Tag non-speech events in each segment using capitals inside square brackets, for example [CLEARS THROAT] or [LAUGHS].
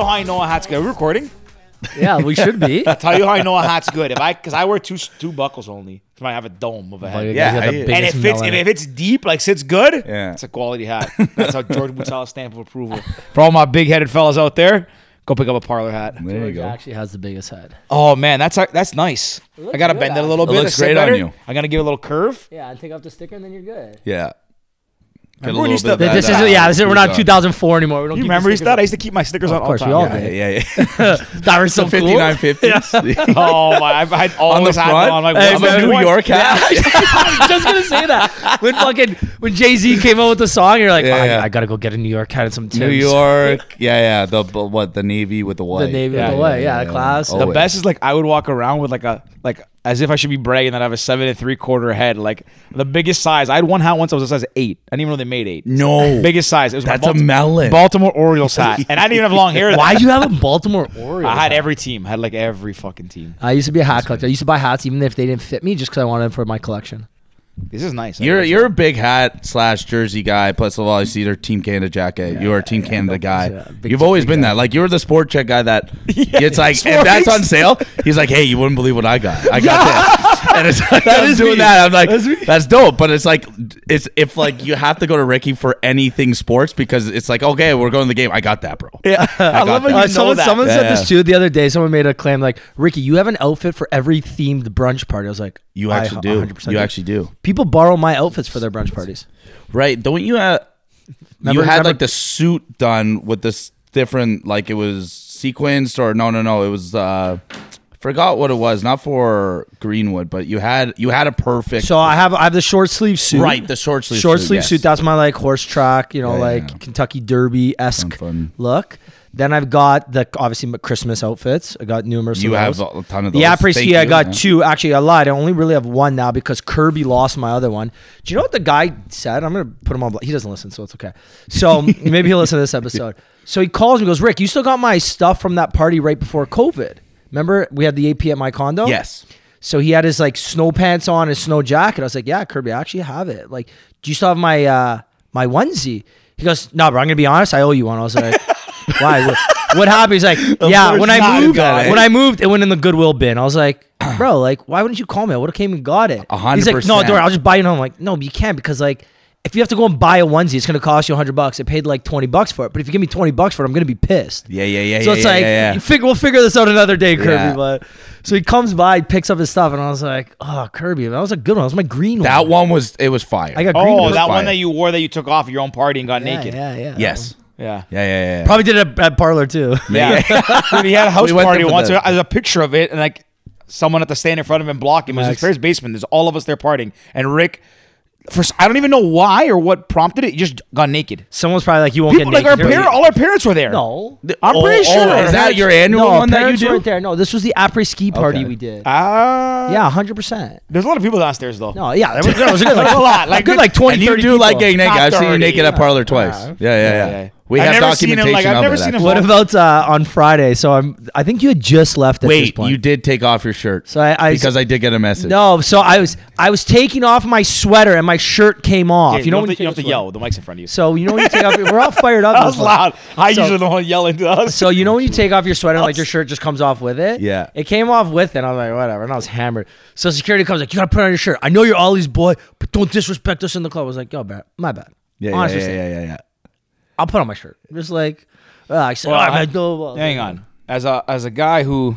you how I know a hat's good. Are we recording? Yeah, we should be. [LAUGHS] I'll tell you how I know a hat's good. If I, because I wear two two buckles only. So I have a dome of a head. Yeah, You the I- And biggest if it's if, if it's deep, like sits good, Yeah. it's a quality hat. That's how George Boutsalis stamp of approval. [LAUGHS] For all my big headed fellas out there, go pick up a Parlour hat. There you go. actually has the biggest head. Oh man, that's uh, that's nice. I gotta good, bend it a little actually. bit. It looks to sit great on better. you. I'm gonna give it a little curve. Yeah, and take off the sticker and then you're good. Yeah. Get a Remember when you used to- This that, is uh, yeah. This is, we're not 2004 anymore. We don't You keep remember the you stickers that? I used to keep my stickers on Of all course, the we all Yeah. did. Yeah, yeah. [LAUGHS] That was so cool. 59 50s. [LAUGHS] [LAUGHS] Oh my! I've had On the always had front, on. Like, Hey, what's man, the New one? York hat. I was just gonna say that when fucking when Jay Z came out with the song, you're like, Yeah, "Oh, I- yeah. I, gotta go get a New York hat and some Timbs. New York. Yeah, yeah. The but what the navy with the white. the navy, Yeah, the yeah, way, yeah, yeah, the class. Oh, The best is like I would walk around with like a like as if I should be bragging that I have a seven and three quarter head. Like the biggest size. I had one hat once. I was a size eight. I didn't even know they made eight. No. biggest size. It was That's a melon. Baltimore Orioles hat, and I didn't even have long hair. Why do you have a Baltimore [LAUGHS] Orioles? I had hat? every team. I had like every fucking team. I used to be a hat collector. I used to buy hats even if they didn't fit me, just because I wanted them for my collection. This is nice. I You're like you're a big hat slash jersey guy. Plus, of all, I see your Team Canada jacket. you're a Team Canada guy. yeah, You've always been guy. that. Like you're the Sport Chek guy that [LAUGHS] gets like if that's on sale, he's like, hey, you wouldn't believe what I got. I got [LAUGHS] this, [LAUGHS] and it's like I'm is doing me. that. I'm like, That's that's dope. But it's like it's if like you have to go to Ricky for anything sports because it's like okay, we're going to the game. I got that, bro. Yeah, I, [LAUGHS] love got when you that. know Uh, someone that. someone said Yeah, this yeah. too the other day. Someone made a claim like, Ricky, you have an outfit for every themed brunch party. I was like, You I actually do. 100% You actually do. People borrow my outfits for their brunch parties. Right? Don't you have? Remember- you had remember- like the suit done with this different, like it was sequenced or no, no, no. It was. uh Forgot what it was. Not for Greenwood, but you had you had a perfect. So I have I have the short sleeve suit. right, the short sleeve. short suit, sleeve yes. suit. That's my like horse track, you know, Yeah, like yeah. Kentucky Derby esque look. Then I've got the obviously my Christmas outfits. I got numerous. You have a ton of those. The après ski, I got yeah. two. Actually, I lied. I only really have one now because Kirby lost my other one. Do you know what the guy said? I'm gonna put him on. He doesn't listen, so it's okay. So [LAUGHS] maybe he'll listen to this episode. So he calls me, goes, Rick, you still got my stuff from that party right before COVID? Remember we had the AP at my condo? Yes. So he had his like snow pants on, his snow jacket. I was like, "Yeah, Kirby, I actually have it. Like, do you still have my uh my onesie?" He goes, "No, bro. I'm gonna be honest. I owe you one." I was like, [LAUGHS] "Why? What, what happened?" He's like, "Yeah, when I moved, when I moved, it went in the Goodwill bin." I was like, "Bro, like, why wouldn't you call me? I would have came and got it." Hundred He's like, "No, don't worry. I'll just buy you." And I'm like, "No, but you can't because like." If you have to go and buy a onesie, it's gonna cost you hundred bucks. I paid like twenty bucks for it, but if you give me twenty bucks for it, I'm gonna be pissed. Yeah, yeah, yeah. So yeah, it's yeah, like yeah, yeah. you figure we'll figure this out another day, Kirby. Yeah. But so he comes by, picks up his stuff, and I was like, "Oh, Kirby, that was a good one. That was my green that one. That one was it was fire. I got green. Oh, with that it. one that you wore that you took off at your own party and got yeah, naked. Yeah, yeah. yes. Yeah. Yeah, yeah, yeah. yeah. Probably did it at, at Parlour too. Yeah. [LAUGHS] Dude, he had a house We party once. the- There's a picture of it, and like someone at the stand in front of him blocking him. It was his Max. parents' basement. There's all of us there partying, and Rick. For, I don't even know why or what prompted it. You just got naked. Someone's probably like, "You won't People get like our naked." parents, all our parents were there. No, I'm Oh, pretty oh, sure. is that your annual no, one that you parents do? weren't there. No, this was the après ski party Okay. we did. Ah, yeah, hundred percent. There's a lot of people downstairs though. No, yeah, there was, [LAUGHS] there was a [LAUGHS] good, like, a lot, like a good good- like 20, and you 30 do like people. getting naked. Not I've seen you 30. naked at Parlour twice. Yeah. Yeah, yeah, yeah. Yeah, yeah. We I've have never seen him, documentation like, I've of never it. seen him actually. What about uh, on Friday? So I'm. I think you had just left at this Wait, point. you did take off your shirt. So I, I because I did get a message. no. So I was I was taking off my sweater and my shirt came off. Yeah, you know you when have to, you take have to off yell. The mic's in front of you. So you know when you take off, we're all [LAUGHS] fired up. that in was one. loud. I So- usually the one yelling to us. So you know when you take off your sweater, and, like your [LAUGHS] shirt just comes off with it. Yeah. It came off with it. I was like, whatever, and I was hammered. So security comes like, you gotta put on your shirt. I know you're Ollie's boy, but don't disrespect us in the club. I was like, yo, bad, my bad. Yeah, yeah, Honest yeah, mistake. yeah, yeah, yeah. I'll put on my shirt. Just like, uh, I said, Well, all right, I- man, blah, blah, blah. Hang on. As a as a guy who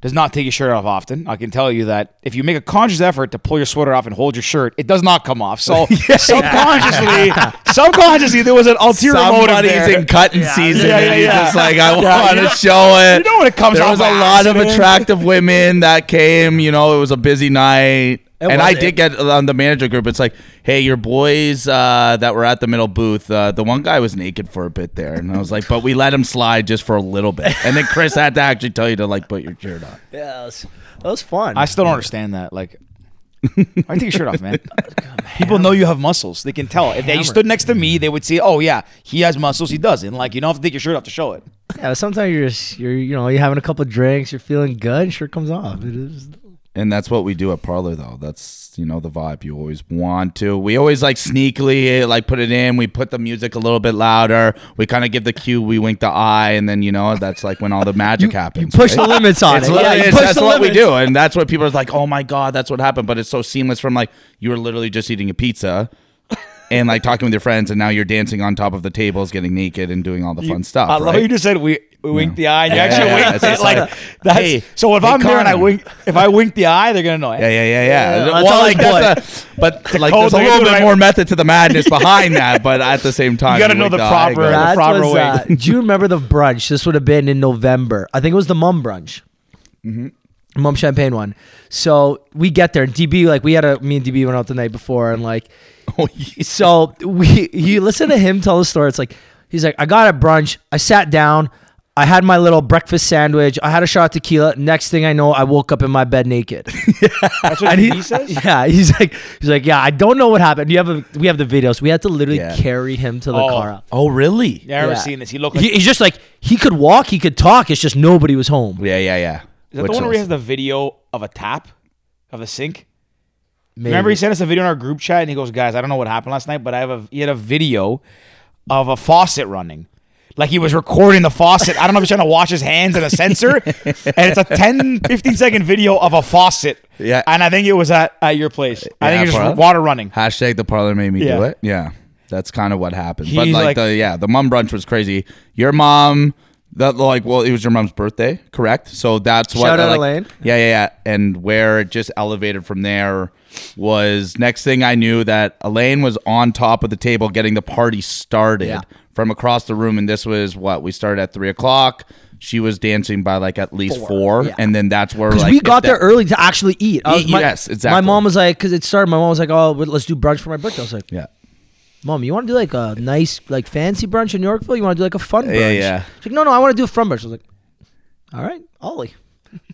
does not take his shirt off often, I can tell you that if you make a conscious effort to pull your sweater off and hold your shirt, it does not come off. So [LAUGHS] subconsciously, subconsciously, there was an ulterior motive Somebody's there. in cutting season, yeah, and yeah, he's yeah. just like, I Yeah, want you to know- show it. you know when it comes There off was a by lot of accident. attractive women that came. You know, it was a busy night. It and was. I did get on the manager group. It's like, hey, your boys uh, that were at the middle booth, uh, the one guy was naked for a bit there, and I was like, but we let him slide just for a little bit, and then Chris had to actually tell you to like put your shirt on. Yeah, that was, that was fun. I still don't understand that. Like, I take your shirt off, man. [LAUGHS] People know you have muscles. They can tell. If they Hammered. stood next to me, they would see, oh yeah, he has muscles. He doesn't. Like, you don't have to take your shirt off to show it. yeah, sometimes you're just, you're you know you're having a couple drinks, you're feeling good, shirt comes off. It is. And that's what we do at Parlour, though. That's you know the vibe. You always want to. We always like sneakily eh, like put it in. We put the music a little bit louder. We kind of give the cue. We wink the eye, and then you know that's like when all the magic happens. Push right? the limits on It's it. Yeah, you it's- push that's the what we do, and that's what people are like. Oh my god, that's what happened. But it's so seamless from like you were literally just eating a pizza. And like talking with your friends, and now you're dancing on top of the tables, getting naked, and doing all the fun stuff. I love right? how you just said we, we wink the eye. And you Yeah, actually yeah, yeah. wink. It's just like, like, [LAUGHS] that's hey, so. If hey, I'm there and I wink, if I wink the eye, they're gonna know. Yeah, yeah, yeah, yeah. that's well, all like that's a, but [LAUGHS] like code, there's a little bit right- more method to the madness behind that, but at the same time, you gotta know wink the proper- the proper was, way. uh, [LAUGHS] do you remember the brunch? This would have been in November. I think it was the Mumm brunch. Mm-hmm. Mumm champagne one. So we get there, and DB like we had a me and DB went out the night before, and like Oh, yeah. so we you listen to him tell the story. It's like he's like, I got at brunch. I sat down. I had my little breakfast sandwich. I had a shot of tequila. Next thing I know, I woke up in my bed naked. [LAUGHS] That's what And he, says. [LAUGHS] Yeah, he's like, he's like, yeah, I don't know what happened. You have a, we have the videos. We had to literally Yeah. carry him to the Oh. car. Oh, really? Yeah, I've never Yeah. seen this. He looked like. He, he's just like he could walk, he could talk. It's just nobody was home. Yeah, yeah, yeah. is that Which the one where he has the video of a tap, of a sink? Maybe. Remember, he sent us a video in our group chat, and he goes, "Guys, I don't know what happened last night, but I have a." He had a video of a faucet running. Like he was recording the faucet. I don't know if he's trying to wash his hands in a sensor. and it's a 10, 15 second video of a faucet. Yeah. And I think it was at, at your place. I Yeah, think it's just water running. Hashtag the Parlour made me do it. Yeah. That's kind of what happened. but like, like- the yeah, the Mumm brunch was crazy. Your mom that like well, it was your mom's birthday, correct? So that's what Shout out like, Elaine. Yeah, yeah, yeah. And where it just elevated from there was next thing I knew that Elaine was on top of the table getting the party started Yeah. From across the room, and this was what we started at three o'clock. She was dancing by like at least four, yeah. and then that's where like we got there early to actually eat. I was- Eat, my, yes, exactly. My mom was like, because it started. My mom was like, "Oh, let's do brunch for my birthday." I was like, Yeah. "Mom, you want to do like a nice, like fancy brunch in Yorkville? You want to do like a fun brunch?" Yeah, yeah. She's like, "No, no, I want to do a fun brunch." I was like, "All right, Ollie."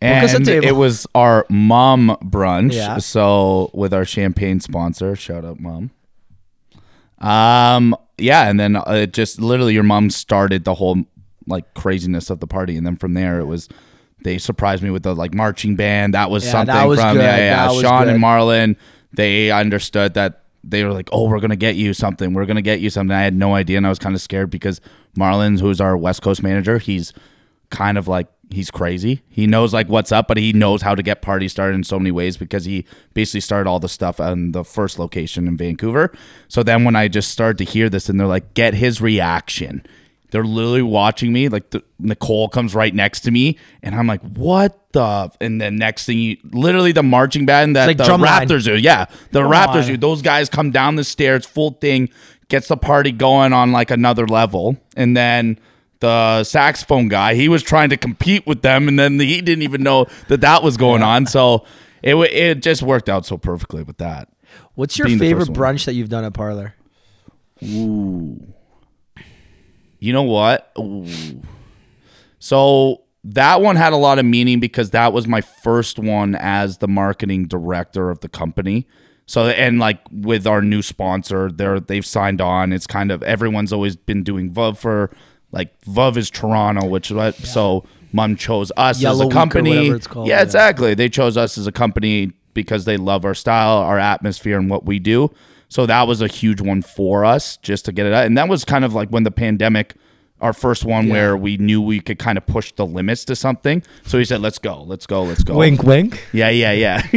and it was our Mumm brunch. Yeah. So with our champagne sponsor, shout out Mumm. Um, yeah, and then uh, it just literally your mom started the whole like craziness of the party, and then from there it was. They surprised me with the like marching band. That was Yeah, something that was from good. yeah, yeah. That Sean and. Marlon. They understood that they were like, "Oh, we're gonna get you something. We're gonna get you something." I had no idea, and I was kind of scared because Marlon, who's our West Coast manager, he's kind of like he's crazy. He knows like what's up, but he knows how to get parties started in so many ways because he basically started all the stuff on the first location in Vancouver. So then when I just started to hear this and they're like, get his reaction. They're literally watching me. Like the, Nicole comes right next to me, and I'm like, "What the?" And then next thing, you, literally the marching band that like the. Raptors do, yeah, the Raptors on. do. Those guys come down the stairs, full thing, gets the party going on like another level, and then the saxophone guy, he was trying to compete with them, and then he didn't even know that that was going on. So it it just worked out so perfectly with that. What's your favorite brunch that you've done at Parlour? Ooh, you know what? Ooh. So that one had a lot of meaning because that was my first one as the marketing director of the company. So and like with our new sponsor, they're they've signed on. It's kind of everyone's always been doing Veuve for like Veuve is Toronto, which is what so Mumm chose us Yellow as a company. it's called, yeah, yeah. exactly. They chose us as a company because they love our style, our atmosphere, and what we do. So that was a huge one for us just to get it out. And that was kind of like when the pandemic, our first one where we knew we could kind of push the limits to something. So he said, let's go, let's go, let's go. Wink, wink. Yeah, yeah, yeah. [LAUGHS]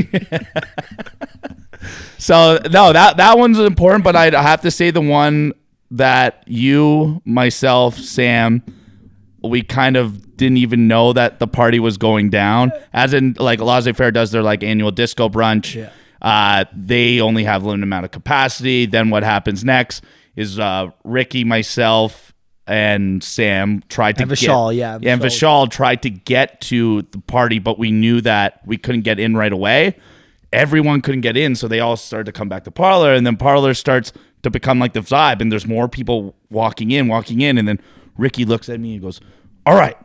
so no, that that one's important, but I'd have to say the one that you, myself, Sam, we kind of didn't even know that the party was going down. As in, like Laissez Faire does their like annual disco brunch. Yeah. Uh, they only have limited amount of capacity. Then what happens next is uh, Ricky, myself, and Sam tried to And get Vishal, yeah, yeah, and Vishal. Vishal tried to get to the party, but we knew that we couldn't get in right away. Everyone couldn't get in, so they all started to come back to Parlour, and then Parlour starts to become like the vibe, and there's more people walking in, walking in, and then Ricky looks at me and goes, "All right,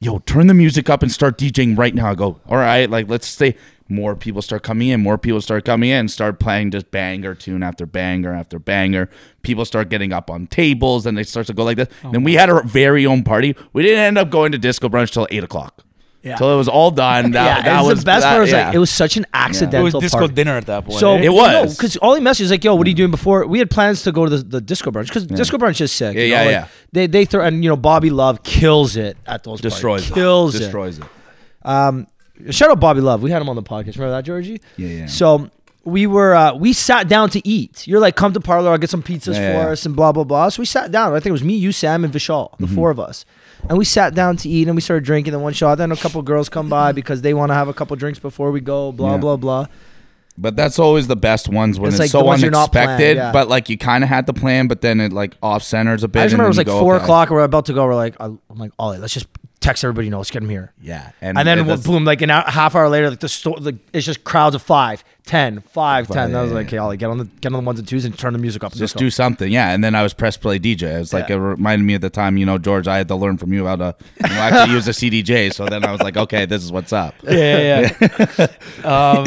yo, turn the music up and start DJing right now." I go, "All right, like let's say More people start coming in. More people start coming in. Start playing just banger tune after banger after banger. People start getting up on tables, and they start to go like this. Oh, then we had our very own party. We didn't end up going to disco brunch till eight o'clock. Yeah. Till it was all done. That, [LAUGHS] yeah, that it's was the best that- part. Was yeah. like it was such an It accidental. was disco party. dinner at that point. So eh? It was. because all he messaged was like, "Yo, what are you doing before?" We had plans to go to the, the disco brunch because disco brunch is sick. Yeah, you know, yeah, like, yeah. They they throw and you know Bobby Love kills it at those destroys parties. it. kills it. destroys it. Um, shout out Bobby Love. We had him on the podcast. Remember that, Georgie? Yeah, yeah. So we were uh, we sat down to eat. You're like, come to Parlour. I'll get some pizzas Yeah, for yeah. us and blah blah blah. So we sat down. I think it was me, you, Sam, and Vishal, Mm-hmm. the four of us. And we sat down to eat and we started drinking. Then one shot. Then a couple girls come by mm-hmm. because they want to have a couple drinks before we go. Blah Yeah. blah blah. But that's always the best ones when It's it's, like so the not planned, unexpected. yeah. But like you kind of had the plan, but then it like off centers a bit. I just remember it was like four o'clock. We're about to go. We're like, I'm like, Ollie, let's just text everybody. No, let's get them here. Yeah, And then it- boom, like an hour, half hour later, like the store, like it's just crowds of five, ten, five, ten. I was like, okay, Ollie, get on the get on the ones and twos and turn the music up. just let's do something, yeah. And then I was press play DJ. It was like Yeah. it reminded me at the time, you know, George. I had to learn from you how to you know, actually use a CDJ. [LAUGHS] So then I was like, okay, this is what's up. Yeah, yeah. yeah. [LAUGHS] um,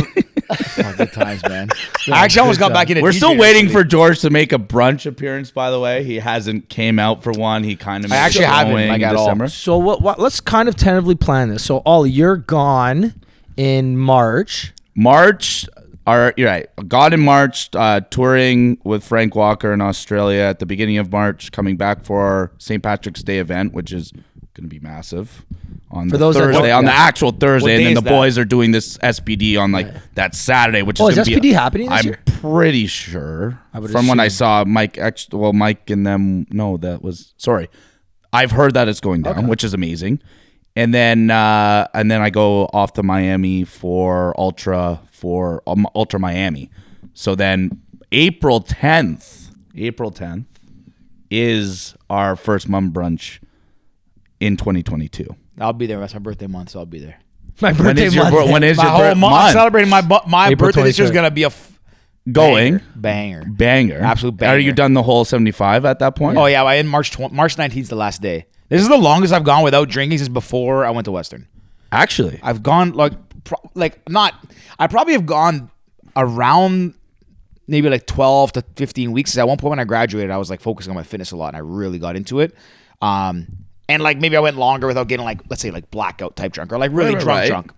fuck, good times, man. [LAUGHS] I actually almost got back into. We're DJing, still waiting for George to make a brunch appearance. By the way, he hasn't came out for one. He kind of I actually haven't, like, at all. December. So what, what? Let's kind of tentatively plan this. So Ollie, you're gone in March. March. Are you're right? God in March, uh, touring with Frank Walker in Australia at the beginning of March, coming back for our St. Patrick's Day event, which is going to be massive on For the those Thursday, on the actual Thursday, and then the that? boys are doing this SPD on like that Saturday, which Oh, is, is gonna be- SPD happening this I'm year? pretty sure. would From when I saw Mike, well, Mike and them. No, that was sorry. I've heard that it's going down, which is amazing. And then uh, and then I go off to Miami for Ultra for um, Ultra Miami. So then April 10th, April 10th is our first Mumm brunch in 2022. I'll be there. That's my birthday month, so I'll be there. [LAUGHS] My birthday is your month. bir- when is My your whole bir- month, month? celebrating my bu- my April birthday this year is gonna be a f- going banger. banger. banger. Absolute Are you done the whole 75 at that point? Oh yeah, I in March tw- March 19th is the last day. This is the longest I've gone without drinking since before I went to Western. Actually. I've gone like pro- like not. I probably have gone around maybe like 12 to 15 weeks. At one point when I graduated, I was like focusing on my fitness a lot, and I really got into it. Um, and like maybe I went longer without getting like let's say like blackout type drunk or like really Right, drunk right. drunk.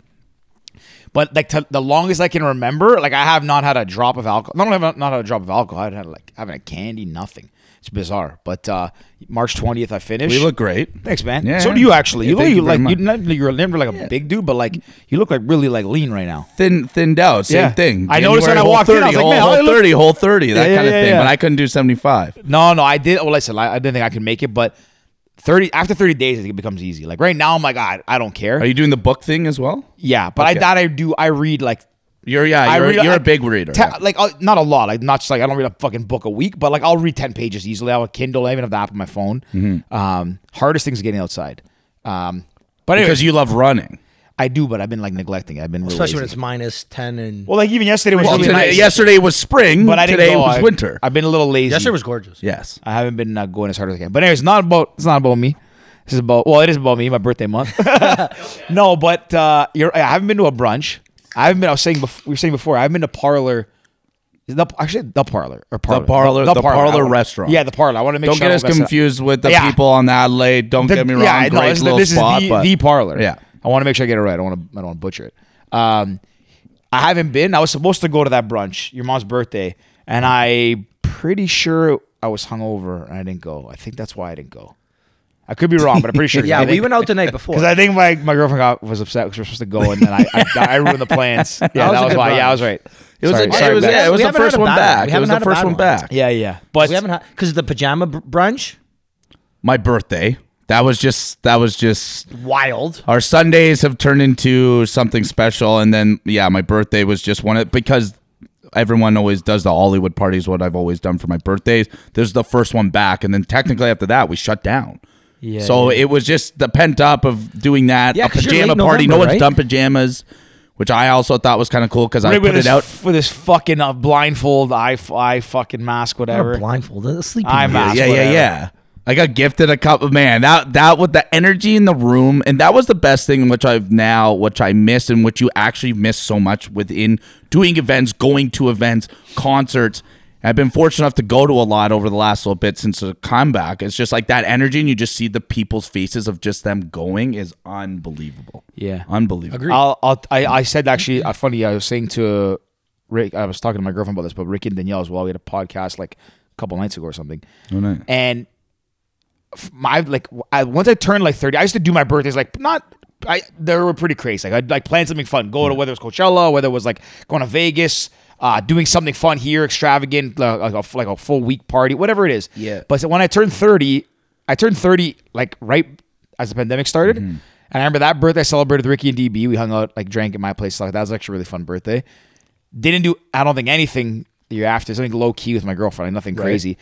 But like to, the longest I can remember, like I have not had a drop of alcohol. Not only have not had a drop of alcohol, I had like having a candy, nothing. It's bizarre. But uh March 20th, I finished. We look great. Thanks, man. Yeah. So do you actually? Yeah, You look you you like you never, you're never like a big dude, but like you look like really like lean right now. Thin thinned out, same Yeah. thing. I noticed when I walked whole in, I was 30, like, man, whole, I whole 30, whole 30, that Yeah, kind of yeah, thing. yeah. But I couldn't do 75. No, no, I did. Well, listen, I, I didn't think I could make it, but thirty after thirty days, I think it becomes easy. Like right now, I'm like, I, I don't care. Are you doing the book thing as well? yeah, but I thought I do. I read like. You're yeah, I you're, read, you're I- a big reader. te- yeah. Like uh, not a lot, like not just like I don't read a fucking book a week, but like I'll read ten pages easily. I have a Kindle. I even have the app on my phone. Mm-hmm. Um, hardest thing is getting outside. Um, but anyways, because you love running. I do, but I've been like neglecting. it. I've been really especially when it's minus ten and well, like even yesterday was Well, really today, nice. yesterday was spring, but I didn't today go. was I- winter. I've been a little lazy. yesterday was gorgeous. yes. I haven't been uh, going as hard as I can. But anyways, it's not about it's not about me. This is about well, it is about me, my birthday month. [LAUGHS] no, but uh, you're, I haven't been to a brunch. I haven't been. I was saying before, we were saying before. I haven't been to Parlour. The actually the Parlour or Parlour? the Parlour- the I Parlour wanna- restaurant. Yeah, the Parlour. I want to make Don't sure get us don't mess it up. confused with the Yeah. people on Adelaide. Don't The- get me wrong. Yeah, no, this, this spot, is the, the parlor. Yeah. I want to make sure I get it right. I don't want to. I don't want to butcher it. Um, I haven't been. I was supposed to go to that brunch, your mom's birthday, and I pretty sure I was hungover and I didn't go. I think that's why I didn't go. I could be wrong, but I'm pretty sure. [LAUGHS] Yeah, I we went out the night before. because I think my, my girlfriend got, was upset because we are supposed to go, and then I I, I ruined the plans. [LAUGHS] Yeah, was that a was good why. Yeah, I was right. it was, Sorry, a, sorry, it was, yeah, it was the first one bad one. back. We It was the first one one. back. Yeah, yeah. But we haven't because the pajama brunch My birthday. That was just that was just wild. our Sundays have turned into something special, and then yeah, my birthday was just one of because everyone always does the Hollywood parties. What I've always done for my birthdays. This is the first one back, and then technically after that we shut down. Yeah, so it was just the pent up of doing that. Yeah, a 'cause you're pajama late party. no one's right? done pajamas, which I also thought was kind of cool because I put it his, out. with this fucking uh, blindfold, eye, eye fucking mask, whatever. blindfold, blindfolded. Sleeping. I'm bag. yeah, yeah, whatever. yeah. I got gifted a cup of man. That that with the energy in the room, and that was the best thing, which I've now, which I miss, and which you actually miss so much within doing events, going to events, concerts, I've been fortunate enough to go to a lot over the last little bit since the comeback. It's just like that energy, and you just see the people's faces of just them going is unbelievable. Yeah. Unbelievable. Agreed. I'll, I'll, I, I said actually, uh, funny, I was saying to Rick, I was talking to my girlfriend about this, but Rick and Danielle as well. We had a podcast like a couple nights ago or something. Oh, nice. And my, like, I, once I turned like 30, I used to do my birthdays like not, I, they were pretty crazy. Like, I'd like plan something fun, go to whether it was Coachella, whether it was like going to Vegas, uh, doing something fun here, extravagant, uh, like, a, like a full week party, whatever it is. Yeah. But when I turned 30, I turned 30 like right as the pandemic started. Mm-hmm. And I remember that birthday I celebrated with Ricky and DB. We hung out, like drank at my place. Like that was actually a really fun birthday. Didn't do I don't think anything the year after. Something low key with my girlfriend, like nothing crazy.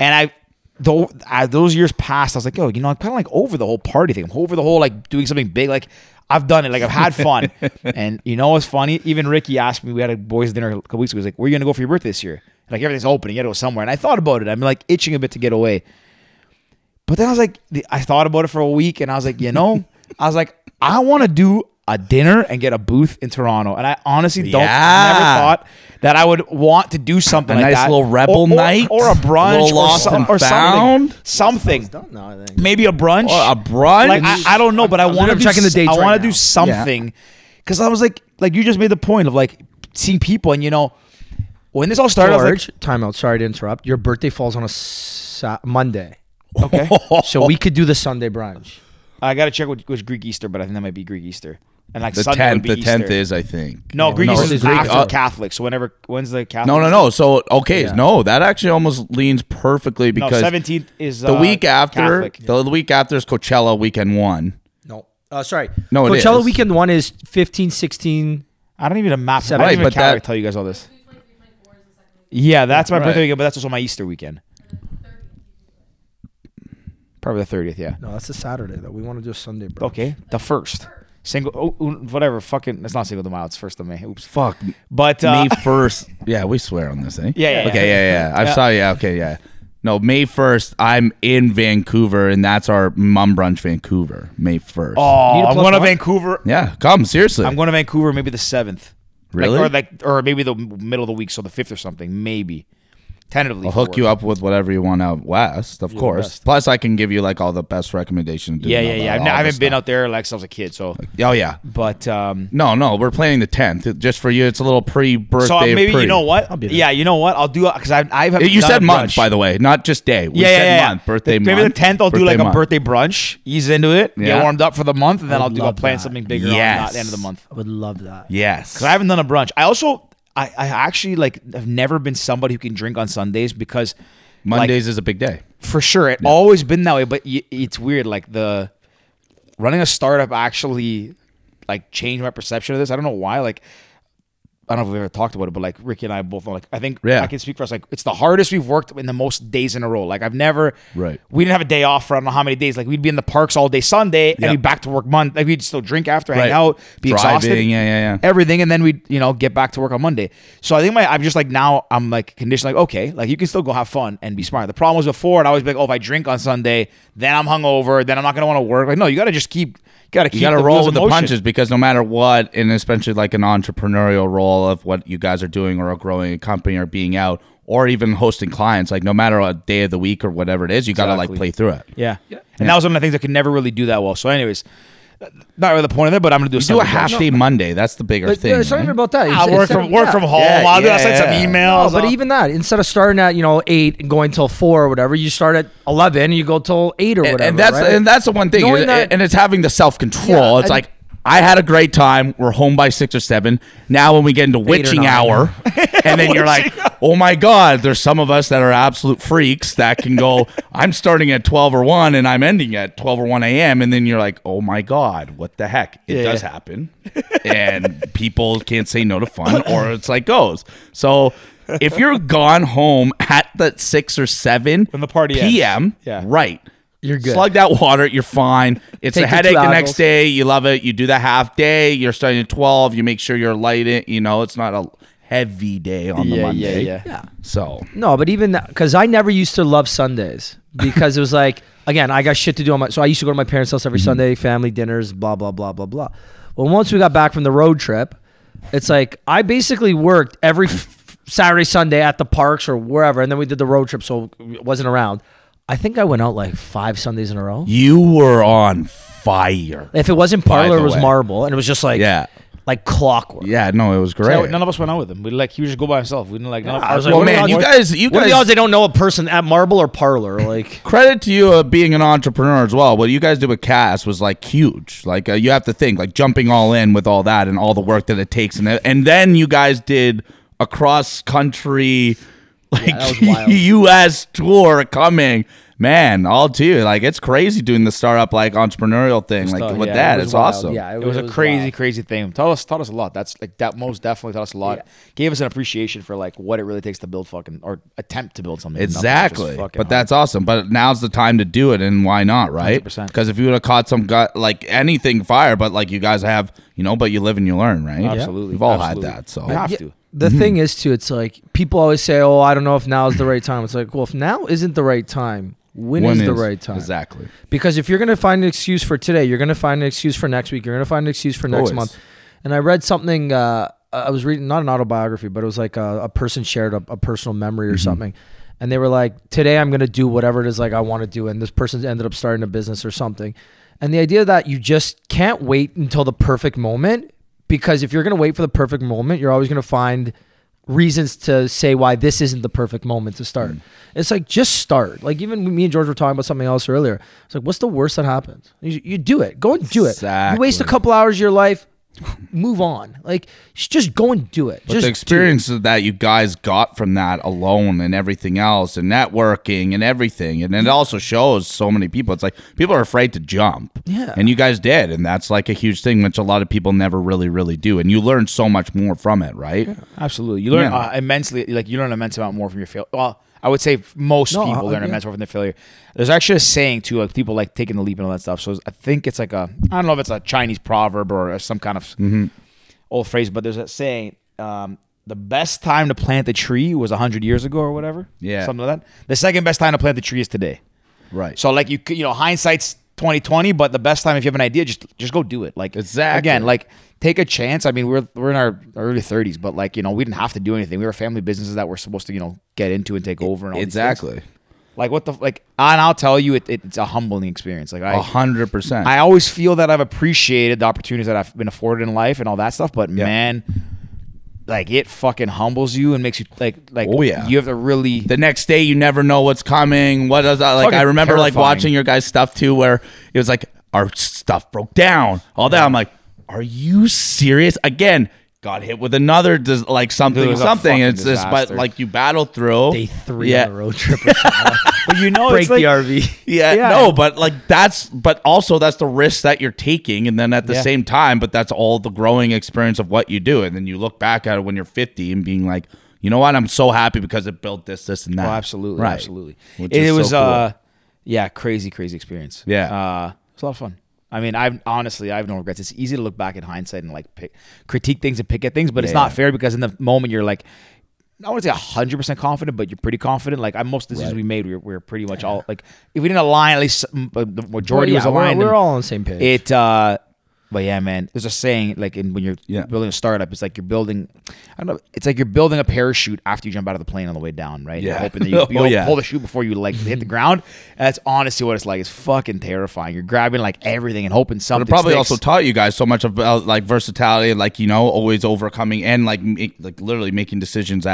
And I though as those years passed, I was like, oh, you know, I'm kind of like over the whole party thing. I'm over the whole like doing something big. Like I've done it. Like I've had [LAUGHS] fun. and you know what's funny? Even Ricky asked me. We had a boys' dinner a couple weeks ago. He was like, "Where are you gonna go for your birthday this year?" Like everything's open. You gotta go somewhere. And I thought about it. I'm like itching a bit to get away. But then I was like, I thought about it for a week, and I was like, you know, [LAUGHS] I was like, I want to do a dinner and get a booth in Toronto. And I honestly don't Yeah. never thought that I would want to do something A like nice that. little rebel or, or- night? or a brunch, Little or, lost some- and or something, found? something. Done now, I think. Maybe a brunch. Or a brunch? Like I, I don't know, but I want to literally checking the dates I right want to do something because I was like, like you just made the point of like seeing people, and you know, when this all started, I was George, timeout. Sorry to interrupt. Your birthday falls on a sa- uh, Monday, okay, so we could do the Sunday brunch. I got to check what was Greek Easter, but I think that might be Greek Easter, and like the Sunday would tenth. be The tenth is, I think. no Greek no, Easter is Greek- after uh, Catholic. So whenever when's the Catholic? No, no, no. So okay, Yeah. no, that actually almost leans perfectly No, because seventeenth is the uh, week after Catholic. the, the week after is Coachella weekend one. No, uh, sorry. No, it Coachella is. weekend one is 15, 16. I don't even have a map. I Seven. don't even but calendar that- tell you guys all this. Yeah, that's my Right. birthday weekend, but that's also my Easter weekend. Probably the thirtieth. Yeah. No, that's a Saturday though. We want to do a Sunday brunch. Okay, the first single. Oh, whatever. Fucking. It's not single the mile. It's first of May. Oops. Fuck. But uh, May first. Yeah, we swear on this, eh? Yeah, yeah, Okay, yeah, yeah. I Yeah. saw. Yeah, okay, yeah. No, May first. I'm in Vancouver, and that's our Mumm brunch, Vancouver. May first. oh, Need a I'm plus going to? Vancouver. yeah. Come seriously. I'm going to Vancouver maybe the seventh. Really? or like, or maybe the middle of the week, so the fifth or something. Maybe. Tentatively. I'll hook you up with whatever you want out west, of course. best. Plus, I can give you like all the best recommendations. Yeah, yeah, yeah. I've, ne- I haven't been out. out there like since I was a kid. So, Oh yeah. but um, No, no, we're planning the tenth. Just for you, it's a little pre-birthday. so maybe pre. you know what? be there. Yeah, you know what? I'll do because I I've You done said a month, brunch. by the way, not just day. We yeah, said yeah, yeah. month, birthday Maybe month. the tenth, I'll do birthday like a month. birthday brunch, ease into it, Yeah. get warmed up for the month, and then I I'll do. I'll love plan that. something bigger Yes. on the end of the month. I would love that. Yes. Because I haven't done a brunch. I also, I, I actually like have never been somebody who can drink on Sundays because Mondays is a big day. for sure it always been that way. But y- it's weird, like the running a startup actually like changed my perception of this. I don't know why. Like I don't know if we've ever talked about it, but like Ricky and I both like I think Yeah. I can speak for us. Like it's the hardest we've worked in the most days in a row. Like I've never, Right. We didn't have a day off for I don't know how many days. Like we'd be in the parks all day Sunday and Yep. we'd back to work Monday. Like we'd still drink after, hang out, be Driving, exhausted, yeah, yeah, yeah. everything, and then we'd you know get back to work on Monday. So I think my I'm just like now I'm like conditioned like okay, like you can still go have fun and be smart. The problem was before, and I was like, oh, if I drink on Sunday, then I'm hungover, then I'm not gonna want to work. Like no, you got to just keep, got to keep. You got to roll with the motion. punches because no matter what, and especially like an entrepreneurial role of what you guys are doing or a growing a company or being out or even hosting clients, like no matter what day of the week or whatever it is, you got to like play through it. Yeah. And that was one of the things I could never really do that well. So, anyways, not really the point of it, but I'm gonna do a Do a half brunch. day Monday. That's the bigger But, thing. it's not right? even about that. Ah, I'll work from work yeah. from home. Yeah, I'll do yeah, I'll send some emails. No, but I'll- even that, instead of starting at you know eight and going till four or whatever, you start at eleven and you go till eight or and, whatever. and that's right? and that's the one thing, Knowing and, that- and it's having the self control. Yeah, it's and- like I had a great time. We're home by six or seven. Now when we get into witching hour, [LAUGHS] and then you're like, oh my god, there's some of us that are absolute freaks that can go. [LAUGHS] I'm starting at twelve or one, and I'm ending at twelve or one a.m. And then you're like, oh my god, what the heck? It Yeah. does happen, and people can't say no to fun, or [COUGHS] it's like goes. So. If you're gone home at the six or seven When the party ends. p.m., Yeah. right, You're good. Slug that water. You're fine. It's Take a headache the next day. You love it. You do the half day. You're starting at 12. You make sure you're light. It. You know, it's not a heavy day on the yeah, yeah, Monday. yeah, yeah. So No, but even because I never used to love Sundays because it was like again I got shit to do on my. So I used to go to my parents' house every mm-hmm. Sunday, family dinners, blah blah blah blah blah. Well, once we got back from the road trip, it's like I basically worked every f- Saturday, Sunday at the parks or wherever, and then we did the road trip, so it wasn't around. I think I went out like five Sundays in a row. You were on fire. If it wasn't Parlour, it was way. marble, and it was just like Yeah. Like clockwork. Yeah, no, it was So great. none of us went out with him. We like he would just go by himself. We didn't like. none of I was us- like, well, what are the man, you guys, you guys, What are the guys, odds they don't know a person at marble or Parlour? Like, [LAUGHS] credit to you of being an entrepreneur as well. What you guys did with Cass was like huge. Like uh, you have to think like jumping all in with all that and all the work that it takes, and and then you guys did a cross country like that was wild. [LAUGHS] U.S. tour coming. Man, all to you. Like it's crazy doing the startup like entrepreneurial thing like Stuff, with yeah, that. it It's wild. awesome. Yeah, It was a crazy, wild. crazy thing. Taught us, taught us a lot. That's like that. Most definitely taught us a lot. Yeah. Gave us an appreciation for like what it really takes to build fucking or attempt to build something. Exactly. fucking But hard. that's awesome. But now's the time to do it, and why not, right? Because if you would have caught some gut, like anything fire, but like you guys have, you know, but you live and you learn, right? absolutely. We've all absolutely. had that. So we have to. The mm-hmm. thing is, too, it's like people always say, "Oh, I don't know if now is the right time." It's like, well, if now isn't the right time, when is the right time? Exactly. Because if you're gonna find an excuse for today, you're gonna find an excuse for next week. You're gonna find an excuse for next Always. month. And I read something. Uh, I was reading not an autobiography, but it was like a, a person shared a, a personal memory or something, and they were like, "Today I'm gonna do whatever it is like I want to do." And this person ended up starting a business or something. And the idea that you just can't wait until the perfect moment, because if you're gonna wait for the perfect moment, you're always gonna find reasons to say why this isn't the perfect moment to start. Mm. It's like just start. Like even me and George were talking about something else earlier. It's like, what's the worst that happens? You, you do it. Go and do it. You waste a couple hours of your life, move on. Like just go and do it. But just the do it. experience that you guys got from that alone and everything else and networking and everything. And it also shows so many people. It's like people are afraid to jump. Yeah. And you guys did. And that's like a huge thing, which a lot of people never really, really do. And you learn so much more from it, right? Absolutely. You learn Yeah. uh, immensely. Like you learn an immense amount more from your field. Well, I would say most No, people learn yeah. immense more from their failure. There's actually a saying too, like people like taking the leap and all that stuff. So I think it's like a I don't know if it's a Chinese proverb or some kind of Mm-hmm. old phrase, but there's a saying. Um, the best time to plant the tree was hundred years ago or whatever. Yeah. something like that. The second best time to plant the tree is today. Right. So like you you know hindsight's twenty twenty, but the best time if you have an idea, just just go do it. Like Exactly. again, like take a chance. I mean, we're we're in our early thirties, but like you know we didn't have to do anything. We were family businesses that we're supposed to you know get into and take over and all these exactly. Like what the like, and I'll tell you, it, it, it's a humbling experience. Like A I. hundred percent. I always feel that I've appreciated the opportunities that I've been afforded in life and all that stuff, but man, like it fucking humbles you and makes you like like Oh, yeah. you have to really the next day you never know what's coming. What does that? Like i remember like watching your guys stuff too where it was like our stuff broke down. All that. I'm like are you serious? Again got hit with another dis- like something Dude, it something. Fucking it's just but like you battle through. Day three yeah. on the road trip. [LAUGHS] Or something. but you know Break it's like, the RV. yeah, Yeah. no, but like that's, but also that's the risk that you're taking, and then at the Yeah. same time, but that's all the growing experience of what you do, and then you look back at it when you're 50 and being like, you know what, I'm so happy because it built this, this, and that. Oh, absolutely, Right. absolutely. Which It, is so was cool. uh, yeah, crazy, crazy experience. Yeah. uh, it was a lot of fun. I mean, I've honestly, I have no regrets. It's easy to look back in hindsight and like pick, critique things and pick at things, but it's Yeah. not fair because in the moment you're like, I want to say hundred percent confident, but you're pretty confident. Like I, most decisions we made, we were, we were pretty much all like, if we didn't align, at least the majority Well, was yeah, we're- aligned. We're, all on the same page. It, uh, but yeah, man, there's a saying like in when you're Yeah. building a startup, it's like you're building. I don't know. It's like you're building a parachute after you jump out of the plane on the way down, right? You're Yeah. hoping that you, [LAUGHS] you Oh, yeah. pull the chute before you like hit the ground. That's honestly what it's like. It's fucking terrifying. You're grabbing like everything and hoping But something. it probably sticks. also taught you guys so much about like versatility, like you know, always overcoming and like make, like literally making decisions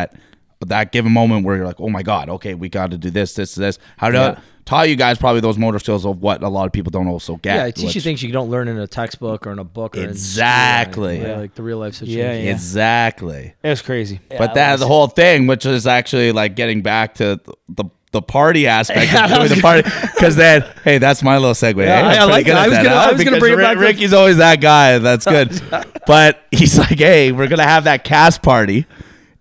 at that given moment where you're like, oh my god, okay, we got to do this, this, this. How to Yeah. taught you guys probably those motor skills of what a lot of people don't also get. yeah, it teaches you things you don't learn in a textbook or in a book. Or in school, Exactly. yeah, Yeah. like the real life situation. Yeah, yeah. Exactly. It was crazy. but that the whole thing, which is actually like getting back to the the party aspect Yeah, [LAUGHS] of that doing was the party, because then hey, that's my little segue. Yeah? I'm I- I pretty like good that. I was that, gonna- I was gonna bring it Rick- back to- Ricky's always that guy. That's good. [LAUGHS] but he's like, hey, we're gonna have that cast party,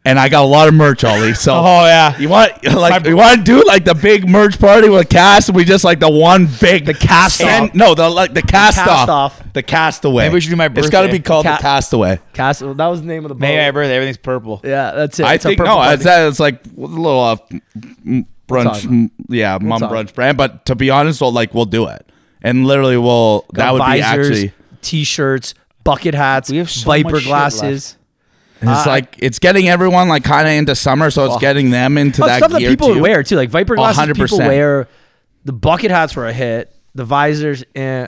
and I got a lot of merch, Ollie. So [LAUGHS] Oh yeah. You want [LAUGHS] like you want to do like the big merch party with cast, and we just like the one big the cast off. No, the like the cast, cast off, off. the castaway. Maybe we should do my birthday. It's got to be called Ca- the castaway. Castle. That was the name of the boat. May I birthday, everything's purple. Yeah, that's it. I It's a think purple no, party. it's it's like a little uh, brunch, talk about. m- yeah, mom talk. brunch brand. But to be honest, we'll like we'll do it, and literally we'll that Got would be actually t-shirts, bucket hats, We have so Viper much shit glasses. It's like it's getting everyone like kind of into summer, so it's getting them into Oh, that stuff that people too. would wear too, like Viper glasses. People 100%. wear the bucket hats were a hit. The visors, eh.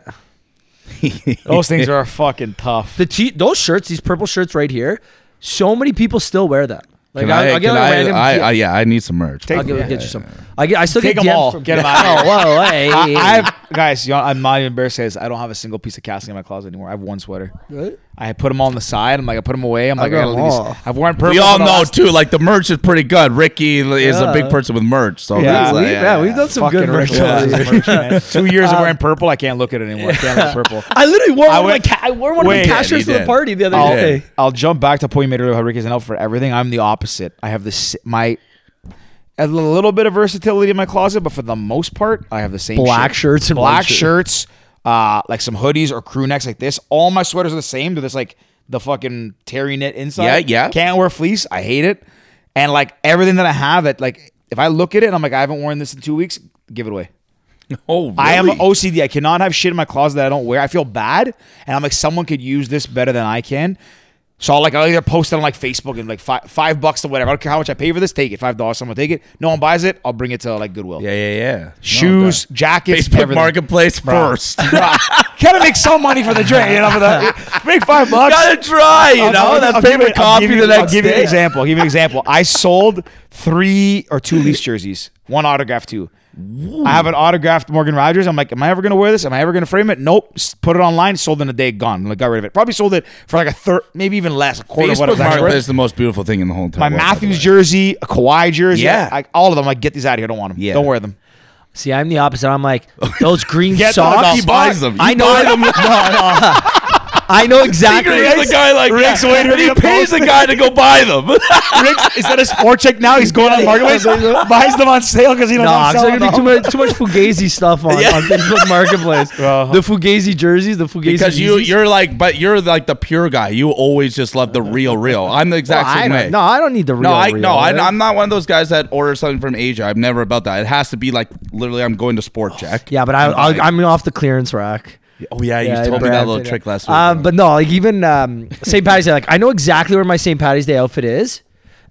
[LAUGHS] Those things are fucking tough. the t- those shirts, these purple shirts right here. So many people still wear that. Like Can I'll, I, I'll get can a I, random. I, yeah, I, yeah, I need some merch. Take- I'll get, yeah. get you some. I get. I still Take them DMs all. From, Get 'em out. Oh, whoa, hey, I, I have guys. You know, I'm not even embarrassed. to say this. I don't have a single piece of casting in my closet anymore. I have one sweater. What? I put them all on the side. I'm like, I put them away. I'm like, I, got gotta them leave all. these. I've worn purple. we all for the know last- too. Like the merch is pretty good. Ricky is a big Yeah. person with merch, so Yeah, that's, we, uh, yeah, we've done some Fucking good merch. Rick over the merch, man. [LAUGHS] Two years of wearing purple. I can't look at it anymore. I can't look purple. [LAUGHS] I literally wore I one. Of my went- ca- I wore one Wait. of the cash Yeah, you to the did. party the other I'll, day. I'll jump back to the point you made earlier how Rick is an out for everything. I'm the opposite. I have this my a little bit of versatility in my closet, but for the most part, I have the same Black shit. shirts and black shirts. uh, like some hoodies or crew necks like this. All my sweaters are the same. They're just like the fucking terry knit inside. Yeah, yeah. Can't wear fleece. I hate it. And like everything that I have, that like if I look at it and I'm like, I haven't worn this in two weeks, give it away. [LAUGHS] Oh, really? I am OCD. I cannot have shit in my closet that I don't wear. I feel bad, and I'm like, someone could use this better than I can. So I'll like I'll either post it on like Facebook and like five five bucks or whatever. I don't care how much I pay for this. Take it, five dollars. Someone take it. No one buys it. I'll bring it to like Goodwill. Yeah, yeah, yeah. Shoes, No, jackets, Facebook everything. Marketplace first. Gotta make some money for the drink. You know, for the make five bucks. Gotta try, you I'll- know I'll- that I'll give favorite you- I'll coffee give you- the I'll next give you an example. I'll give you an example. I sold three or two Leafs jerseys, one autograph, two. I have an autographed Morgan Rogers. I'm like, am I ever gonna wear this? Am I ever gonna frame it? Nope. Put it online. Sold in a day. Gone. Like, got rid of it. Probably sold it for like a third, maybe even less, a quarter of what it Facebook was actually Marketplace worth. is the most beautiful thing in the whole entire My world, Matthews jersey, a Kawhi jersey, Yeah. I, all of them. Like, get these out of here. I don't want them. Yeah. Don't wear them. See, I'm the opposite. I'm like [LAUGHS] those green Get socks. those He buys them. I know. buy them. [LAUGHS] no, no. I know exactly. Secretly, the guy like Rick's yeah. waiting And he pays post the guy to go buy them. [LAUGHS] Rick's, that of Sport Chek now, he's going on marketplace, [LAUGHS] buys them on sale because he don't No, want to sell gonna be too much too much Fugazi stuff on, [LAUGHS] Yeah. on Facebook Marketplace. Uh-huh. The Fugazi jerseys, the Fugazi jerseys. because you Yeezys. you're like, but you're like the pure guy. You always just love the real, real. I'm the exact I same way. no, I don't need the real. No, I real, no, I, right? I'm not one of those guys that order something from Asia. I'm never about that. It has to be like literally, I'm going to Sport Chek. Yeah, but I, I'll. I'm off the clearance rack. Oh yeah, you Yeah, told me that little trick last week. Um, but no, like even um, St. Patty's Day, like I know exactly where my St. Patty's Day outfit is,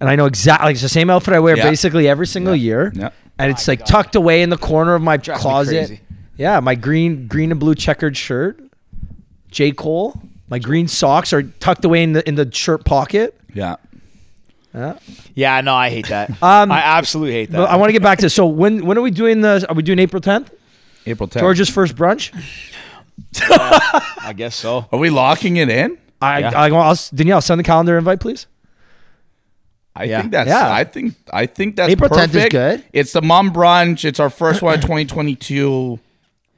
and I know exactly like it's the same outfit I wear Yeah. basically every single year, Yeah. and it's like tucked away in the corner of my Drives closet. Yeah, my green, green and blue checkered shirt, J Cole. My green socks are tucked away in the in the shirt pocket. yeah. Yeah. Yeah, no, I hate that. [LAUGHS] Um, I absolutely hate that. But I want to get back to so when when are we doing the? Are we doing April 10th? April 10th. George's first brunch. I guess so. Are we locking it in? I, Yeah. I, I'll, Danielle, send the calendar invite, please. I Yeah. think that's. Yeah. I think. I think that's April 10th is perfect. good. It's the Mumm brunch. It's our first one, in [CLEARS THROAT] 2022.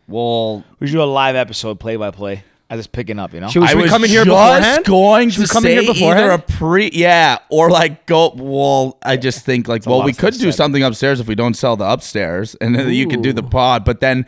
Well, We should do a live episode, play by play, as it's picking up. You know. Should we, I we was come in here just beforehand? going Should to come in say here beforehand? either a pre, yeah, or like go. Well, I just think like, well, we could do said. something upstairs if we don't sell the upstairs, and then you could do the pod. But then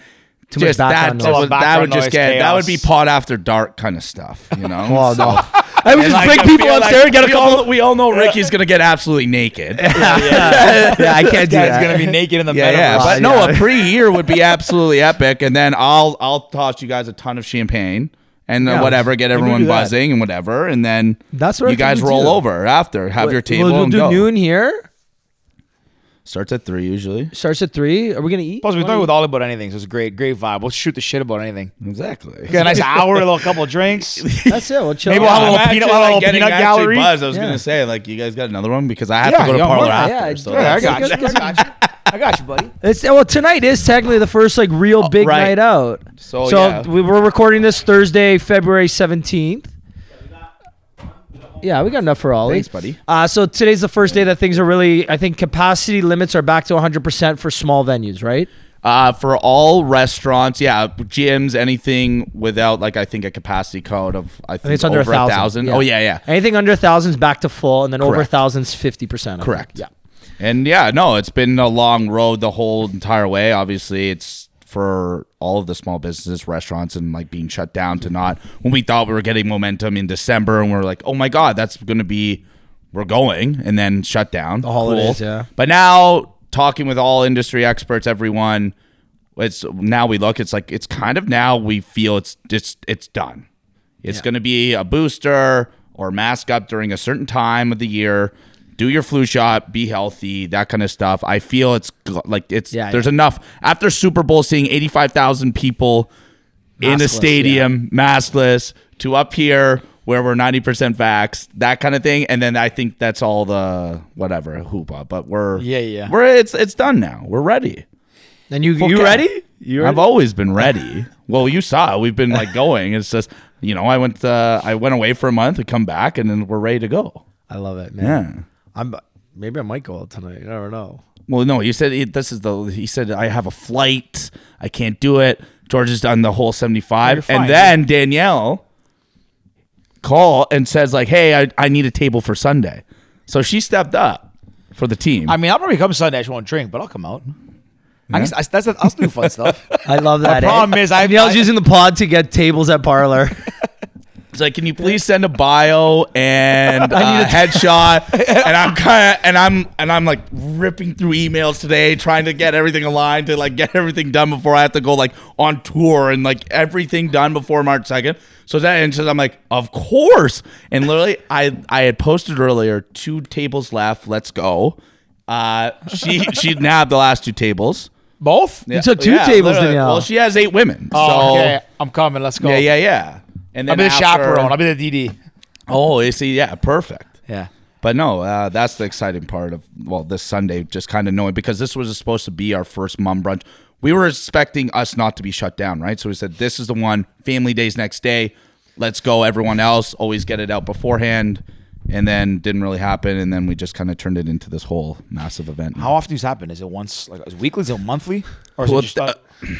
Too just that, background that noise. would, that would just noise, get that would be chaos. pod after dark kind of stuff, you know. [LAUGHS] Well, no. I would just like, bring I people feel like upstairs, get a we couple. All, we all know Ricky's gonna get absolutely naked. [LAUGHS] [LAUGHS] yeah, I can't do Guy's He's gonna be naked in the Yeah, yeah, metaverse. but no, a pre-year would be absolutely epic, and then I'll I'll toss you guys a ton of champagne and uh, Yeah. whatever, get everyone buzzing and whatever, and then That's what you guys roll do. over after, have your table We'll, we'll and do go. noon here. Starts at three usually. Starts at three. Are we gonna eat? Plus, we talk with all about anything, so it's a great, great vibe. We'll shoot the shit about anything. Exactly. Get a nice [LAUGHS] hour, a little couple of drinks. [LAUGHS] That's it. We'll chill. Maybe we'll have a I'm little peanut- we'll a little peanut gallery. buzzed. I was Yeah. gonna say like you guys got another one because I have Yeah, to go to Parlour yeah, after. yeah, so yeah, I that's- got you. good, [LAUGHS] good. I got you. I got you, buddy. It's well tonight is technically the first like real oh, big right. night out. So, so yeah. we were recording this Thursday, February seventeenth. Yeah, we got enough for Ollie. Thanks, buddy. Uh, so today's the first day that things are really. I think capacity limits are back to 100 percent for small venues, right? Uh, for all restaurants, yeah, gyms, anything without like I think a capacity code of I think, I think it's under over a thousand. Oh yeah, yeah. Anything under a thousand's back to full, and then over a Correct. thousand's 50 percent. Correct. Yeah. And yeah, no, it's been a long road the whole entire way. Obviously, it's for all of the small businesses, restaurants, and like being shut down to not when we thought we were getting momentum in December, and we're like, oh my god, that's going to be we're going, and then shut down. The holidays, yeah. But now talking with all industry experts, everyone, it's now we look, it's like it's kind of now we feel it's just it's done. It's going to be a booster or mask up during a certain time of the year. Do your flu shot, be healthy, that kind of stuff. I feel it's like it's Yeah, there's yeah. enough after Super Bowl seeing 85,000 people in a Maskless, stadium maskless to up here where we're 90% vax, that kind of thing. And then I think that's all the whatever hoopah, but we're Yeah, yeah. we're it's it's done now. We're ready. And you you Okay. ready? You I've always been ready. Well, you saw we've been like going. It's just you know I went uh, I went away for a month. We come back and then we're ready to go. I love it, man. Yeah. I'm maybe I might go out tonight. I don't know. Well, no, you said it, this is the. He said I have a flight. I can't do it. George has done the whole seventy You're five, fine. and then Danielle call and says like, "Hey, I, I need a table for Sunday." So she stepped up for the team. I mean, I'll probably come Sunday. I just won't drink, but I'll come out. I guess I, that's I'll do fun [LAUGHS] stuff. I love that. My problem is I- Danielle's I- using the pod to get tables at Parlour. [LAUGHS] It's like, can you please send a bio and [LAUGHS] I need a a- headshot? [LAUGHS] and I'm kind of, and I'm, and I'm like ripping through emails today, trying to get everything aligned to like get everything done before I have to go like on tour and like everything done before March second. So that, and so I'm like, of course. And literally, I, I had posted earlier, two tables left. Let's go. Uh, she, she nabbed the last two tables. Both. Yeah, took two tables, literally. Danielle. Well, she has eight women. Oh, so okay. I'm coming. Let's go. yeah, yeah, yeah. And then I'll be the after- chaperone. I'll be the DD. Oh, you see, yeah, perfect. Yeah. But no, uh, that's the exciting part of well, this Sunday, just kind of knowing because this was supposed to be our first Mumm brunch. We were expecting us not to be shut down, right? So we said this is the one. Family days next day. Let's go. Everyone else always get it out beforehand, and then didn't really happen, and then we just kind of turned it into this whole massive event. How often does this happen? Is it once, like, is it weekly? Is it monthly? Or is Well, it just uh,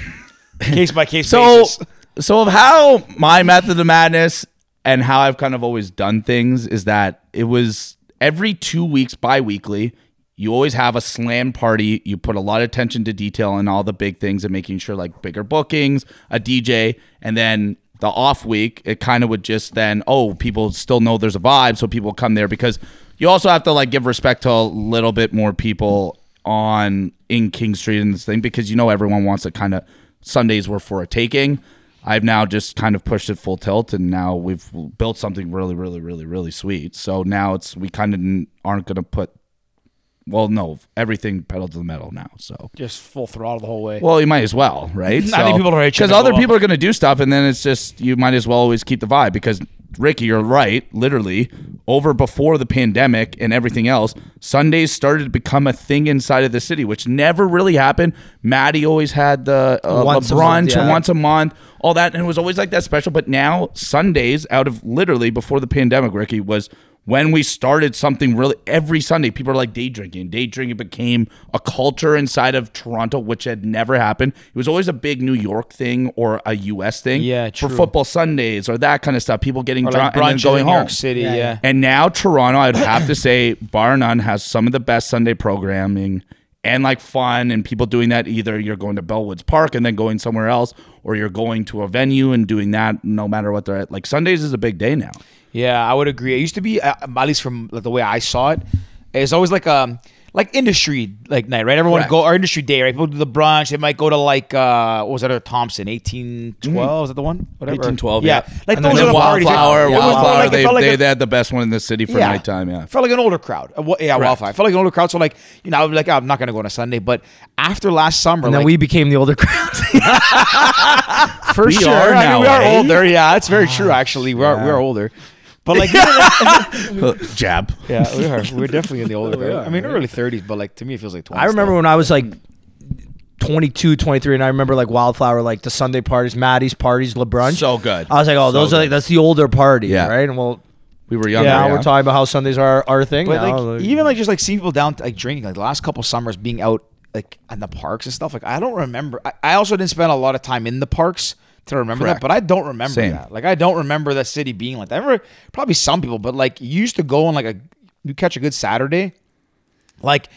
[CLEARS THROAT] case by case so basis? So of how my method of madness and how I've kind of always done things is that it was every two weeks bi-weekly you always have a slam party. You put a lot of attention to detail on all the big things and making sure like bigger bookings a dj and then the off week it kind of would just then oh people still know there's a vibe so people come there because you also have to like give respect to a little bit more people on in king street and this thing because you know everyone wants to kind of sundays were for a taking I've now just kind of pushed it full tilt, and now we've built something really, really, really, really sweet. So now it's we kind of aren't going to put, well, no, everything pedal to the metal now. So Just full throttle the whole way. well, you might as well, right? [LAUGHS] I think people are because other go up. people are going to do stuff, and then it's just you might as well always keep the vibe because Ricky, you're right. Literally, over before the pandemic and everything else, Sundays started to become a thing inside of the city, which never really happened. Maddie always had the uh, Once a brunch month, yeah. once a month, all that, and it was always like that special. But now Sundays, out of literally before the pandemic, Ricky was when we started something really every Sunday, people are like day drinking. Day drinking became a culture inside of Toronto, which had never happened. It was always a big New York thing or a US thing. Yeah, For football Sundays or that kind of stuff. People getting or drunk like and then going in New home. York City. Yeah, Yeah. yeah. And now Toronto, I'd have to say, bar none, has some of the best Sunday programming and like fun and people doing that. Either you're going to Bellwoods Park and then going somewhere else, or you're going to a venue and doing that no matter what they're at. Like Sundays is a big day now. Yeah, I would agree. It used to be, uh, at least from like, the way I saw it, it's always like um like industry like night, right? Everyone Correct. go or industry day, right? People do the brunch. They might go to like uh what was that? Other Thompson, eighteen twelve. Is that the one? Whatever. 1812, Yeah, yeah. like And those then are the parties. Wildflower, It was Wildflower, like- it they, felt like they, a- they had the best one in the city for nighttime. Yeah. Felt like an older crowd. Uh, wha- yeah, Wildfire. Felt like an older crowd. So like, you know, I would be like, "Oh, I'm not gonna go on a Sunday. But after last summer, And then like, we became the older crowd. [LAUGHS] For we sure. are now, now. we are eh? older. Yeah, that's very true. Actually, we are we are older. But like, [LAUGHS] Jab. yeah, we are. We're definitely in the older. [LAUGHS] crowd. I mean, early 30s, but like to me, it feels like 20. I remember when I was like 22, 23, and I remember like Wildflower, like the Sunday parties, Maddie's parties, LeBrunch. So good. I was like, oh, So those are like, that's the older party, Yeah. right? And well, We were younger. yeah, Yeah, we're talking about how Sundays are our thing. But now. like, even like just like seeing people down like drinking, like the last couple summers being out like in the parks and stuff. Like I don't remember. I, I also didn't spend a lot of time in the parks to remember Correct. that, but I don't remember Same. that. Like I don't remember the city being like that. I remember probably some people, but like you used to go on like a you catch a good Saturday, like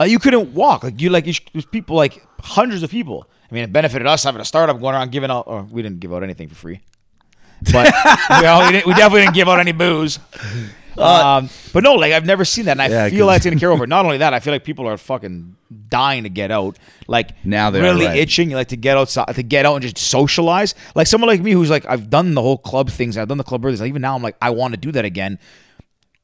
uh, you couldn't walk. Like you like you there's people like hundreds of people. I mean, it benefited us having a startup going around giving out. Or we didn't give out anything for free. But [LAUGHS] we, all, we, didn't, we definitely didn't give out any booze. Um, but no, like I've never seen that, and I Yeah, feel it's gonna carry over. Not [LAUGHS] only that, I feel like people are fucking dying to get out, like Now they are, really right. itching, like to get outside, to get out and just socialize. Like someone like me who's like, I've done the whole club things, I've done the club birthdays. Like, even now, I'm like, I want to do that again.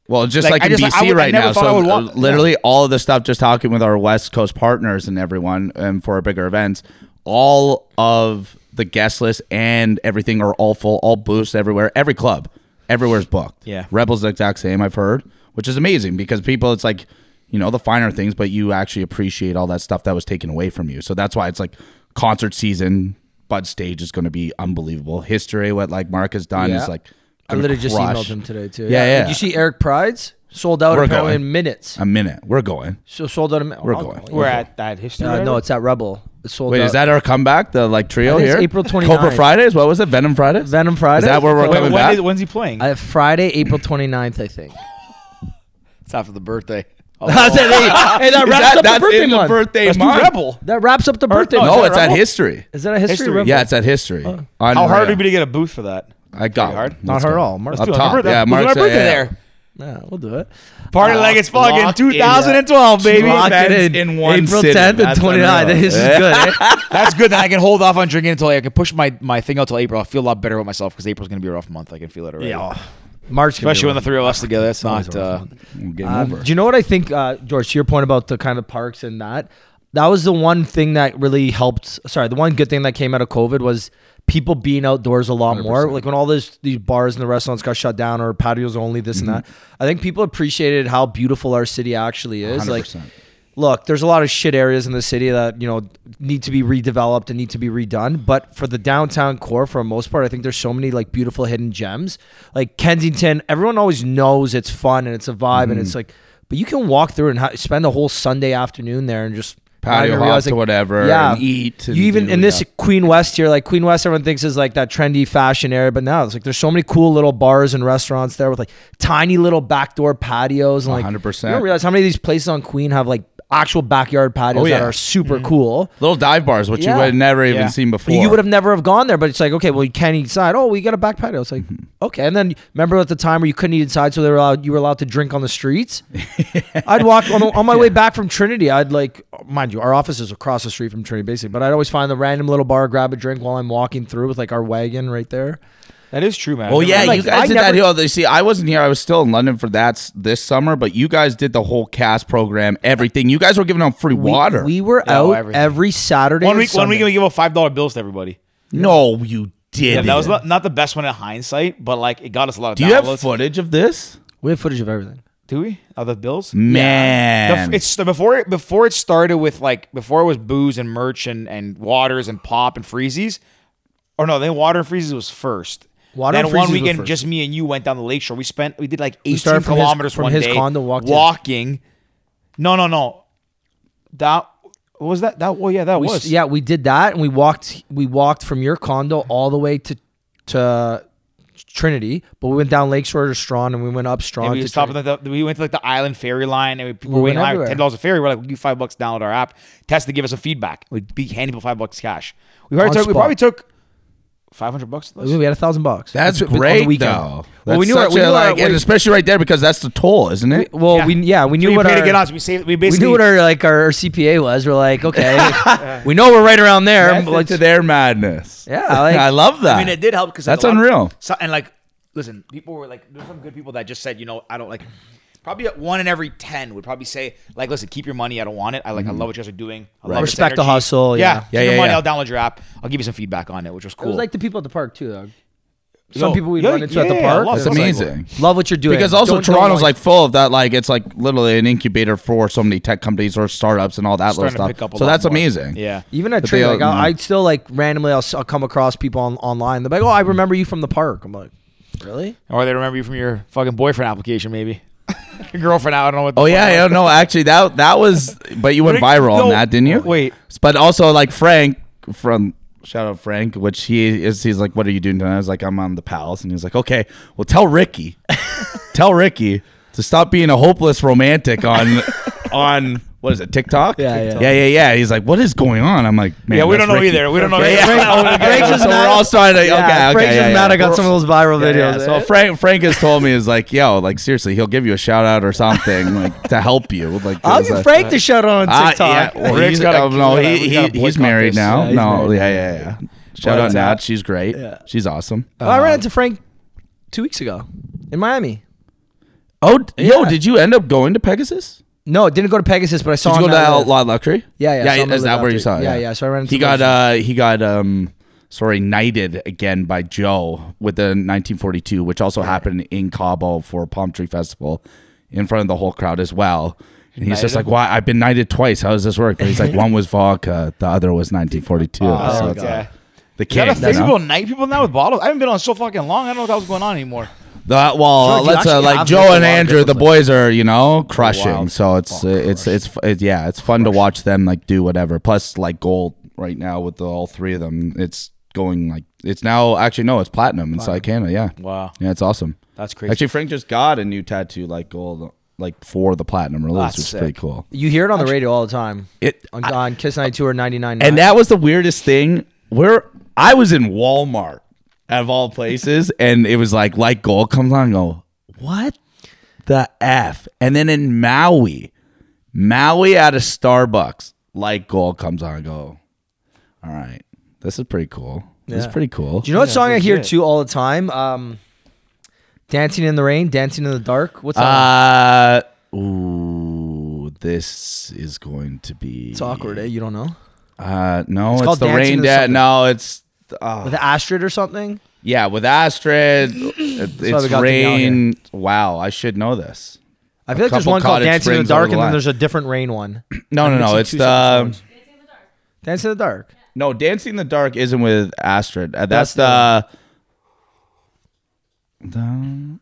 Well, just Like, like, in just- BC would- right now. So uh, want- literally all of the stuff, just talking with our West Coast partners and everyone, and for our bigger events, all of the guest list and everything are all full, all boosts everywhere. Every club, everywhere's booked. Yeah. Rebels the exact same. I've heard, which is amazing because people, it's like you know the finer things, but you actually appreciate all that stuff that was taken away from you. So that's why it's like concert season. Bud stage is going to be unbelievable. History, what like Mark has done Yeah. is like. I gonna literally just crush. emailed him today too. Yeah, yeah. Did you see Eric Prydz's sold out We're apparently going. in minutes? A minute, we're going. So sold out in minutes. We're going. We're at that history. Uh, no, it's at Rebel. It's sold Wait, out. is that our comeback? The like trio I think it's here? April Cobra Fridays? What was it? Venom Fridays? Venom Friday? Is that where we're When, coming when back? is- when's he playing? Uh, Friday, April 29th, I think. [LAUGHS] it's after the birthday. [LAUGHS] I said, hey, hey, that Is wraps that- up the that's birthday in the birthday Let's month? Rebel. That wraps up the birthday no, month. No, it's that at history. Is that a history? History. Rebel? Yeah, it's at history. How hard would it be to get a booth for that? I got Pretty hard. Not Let's hard at all. Mark. Up do it. top. Birthday- Yeah, we'll do Mark my said, birthday yeah. there. Yeah, we'll do it. Party like it's fucking lock in. 2012, baby. It in. in one April sitting. 10th and That's 29th. This is good. eh? [LAUGHS] That's good. Then I can hold off on drinking until I can push my, my thing out till April. I feel a lot better about myself because April's gonna be a rough month. I can feel it already. Yeah. March, Especially when the three of us together. That's not. Uh, Um, do you know what I think, uh, George? To your point about the kind of parks and that, that was the one thing that really helped. Sorry, the one good thing that came out of COVID was people being outdoors a lot more. Like when all this these bars and the restaurants got shut down or patios only, this and that. I think people appreciated how beautiful our city actually is. Like 100%. look, there's a lot of shit areas in the city that you know need to be redeveloped and need to be redone. But for the downtown core, for the most part, I think there's so many like beautiful hidden gems. Like Kensington, everyone always knows it's fun and it's a vibe and it's Mm-hmm. like, but you can walk through and ha- spend a whole Sunday afternoon there and just Patio even hop realize, to like, whatever Yeah, and eat and you even in this yeah. Queen West here, like Queen West, everyone thinks is like that trendy fashion area, but now it's like there's so many cool little bars and restaurants there with like tiny little backdoor patios and like 100%. You don't realize how many of these places on Queen have like actual backyard patios Oh, yeah. that are super cool. Little dive bars, which Yeah. you would never even Yeah. seen before. You would have never have gone there, but it's like okay, well you can't eat inside. Oh, we got a back patio. It's like Mm-hmm. okay, and then remember at the time where you couldn't eat inside, so they were allowed, you were allowed to drink on the streets. [LAUGHS] I'd walk on, the, on my way back from Trinity. I'd like, mind you, our office is across the street from Trinity, basically. But I'd always find the random little bar, grab a drink while I'm walking through with like our wagon right there. That is true, man. Well, yeah, Like, you guys I did never- that. Hill. You see, I wasn't here. I was still in London for that this summer. But you guys did the whole cast program, everything. You guys were giving out free We, water. we were Oh, out everything. every Saturday. one week, one week we give out five dollar bills to everybody. no, you did. Yeah, that was not, not the best one in hindsight, but like it got us a lot of Do you have footage of this? we have footage of everything. Do we? Of the bills? Man, The, it's the, before it before it started with like before it was booze and merch and, and waters and pop and freezies, or no, then water and freezies was first. Water then and one weekend, just me and you went down the lakeshore. We spent we did like eighteen started from his- kilometers from one his day condo, walked in. walking. No, no, no. That what was that. That well, yeah, that We, was yeah, we did that, and we walked. We walked from your condo all the way to to Trinity, but we went down Lakeshore to Strachan, and we went up Strachan. And we to stopped Trinity. at the, we went to like the island ferry line, and we, We were went waiting line everywhere. ten dollars a ferry. We're like, we'll give you five bucks, download our app, test to give us a feedback. We'd be handing people five bucks cash. We probably On took, we spot. probably took five hundred bucks. We we had a thousand bucks. that's on the great weekend. though. Well, we knew our- such we a, knew our- like, and we- especially right there because that's the toll, isn't it? Well, Yeah. we yeah we knew So what pay our to get on. So we saved. We we basically knew what our like our CPA was. We're like, [LAUGHS] okay, we know we're right around there. Method Like, to their madness. Yeah, [LAUGHS] like- I love that. I mean, it did help because That's unreal. So, and like, listen, people were like, there's some good people that just said, you know, I don't like. Probably one in every ten would probably say, like, listen, keep your money. I don't want it. I like, I mm-hmm. love what you guys are doing. I love this Respect the energy. hustle, yeah. Yeah, Yeah, keep yeah, your money. yeah. I'll download your app. I'll give you some feedback on it, which was cool. it cool. was like the people at the park too. Though. Some Yo, people we yeah, run into at the yeah, park. love That's it. it's like, amazing. love what you're doing. Because also Don't- don't Toronto's like full of that, like it's like literally an incubator for so many tech companies or startups and all that little Starting to pick stuff. up a So lot that's more. amazing. Yeah. Even at But Trinity, they like, all- I, mm-hmm. I still like randomly I'll, s- I'll come across people on, online. They're like, "Oh, I remember you from the park." I'm like, "Really?" Or they remember you from your fucking boyfriend application, maybe. Your girlfriend. I don't know what. The Oh fuck yeah, it yeah, was. no, actually that that was, but you went But it- viral on no, that, didn't you? wait. but also like Frank from shout out Frank, which he is, he's like, what are you doing tonight? I was like, I'm on the palace," and he's like, okay, well tell Ricky, [LAUGHS] tell Ricky to stop being a hopeless romantic on on what is it, TikTok? Yeah, yeah. yeah, yeah, yeah. He's like, what is going on? I'm like, man, Yeah, we don't know Ricky. either. We don't know Yeah, either. yeah. Frank's just so we're all starting to, okay, yeah, okay, Frank's yeah, just yeah. mad I got some of those viral Yeah, videos. yeah. So Frank Frank has told me is like, yo, like seriously, he'll give you a shout out or something like to help you. Like, [LAUGHS] I'll there's give a- Frank the shout out on Ah, TikTok. yeah, well, Rick's he's, gotta- oh, no, he, he, he's married this. now. Yeah, he's no, married. yeah, yeah, yeah. Shout out it's Nat, she's great. Yeah. She's awesome. Oh, I ran into Frank two weeks ago in Miami. Oh, yo, did you end up going to Pegasus? No, it didn't go to Pegasus, but I saw Did you him go to at Loud Luxury? Yeah, yeah. yeah. saw him at is Live that where you after. saw? it? Yeah, yeah. So I ran into He got uh he got um sorry knighted again by Joe with the 1942, which also happened in Cabo for Palm Tree Festival, in front of the whole crowd as well. And he's just like, "Why? I've been knighted twice. How does this work?" But he's like, [LAUGHS] "One was vodka, the other was 1942." Oh, so it's, okay. the Is that king. a thing? you know? People night people now with bottles. I haven't been on so fucking long. I don't know what that was going on anymore. The, well, George, let's uh, like Joe and Andrew, the different boys are you know crushing. wild. So it's uh, it's it's it, yeah, it's fun to watch them like do whatever. Plus, like gold right now with the, all three of them, it's going like it's now actually no, it's platinum inside Canada. Yeah, Wow, yeah, it's awesome. that's crazy. Actually, Frank just got a new tattoo like gold like for the platinum release, That's which is sick. pretty cool. You hear it on the radio all the time. It On, on Kiss 92 or 99. and that was the weirdest thing. Where I was in Walmart out of all places, and it was like like gold comes on, and go what the f? And then in Maui, Maui at a Starbucks, like gold comes on, and go all right, this is pretty cool. This is pretty cool. Do you know what Yeah, song I hear legit. too all the time? Um, Dancing in the Rain, Dancing in the Dark. What's that? Uh, ooh, this is going to be it's awkward, eh? You don't know? Uh, no, It's it's, called the Dancing rain in dad. Sun. No, it's uh, With Astrid or something? Yeah, with Astrid, [CLEARS THROAT] it- why we it's got the gal rain. Wow, I should know this. I feel like there's one called Dancing in the Dark, the and then there's a different rain one. [CLEARS THROAT] No, no, no. It's the separate. Dancing in the Dark. no Dancing in the Dark isn't with Astrid. Uh, that's, That's the. the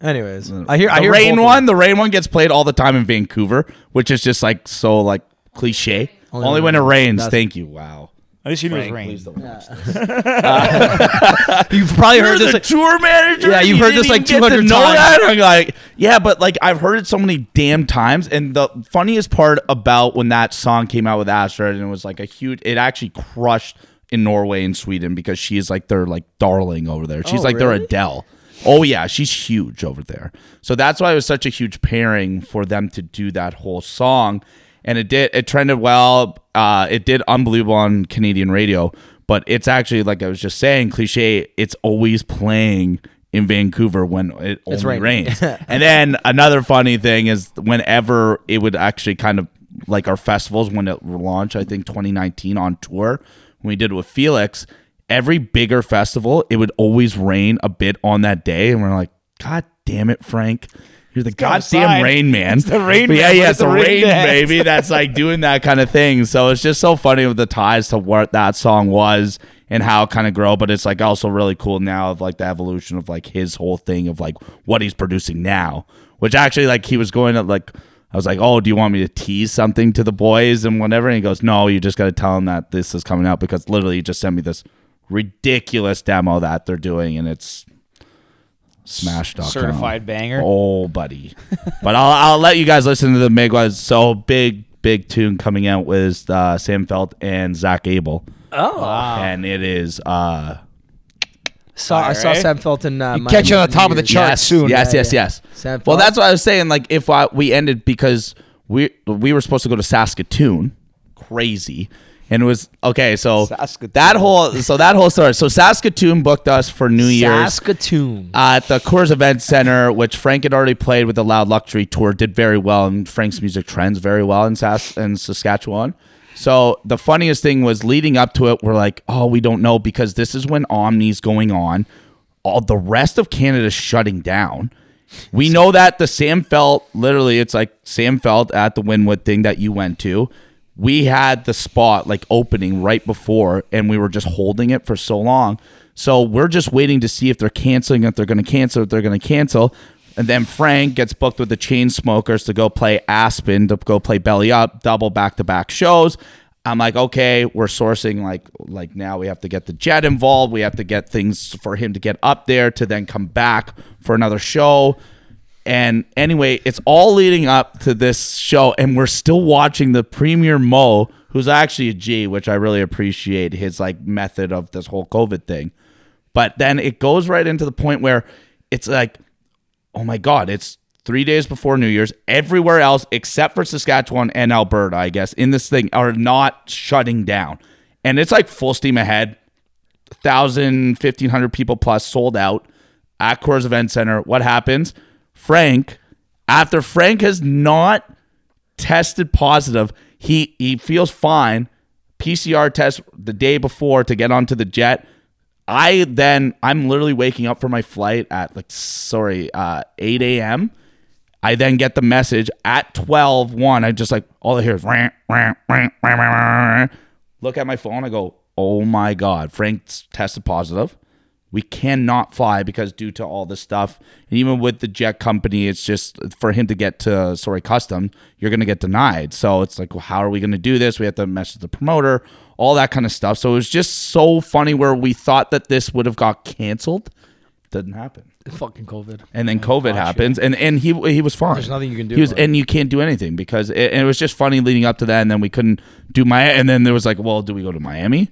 Anyways, I hear. I the hear rain one. The rain one gets played all the time in Vancouver, which is just like so like cliche. Only Only, when when it- rains. Thank you. Wow. At least you knew it was Frank, rain. please don't watch this. [LAUGHS] [LAUGHS] You've probably heard You're this. the Like, tour manager. Yeah, you've heard this, like, even get to 200 know times. that? [LAUGHS] I'm like, yeah, but like I've heard it so many damn times. And the funniest part about when that song came out with Astrid and it was like a huge, it actually crushed in Norway and Sweden because she is like their like darling over there. She's Oh, like their really? Adele. Oh yeah, she's huge over there. So that's why it was such a huge pairing for them to do that whole song. And it did it trended well. Uh, it did unbelievable on Canadian radio, but it's actually like I was just saying, cliche. It's always playing in Vancouver when it It's only rains. [LAUGHS] and then another funny thing is whenever it would actually kind of like our festivals when it launched, I think 2019 on tour when we did it with Felix. Every bigger festival, it would always rain a bit on that day, and we're like, God damn it, Frank. You're the goddamn rain man. It's the Rain But Yeah, Man. yeah, it's the Rain rain baby. That's like doing that kind of thing. So it's just so funny with the ties to what that song was and how it kind of grow. But it's like also really cool now of like the evolution of like his whole thing of like what he's producing now. Which actually like he was going to like I was like, Oh, do you want me to tease something to the boys and whatever? And he goes, No, you just gotta tell them that this is coming out because literally he just sent me this ridiculous demo that they're doing and it's smash.com. Certified banger. Oh, buddy. [LAUGHS] but I'll, I'll let you guys listen to the Megwas. So big, big tune coming out with uh, Sam Feldt and Zak Abel. oh, Wow. And it is. Uh, saw, I saw Alright. Sam Felton. Uh, You Miami catch you on the top of the chart yes, soon. Yes, Yeah, yes, yeah. yes. Sam Well, that's what I was saying. Like, if I, we ended because we we were supposed to go to Saskatoon, crazy, and it was okay. So Saskatoon. that whole so that whole story. So Saskatoon booked us for New Year's. Saskatoon. at the Coors Event Center, which Frank had already played with the Loud Luxury Tour, did very well, and Frank's music trends very well in Sas- in Saskatchewan. So the funniest thing was leading up to it, we're like, oh, we don't know because this is when Omni's going on. All the rest of Canada's shutting down. We know that the Sam Feldt, literally, it's like Sam Feldt at the Wynwood thing that you went to. We had the spot like opening right before, and we were just holding it for so long. So we're just waiting to see if they're canceling, if they're going to cancel, if they're going to cancel. And then Frank gets booked with the Chainsmokers to go play Aspen, to go play Belly Up, double back to back shows. I'm like, okay, we're sourcing like like now we have to get the jet involved. We have to get things for him to get up there to then come back for another show. And anyway, it's all leading up to this show, and we're still watching the Premier Moe, who's actually a G, which I really appreciate his like method of this whole COVID thing. But then it goes right into the point where it's like, oh my God, it's three days before New Year's. Everywhere else, except for Saskatchewan and Alberta, I guess, in this thing are not shutting down. And it's like full steam ahead. 1,000, 1,500 people plus sold out at Coors Event Center. What happens? Frank, after Frank has not tested positive, he, he feels fine. PCR test the day before to get onto the jet. I then I'm literally waking up for my flight at like sorry uh 8 a.m. I then get the message at 12 1. I just like all I hear is "Rah, rah, rah, rah, rah, rah." look at my phone. I go, oh my god, Frank's tested positive. We cannot fly because due to all this stuff, and even with the jet company, it's just for him to get to sorry custom, you're gonna get denied. So it's like, well, how are we gonna do this? We have to message the promoter, all that kind of stuff. So it was just so funny where we thought that this would have got canceled, didn't happen, Fucking COVID. and then COVID happens, and and he he was fine. There's nothing you can do He was, and you can't do anything because it, and it was just funny leading up to that, and then we couldn't do my, and then there was like, well, do we go to Miami?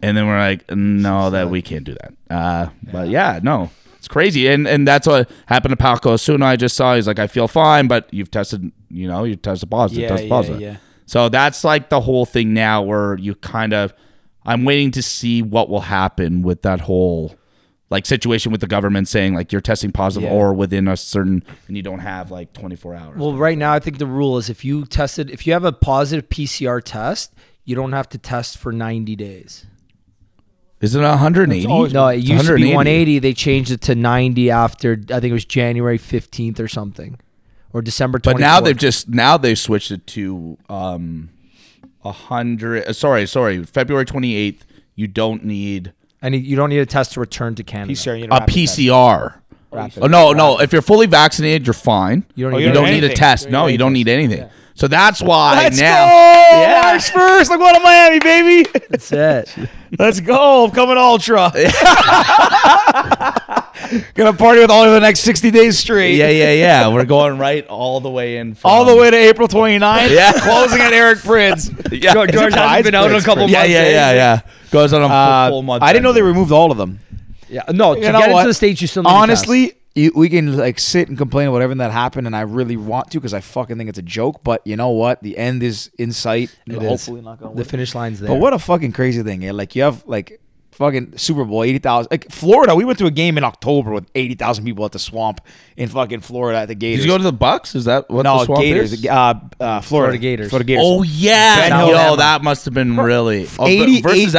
And then we're like, no, that we can't do that. Uh, But yeah, no, it's crazy, and and that's what happened to Paco Osuna. I just saw he's like, I feel fine, but you've tested, you know, you tested positive, Yeah, tested yeah, positive. yeah. So that's like the whole thing now, where you kind of, I'm waiting to see what will happen with that whole. Like situation with the government saying like you're testing positive Yeah. or within a certain and you don't have like 24 hours. Well, right now, I think the rule is if you tested, if you have a positive PCR test, you don't have to test for 90 days. Isn't it 180? always- No, it It's used to be 180. 180. They changed it to 90 after, I think it was January 15th or something, or December 24th. But now they've just now they've switched it to um a hundred. uh, Sorry, sorry. February 28th. You don't need and you don't need a test to return to Canada. PCR, you a know, test. PCR. Rapid. Oh no, no. If you're fully vaccinated, you're fine. You don't Oh, need You you don't don't need a test. You No, you don't need anything. So that's why Let's now. go! Yeah. March first, like going to Miami, baby. That's it. Let's go. I'm coming ultra. [LAUGHS] Gonna party with all of the next 60 days straight. Yeah, yeah, yeah. We're going right all the way in. From, All the way to April 29th. Yeah. Closing at Eric Prydz. [LAUGHS] Yeah, George, George hasn't been out in a couple yeah, months. yeah, eh? yeah, yeah. Goes on a full, Uh, full month. I didn't know they removed all of them. Yeah. No, to You know get what? into the states, you still need a test. Honestly, you, we can like sit and complain about everything that happened, and I really want to because I fucking think it's a joke. But you know what? The end is in sight. It is. Hopefully, not gonna the finish line's there. But what a fucking crazy thing, yeah. Like you have like fucking Super Bowl eighty thousand. Like Florida, we went to a game in October with eighty thousand people at the Swamp in fucking Florida at the Did you go to the Bucks? Is that what no the swamp Gators? is? Uh, uh, Florida, Florida Gators. Florida Gators. Oh yeah, Ben yo, Hill. that must have been really oh, but Eighty-eight versus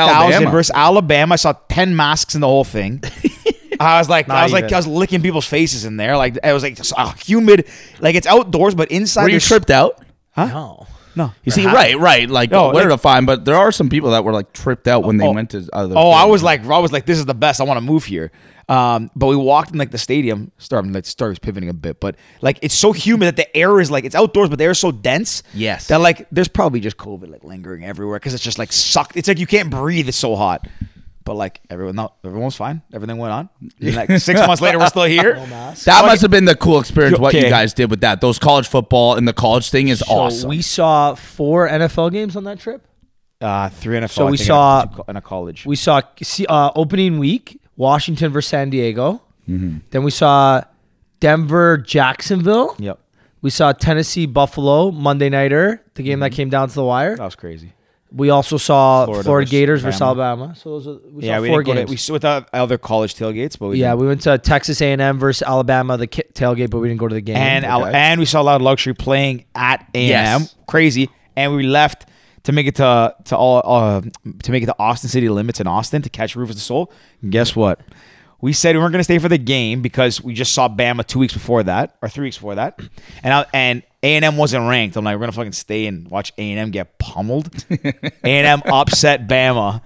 versus Alabama. I saw ten masks in the whole thing. [LAUGHS] I was like, I Not was like. I was licking people's faces in there. Like, it was like just, uh, humid. Like it's outdoors, but inside. Were you there's- tripped out? no. No. You see, right, right. Like, No, we're like- fine, but there are some people that were like tripped out when they Oh. went to other. Oh, I was like, I was like, this is the best. I want to move here. Um, but we walked in like the stadium. Start, like, start was pivoting a bit, but like it's so humid that the air is like it's outdoors, but the air is so dense. Yes. That like there's probably just COVID like lingering everywhere because it's just like sucked. It's like you can't breathe. It's so hot. But like everyone, no, everyone was fine. Everything went on. [LAUGHS] And, like six months later, we're still [LAUGHS] here. that must have been the cool experience. What you Okay. guys did with that, those college football and the college thing is So awesome. we saw four NFL games on that trip. Uh, three NFL. So I we think, saw- in a, in a college. We saw see, uh, opening week Washington versus San Diego. Mm-hmm. Then we saw Denver Jacksonville. yep, We saw Tennessee Buffalo Monday nighter, the game Mm-hmm. that came down to the wire. that was crazy. We also saw Florida Florida, Gators versus Bama. Alabama. So those are, we yeah, saw we four didn't to, games. we saw with other college tailgates, but we yeah, didn't. we went to Texas A&M versus Alabama, the ki- tailgate, but we didn't go to the game. and Al- Okay. and we saw a Loud Luxury playing at A and M. Yes. Crazy, and we left to make it to to all uh, to make it to Austin City Limits in Austin to catch Rüfüs Du Sol. And guess what? We said we weren't going to stay for the game because we just saw Bama two weeks before that or three weeks before that, and I, and A and M wasn't ranked. I'm like, we're gonna fucking stay and watch A and M get pummeled. [LAUGHS] A and M upset Bama.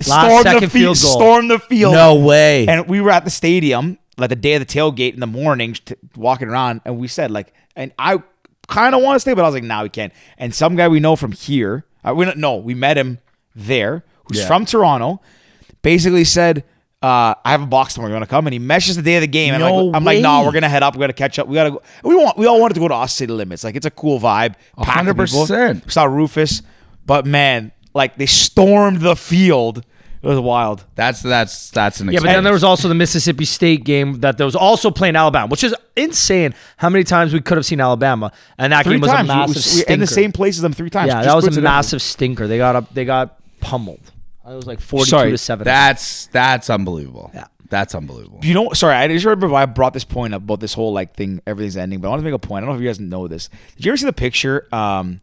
storm second the field goal. Stormed the field. no way. And we were at the stadium like the day of the tailgate in the morning, t- walking around, and we said like, and I kind of want to stay, but I was like, nah, we can't. And some guy we know from here, uh, we don't know, we met him there, who's Yeah. from Toronto, basically said, uh, I have a box tomorrow. You want to come? And he meshes the day of the game. And I'm, like, I'm like, no, we're gonna head up. We gotta catch up. We gotta go. We want. We all wanted to go to Austin City Limits. Like it's a cool vibe. packed with people. 100%. Saw Rufus, but man, like they stormed the field. It was wild. That's that's that's an Yeah, but then there was also the Mississippi State game that there was also playing Alabama, which is insane. How many times we could have seen Alabama, and that Three game was times. a massive we, stinker. in the same place as them three times. yeah, that was a massive stinker. They got up, they got pummeled. It was like forty-two Sorry, to seven. that's that's unbelievable. Yeah. That's unbelievable. You know, sorry, I just remember why I brought this point up about this whole like thing, everything's ending. But I want to make a point. I don't know if you guys know this. Did you ever see the picture? Um,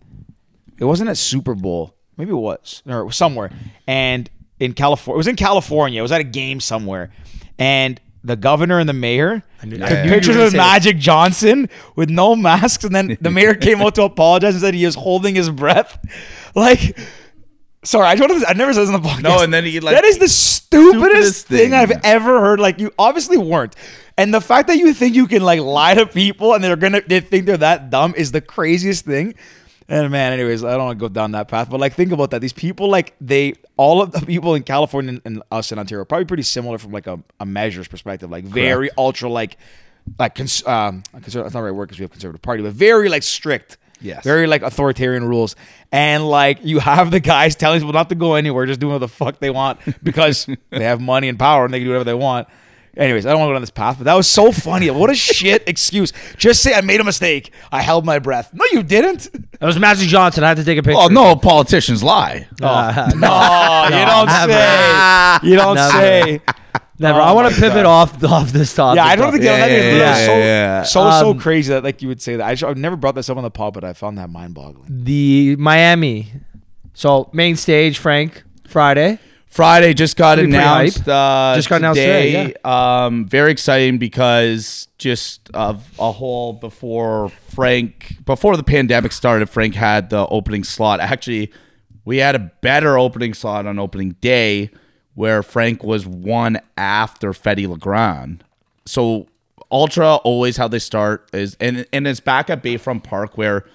it wasn't at Super Bowl, maybe it was, or it was somewhere, and in California, it was in California. It was at a game somewhere, and the governor and the mayor took I knew you were pictures gonna with say this. Magic Johnson with no masks, and then the mayor came out to [LAUGHS] apologize and said he was holding his breath, [LAUGHS] like. Sorry, I don't. I never said this on the podcast. No, and then he, like- that is the stupidest, Stupidest thing thing. I've ever heard. Like you obviously weren't, and the fact that you think you can like lie to people and they're gonna they think they're that dumb is the craziest thing. And man, anyways, I don't want to go down that path, but like think about that. These people, like they, all of the people in California and, and us in Ontario, are probably pretty similar from like a, a measures perspective. Like very ultra, like like cons- um, that's not the right word because we have conservative party, but very like strict. Yes. Very like authoritarian rules. And like you have the guys telling people not to go anywhere, just doing what the fuck they want [LAUGHS] because they have money and power and they can do whatever they want. Anyways, I don't want to go down this path, but that was so funny. What a shit excuse. Just say I made a mistake. I held my breath. No, you didn't. It was Magic Johnson. I had to take a picture. Oh no, politicians lie. [LAUGHS] Uh, [LAUGHS] No, you don't never. say. You don't Never. say. Never. Oh I want to pivot God. off off this topic. Yeah, I don't think Yeah, that is yeah, so, yeah, yeah. so so Um, crazy that like you would say that. I just, I've never brought this up on the pod, but I found that mind boggling. the Miami. So main stage, Frank, Friday. Friday just got pretty announced. Uh, Just got announced today, Um, very exciting because just of a whole before Frank before the pandemic started, Frank had the opening slot. Actually, we had a better opening slot on opening day where Frank was one after Fetty Legrand. So Ultra always how they start is and and it's back at Bayfront Park where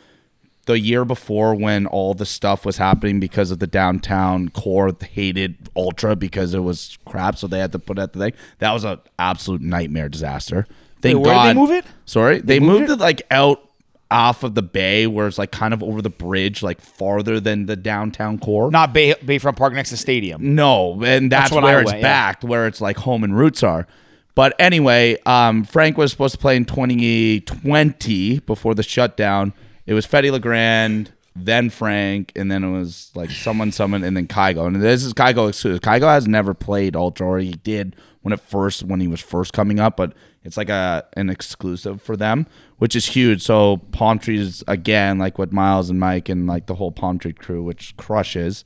the year before when all the stuff was happening because of the downtown core hated ultra because it was crap so they had to put out the thing that was an absolute nightmare disaster thank Wait, where did they move it? sorry they, moved moved, it? it? like out off of the bay where it's like kind of over the bridge like farther than the downtown core Not Bay, Bayfront Park next to stadium. no, and that's, when where I it's went, yeah. backed, where it's like home and roots are. But anyway, um, Frank was supposed to play in 2020 before the shutdown. It was Fetty Legrand, then Frank, and then it was like someone, someone, and then Kygo. And this is Kygo exclusive. Kygo has never played Ultra, or he did when it first when he was first coming up, but it's like a an exclusive for them, which is huge. So Palm Trees again, like what Miles and Mike and like the whole Palm Tree crew, which crushes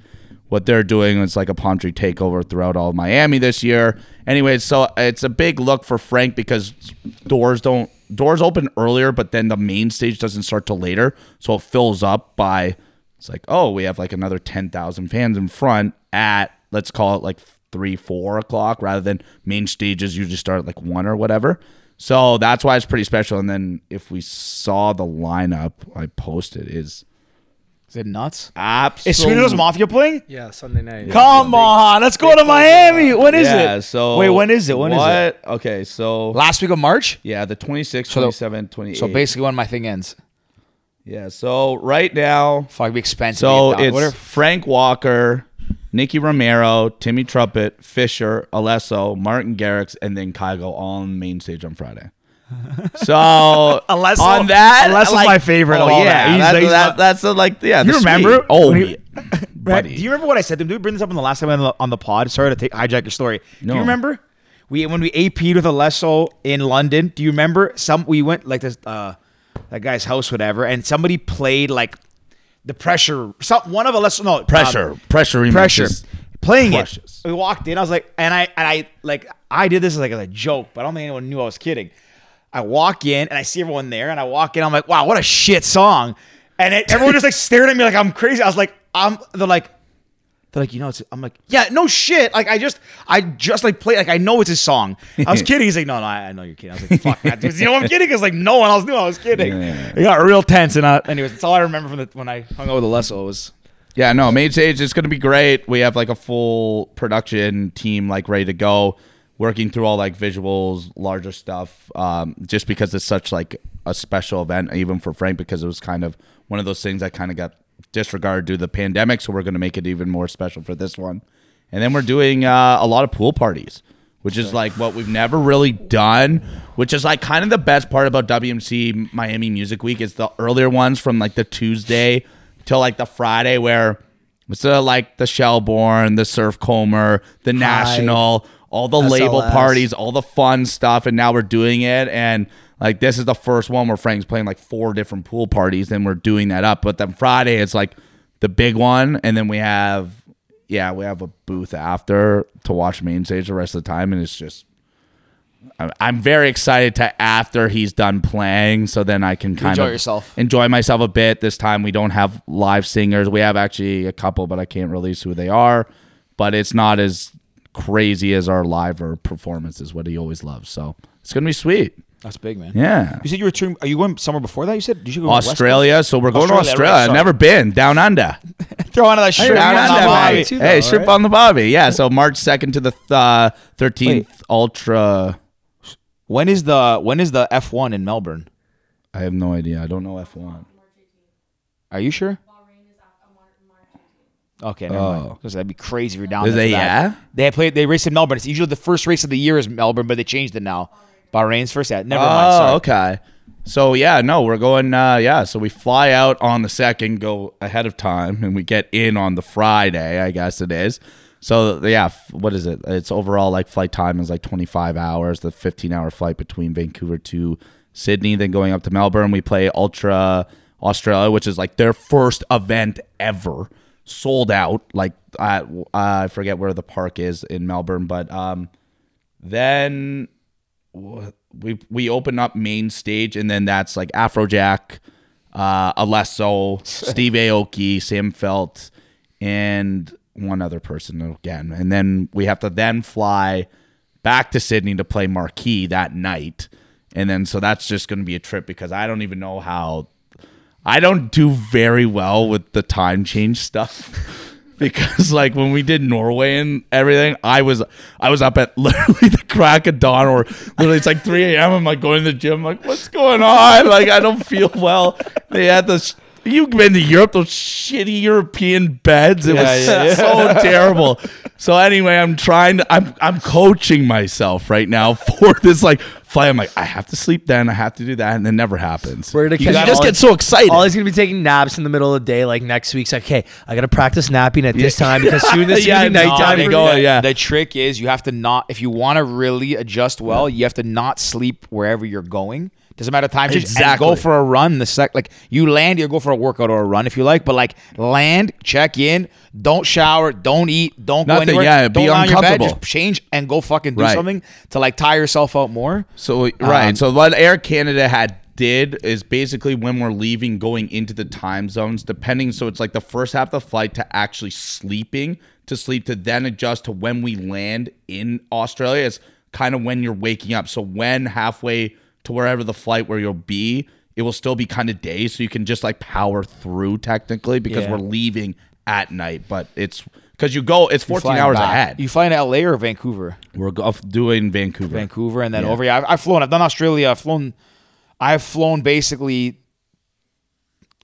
what they're doing is like a palm tree takeover throughout all Miami this year. Anyway, so it's a big look for Frank because doors don't doors open earlier, but then the main stage doesn't start till later, so it fills up by it's like oh we have like another ten thousand fans in front at let's call it like three four o'clock rather than main stages usually start at like one or whatever. So that's why it's pretty special. And then if we saw the lineup I posted is Is it nuts? absolutely Is Swedish House Mafia playing? Yeah, Sunday night. Come on, let's go to Miami. When is yeah, it? So wait, when is it? When is what? it? Okay, so Last week of March. yeah, the 26th, So the- 27th, 28th. So basically, when my thing ends. yeah. So right now, Fuck, be expensive. so to get down. it's Frank Walker, Nicky Romero, Timmy Trumpet, Fisher, Alesso, Martin Garrix, and then Kygo all on the main stage on Friday. [LAUGHS] So Alesso- on that, Alesso's my favorite Oh yeah, that. He's- he's that- that's the, like yeah. You remember suite. Oh, he- [LAUGHS] buddy. Do you remember what I said to him? Did we bring this up on the last time on the, on the pod? Sorry to take, hijack your story. Do you remember? We when we AP'd with Alesso in London. Do you remember? Some we went like this uh that guy's house, whatever, and somebody played like the pressure. Some one of Alesso no pressure, um, pressure, pressure playing crushes. it. We walked in. I was like, and I and I like I did this as like as a joke, but I don't think anyone knew I was kidding. I walk in and I see everyone there, and I walk in. I'm like, wow, what a shit song, and it, everyone just like stared at me like I'm crazy. I was like, I'm. They're like. They're like, you know, it's. I'm like, yeah, no shit. Like, I just, I just like play. Like, I know it's his song. I was [LAUGHS] kidding. He's like, no, no, I, I know you're kidding. I was like, fuck that. You know, I'm kidding because like no one else knew I was kidding. Yeah. It got real tense. And uh, anyways, that's all I remember from the when I hung out with Alesso was Yeah, no, main stage is going to be great. We have like a full production team like ready to go. working through all like visuals, larger stuff, um, just because it's such like a special event, even for Frank, because it was kind of one of those things that kind of got disregarded due to the pandemic. So we're going to make it even more special for this one. And then we're doing uh, a lot of pool parties, which is like what we've never really done, which is like kind of the best part about WMC Miami Music Week is the earlier ones from like the Tuesday till like the Friday where it's uh, like the Shelborne, the Surfcomber, the National, all the label parties, all the fun stuff, and now we're doing it. And like this is the first one where Frank's playing like four different pool parties, and we're doing that up. But then Friday it's like the big one, and then we have yeah, we have a booth after to watch main stage the rest of the time, and it's just. I'm- very excited to after he's done playing, so then I can kind Enjoy of yourself. enjoy myself a bit. This time we don't have live singers. We have actually a couple, but I can't release who they are. But it's not as crazy as our live or performances, what he always loves. So it's gonna be sweet. That's big, man. Yeah. You said you were touring. Are you going somewhere before that? You said you go to Australia, so we're going to Australia, Australia. right, I've never been down under. [LAUGHS] Throw on that shirt. Down on under, the Bobby too, Hey, though, shrimp right? on the Bobby. Yeah, so March second to the uh, thirteenth, Wait. Ultra. When is the when is the F one in Melbourne? I have no idea. I don't know F one. Are you sure? Okay, never Oh. mind. 'Cause that'd be crazy if you're down Is there. that. yeah? They play. They race in Melbourne. It's usually the first race of the year is Melbourne, but they changed it now. Bahrain's first. Yeah, never oh, mind. Sorry. okay. So yeah, no, we're going. Uh, yeah, so we fly out on the second, go ahead of time, and we get in on the Friday. I guess it is. So yeah, what is it? It's overall like flight time is like 25 hours. The 15 hour flight between Vancouver to Sydney, then going up to Melbourne. We play Ultra Australia, which is like their first event ever, sold out. Like at, I forget where the park is in Melbourne, but um, then we we open up main stage and then that's like Afrojack, uh, Alesso, [LAUGHS] Steve Aoki, Sam Feldt, and one other person again. And then we have to then fly back to Sydney to play Marquee that night. And then so that's just going to be a trip because I don't even know how I don't do very well with the time change stuff. [LAUGHS] Because like when we did Norway and everything, I was I was up at [LAUGHS] literally the crack of dawn, or literally it's like 3 a.m. I'm like going to the gym, like what's going on? Like I don't feel well. They had this. You've been to Europe, those shitty European beds. It Yeah, was yeah, yeah. so terrible. So anyway, I'm trying to. I'm I'm coaching myself right now for this like flight. I'm like I have to sleep then. I have to do that, and it never happens. We're gonna you catch just get so excited. All he's gonna be taking naps in the middle of the day. Like next week's like, hey, I gotta practice napping at this time because soon [LAUGHS] this Yeah, is gonna no, nighttime. they for go, the, yeah. The trick is you have to not if you want to really adjust well, you have to not sleep wherever you're going. Doesn't matter time Exactly. go for a run. The sec like you land, you go for a workout or a run if you like. But like land, check in, don't shower, don't eat, don't go anywhere. yeah, be don't on your bed, uncomfortable. just change and go fucking do Right. something to like tire yourself out more. So right. Um, so what Air Canada had did is basically when we're leaving, going into the time zones, depending. So it's like the first half of the flight to actually sleeping to sleep to then adjust to when we land in Australia. is kind of when you're waking up. So when halfway to wherever the flight where you'll be, it will still be kind of day, so you can just like power through technically because Yeah. we're leaving at night. But it's because you go, it's 14 Flying hours back. ahead. You fly into LA or Vancouver? we're go- doing Vancouver. Vancouver and then over. Yeah, I've, I've flown. I've done Australia. I've flown. I've flown basically.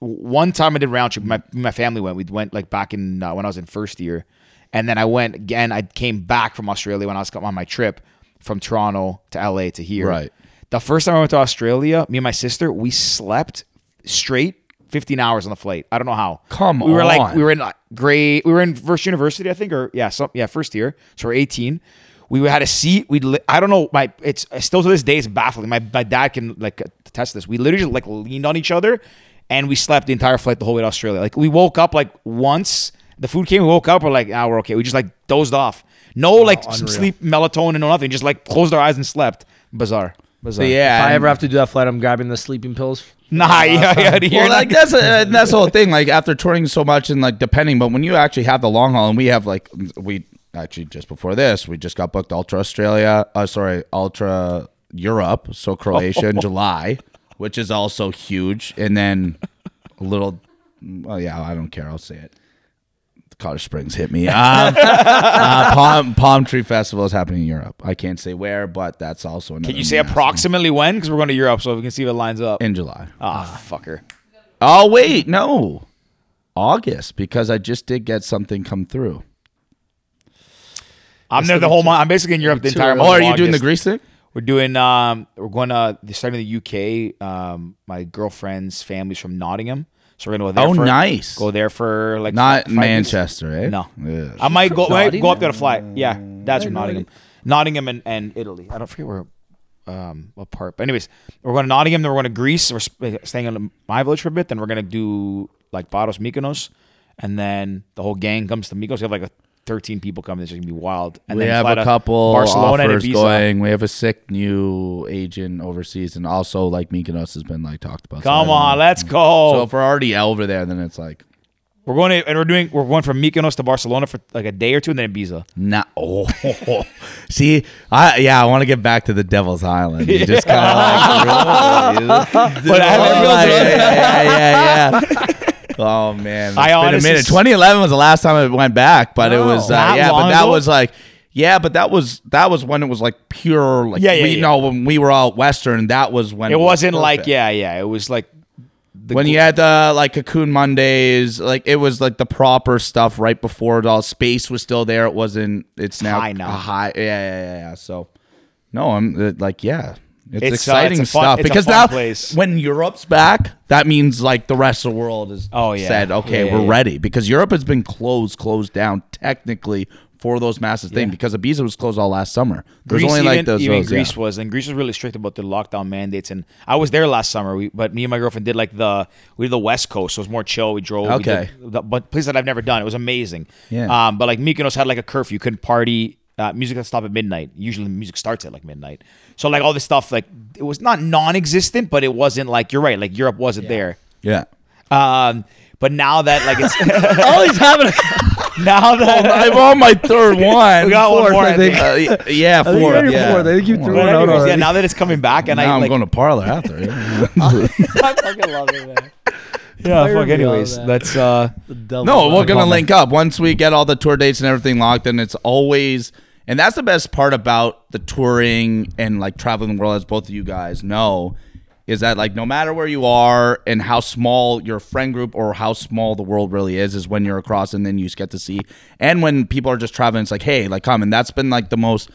One time I did round trip. My my family went. We went like back in uh, when I was in first year, and then I went again. I came back from Australia when I was on my trip from Toronto to LA to here. Right. The first time I went to Australia, me and my sister, we slept straight 15 hours on the flight. I don't know how. Come on. we were like we were in like, grade we were in first university, I think, or yeah, some yeah, first year. So we're 18. We had a seat. We li- I don't know. My it's still to this day it's baffling. My my dad can like test this. We literally just like leaned on each other, and we slept the entire flight the whole way to Australia. Like we woke up like once the food came. We woke up. We're like, ah, we're okay. We just like dozed off. No like some unreal. sleep melatonin or nothing. Just like closed our eyes and slept. Bizarre. Bizarre. So, yeah, If I ever have to do that flight, I'm grabbing the sleeping pills. [LAUGHS] Nah, yeah, yeah. You're well, like that's a, that's the whole [LAUGHS] thing. Like after touring so much and like depending, but when you actually have the long haul, and we have like we actually just before this, we just got booked Ultra Australia. Uh, sorry, Ultra Europe, so Croatia in July, which is also huge, and then a little. Well, yeah, I don't care. I'll say it. College Springs hit me. Um, [LAUGHS] uh, Palm Palm Tree Festival is happening in Europe. I can't say where, but that's also another. Can you say massive- approximately when? Because we're going to Europe, so we can see if it lines up. in July? Ah, fucker. Oh wait, no, August because I just did get something come through. I'm there the whole month. I'm basically in Europe the entire month. Oh, are you doing the August. Greece thing? We're doing. Um, we're going to starting in the UK. Um, my girlfriend's family's from Nottingham, so we're gonna go there. Oh, for, nice. Go there for like Not fi- five weeks. Manchester, eh? No. Ugh. I might go. Might go up there to fly. Yeah, that's from know Nottingham, Nottingham and, and Italy. I don't forget where. Um, what part? But anyways, we're going to Nottingham. Then we're going to Greece. We're staying in my village for a bit. Then we're gonna do like Paros, Mykonos, and then the whole gang comes to Mykonos. We have like a 13 people coming. This is gonna be wild. And we then have a uh, couple Barcelona offers going. We have a sick new agent overseas, and also like Mykonos has been like talked about. Come don't on, know. let's go. So if we're already over there, then it's like We're going to, and we're doing we're going from Mykonos to Barcelona for like a day or two, and then Ibiza. not. [LAUGHS] Oh, see, I yeah, I want to get back to the Devil's Island. You just kind of like, [LAUGHS] But I haven't Oh, yeah, yeah, yeah, yeah. [LAUGHS] Oh man, it's I been a honestly minute. s- 2011 was the last time I went back, but it was uh, That yeah, but that ago? was like. Yeah, but that was that was when it was like pure like Yeah, yeah, we yeah. know when we were all western that was when It was wasn't like perfect. yeah, yeah. It was like the when you had the like cocoon mondays like it was like the proper stuff right before it all space was still there it wasn't it's now High now. a high yeah yeah yeah, yeah. so no i'm uh, like yeah it's, It's, uh, exciting it's a fun- stuff it's because now place. when europe's back that means like the rest of the world is Oh, yeah. said okay Yeah, yeah, we're yeah. ready because europe has been closed closed down technically for those massive things because Ibiza was closed all last summer there's Greece, only even, like those even those, yeah. Greece was, and Greece was really strict about the lockdown mandates. And I was there last summer, we, but me and my girlfriend did like the we did the West Coast, so it was more chill. We drove, Okay. we did the, but place that I've never done. It was amazing. Yeah. Um, but like Mykonos had like a curfew, you couldn't party. Uh, music had to stop at midnight. Usually, music starts at like midnight. So like all this stuff, like it was not non-existent, but it wasn't like you're right. Like Europe wasn't there. yeah Um, but now that like it's [LAUGHS] [LAUGHS] All he's having. now that i'm on my third one [LAUGHS] we got one Fourth, more, I I think. Uh, y- yeah, I think four. you're yeah. fourth. I think you threw But out anyways, yeah, now that it's coming back, and now I I'm like, going to Parlour after. yeah. I fucking love it, man. yeah, Fire fuck. Anyways, that. that's uh. No, we're gonna link up once we get all the tour dates and everything locked. And it's always, and that's the best part about the touring and like traveling the world, as both of you guys know, is that like no matter where you are and how small your friend group or how small the world really is, is when you're across and then you just get to see. And when people are just traveling, it's like, hey, like come, and that's been like the most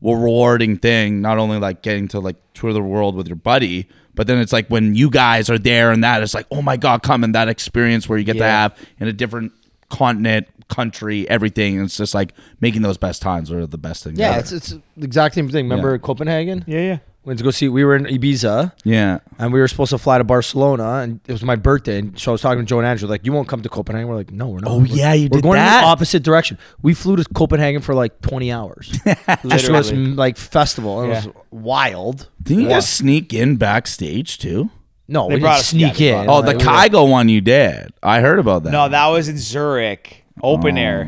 rewarding thing. Not only like getting to like tour the world with your buddy. But then it's like when you guys are there and that it's like, oh my God, come and that experience where you get to have in a different continent, country, everything. It's just like making those best times are the best thing. Yeah, ever. it's it's the exact same thing. Remember Yeah. Copenhagen? Yeah, yeah. Went to go see. We were in Ibiza. yeah. And we were supposed to fly to Barcelona, and it was my birthday. And so I was talking to Joe and Andrew, like, "You won't come to Copenhagen?" We're like, "No, we're not." Oh, We're- yeah, you We're did going in that. the opposite direction. We flew to Copenhagen for like 20 hours, [LAUGHS] just to this Literally. like festival. It was wild. Didn't you Yeah. guys sneak in backstage too? No, They we brought didn't us- sneak yeah, they in. brought Oh, the Like, we were- Kygo one you did. I heard about that. No, that was in Zurich, open air.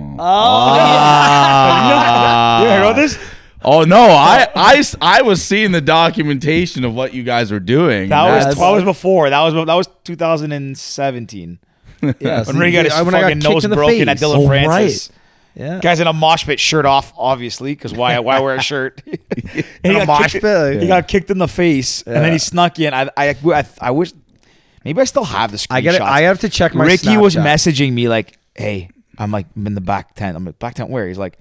Ah. you heard about this? Oh no, I, I, I was seeing the documentation of what you guys were doing. That was That's- that was before. That was that was 2017. [LAUGHS] Yeah, When Ray got his when I fucking kicked nose in the broken at face. Dillon Oh, Francis. Yeah. Guys in a mosh pit, shirt off, obviously, because why why wear a shirt? [LAUGHS] [LAUGHS] he In a got mosh kicked- pit? He got kicked in the face, and then he snuck in. I I, I, I wish maybe I still have the screenshots. I get. I have to check my. Ricky was Snapchat. messaging me like, "Hey, I'm like I'm in the back tent. I'm like back tent where?" He's like,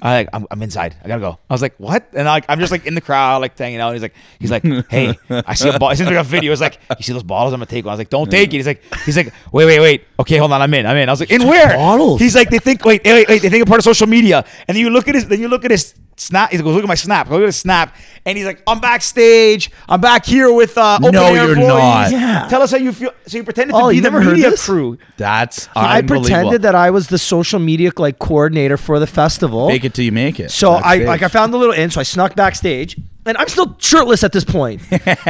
"I like I'm, I'm inside. I gotta go." I was like, "What?" And I, like I'm just like in the crowd, like hanging out. And he's like, he's like, "Hey, I see a ball." He sends me a video. It's like, "You see those bottles? I'm gonna take one." I was like, "Don't take it." He's like, he's like, "Wait, wait, wait. Okay, hold on. I'm in. I'm in." I was like, "In where?" bottles? He's like, "They think wait, wait, wait. They think I'm part of social media." And then you look at his, then you look at his snap. He goes, "Look at my snap. Look at his snap." And he's like, "I'm backstage. I'm back here with uh, open No, air you're employees. not. Yeah. Tell us how you feel." So you pretended to Oh, be you the never heard media this? crew. That's I unbelievable. pretended that I was the social media like coordinator for the festival. Fake it till you make it. So That's I big. like I found the little in, so I snuck backstage. And I'm still shirtless at this point.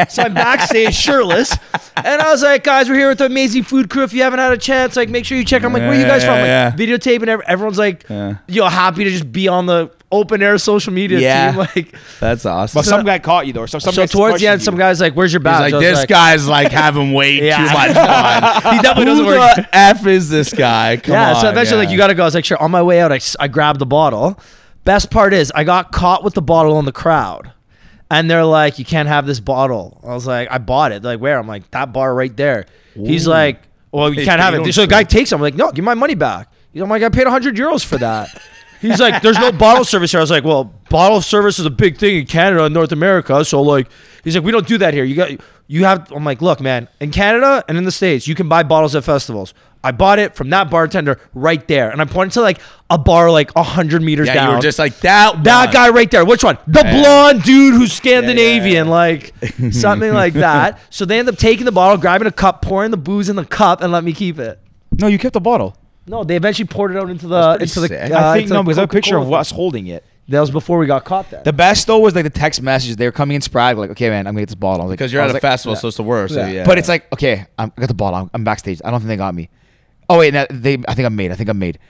so I'm backstage [LAUGHS] shirtless. And I was like, guys, we're here with the amazing food crew. If you haven't had a chance, like make sure you check. I'm like, where are you guys from? Like, Yeah, videotaping. Every- Everyone's like, Yeah. you know, happy to just be on the open air social media Yeah. team. [LAUGHS] Like, That's awesome. But some guy caught you though. So some so towards the end, questioned some guy's like, where's your He's like, I was this guy's like [LAUGHS] having way too much fun. He definitely Who doesn't work. What the f is this guy? Come yeah, so on, eventually, like, you got to go. I was like, sure. On my way out, I, I grabbed the bottle. Best part is, I got caught with the bottle in the crowd. And they're like, you can't have this bottle. I was like, I bought it. They're like, where? I'm like, that bar right there. He's like, well, you Hey, can't have it. So the guy takes it. I'm like, no, give my money back. He's I'm like, oh I paid 100 euros for that. [LAUGHS] He's like, there's no bottle service here. I was like, well, bottle service is a big thing in Canada and North America. So like, he's like, we don't do that here. You got, you have. I'm like, look, man, in Canada and in the states, you can buy bottles at festivals. I bought it from that bartender right there, and I pointed to like a bar like hundred meters Yeah, down. you were just like that. that one. guy right there. Which one? The Yeah. blonde dude who's Scandinavian, yeah. like something like [LAUGHS] that. So they end up taking the bottle, grabbing a cup, pouring the booze in the cup, and let me keep it. No, you kept the bottle. No, they eventually poured it out into the into pretty the. uh, I think into no, the because I have a picture of us holding it. Thing. That was before we got caught. Then The best though was like the text messages. They were coming in sporadic, like, okay, man, I'm gonna get this bottle. I was like, because you're I at was a like- festival, so it's the worst. So Yeah. yeah. But it's like, okay, I'm, I got the bottle. I'm, I'm backstage. I don't think they got me. Oh wait, no, they. I think I'm made. I think I'm made.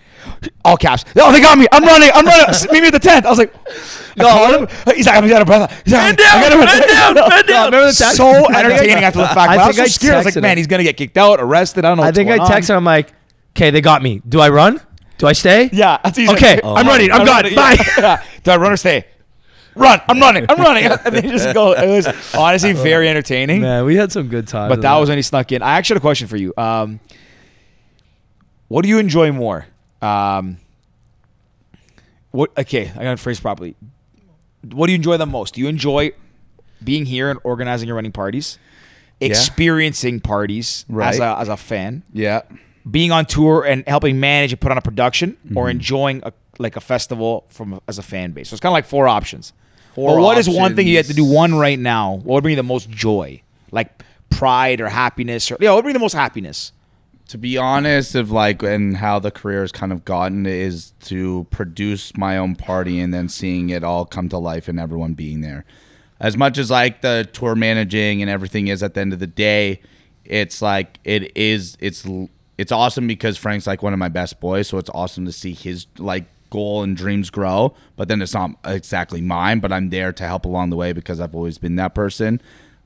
All caps. Oh, they got me. I'm running. I'm running. [LAUGHS] Meet me at the tent. I was like, [LAUGHS] I called him. He's like, I'm out of breath. He's like, down, I bend down, bend [LAUGHS] down. remember the text? So think I- entertaining after the fact. I but I, was think so I scared. I was like, texted man, him. he's gonna get kicked out, arrested. I don't know. I what's think I going on. texted him. I'm like, okay, they got me. Do I run? Do I stay? Yeah. that's- he's Okay, like, I'm running. I'm gone. running. Bye. [LAUGHS] Yeah. Do I run or stay? Run. I'm running. I'm running. [LAUGHS] And they just go. It was honestly [LAUGHS] very entertaining. Man, we had some good times. But that was when he snuck in. I actually had a question for you. Um, what do you enjoy more? Um, what? Okay, I got to phrase properly. What do you enjoy the most? Do you enjoy being here and organizing and running parties, experiencing parties as a as a fan, yeah. Being on tour and helping manage and put on a production, Mm-hmm. or enjoying a like a festival from as a fan base? So it's kind of like four options. Four But what is one thing you had to do one right now? What would bring you the most joy, like pride or happiness, or yeah, what would bring you the most happiness? to be honest of like and how the career has kind of gotten is to produce my own party and then seeing it all come to life and everyone being there as much as like the tour managing and everything is at the end of the day it's like it is it's it's awesome because frank's like one of my best boys so it's awesome to see his like goal and dreams grow but then it's not exactly mine but i'm there to help along the way because i've always been that person.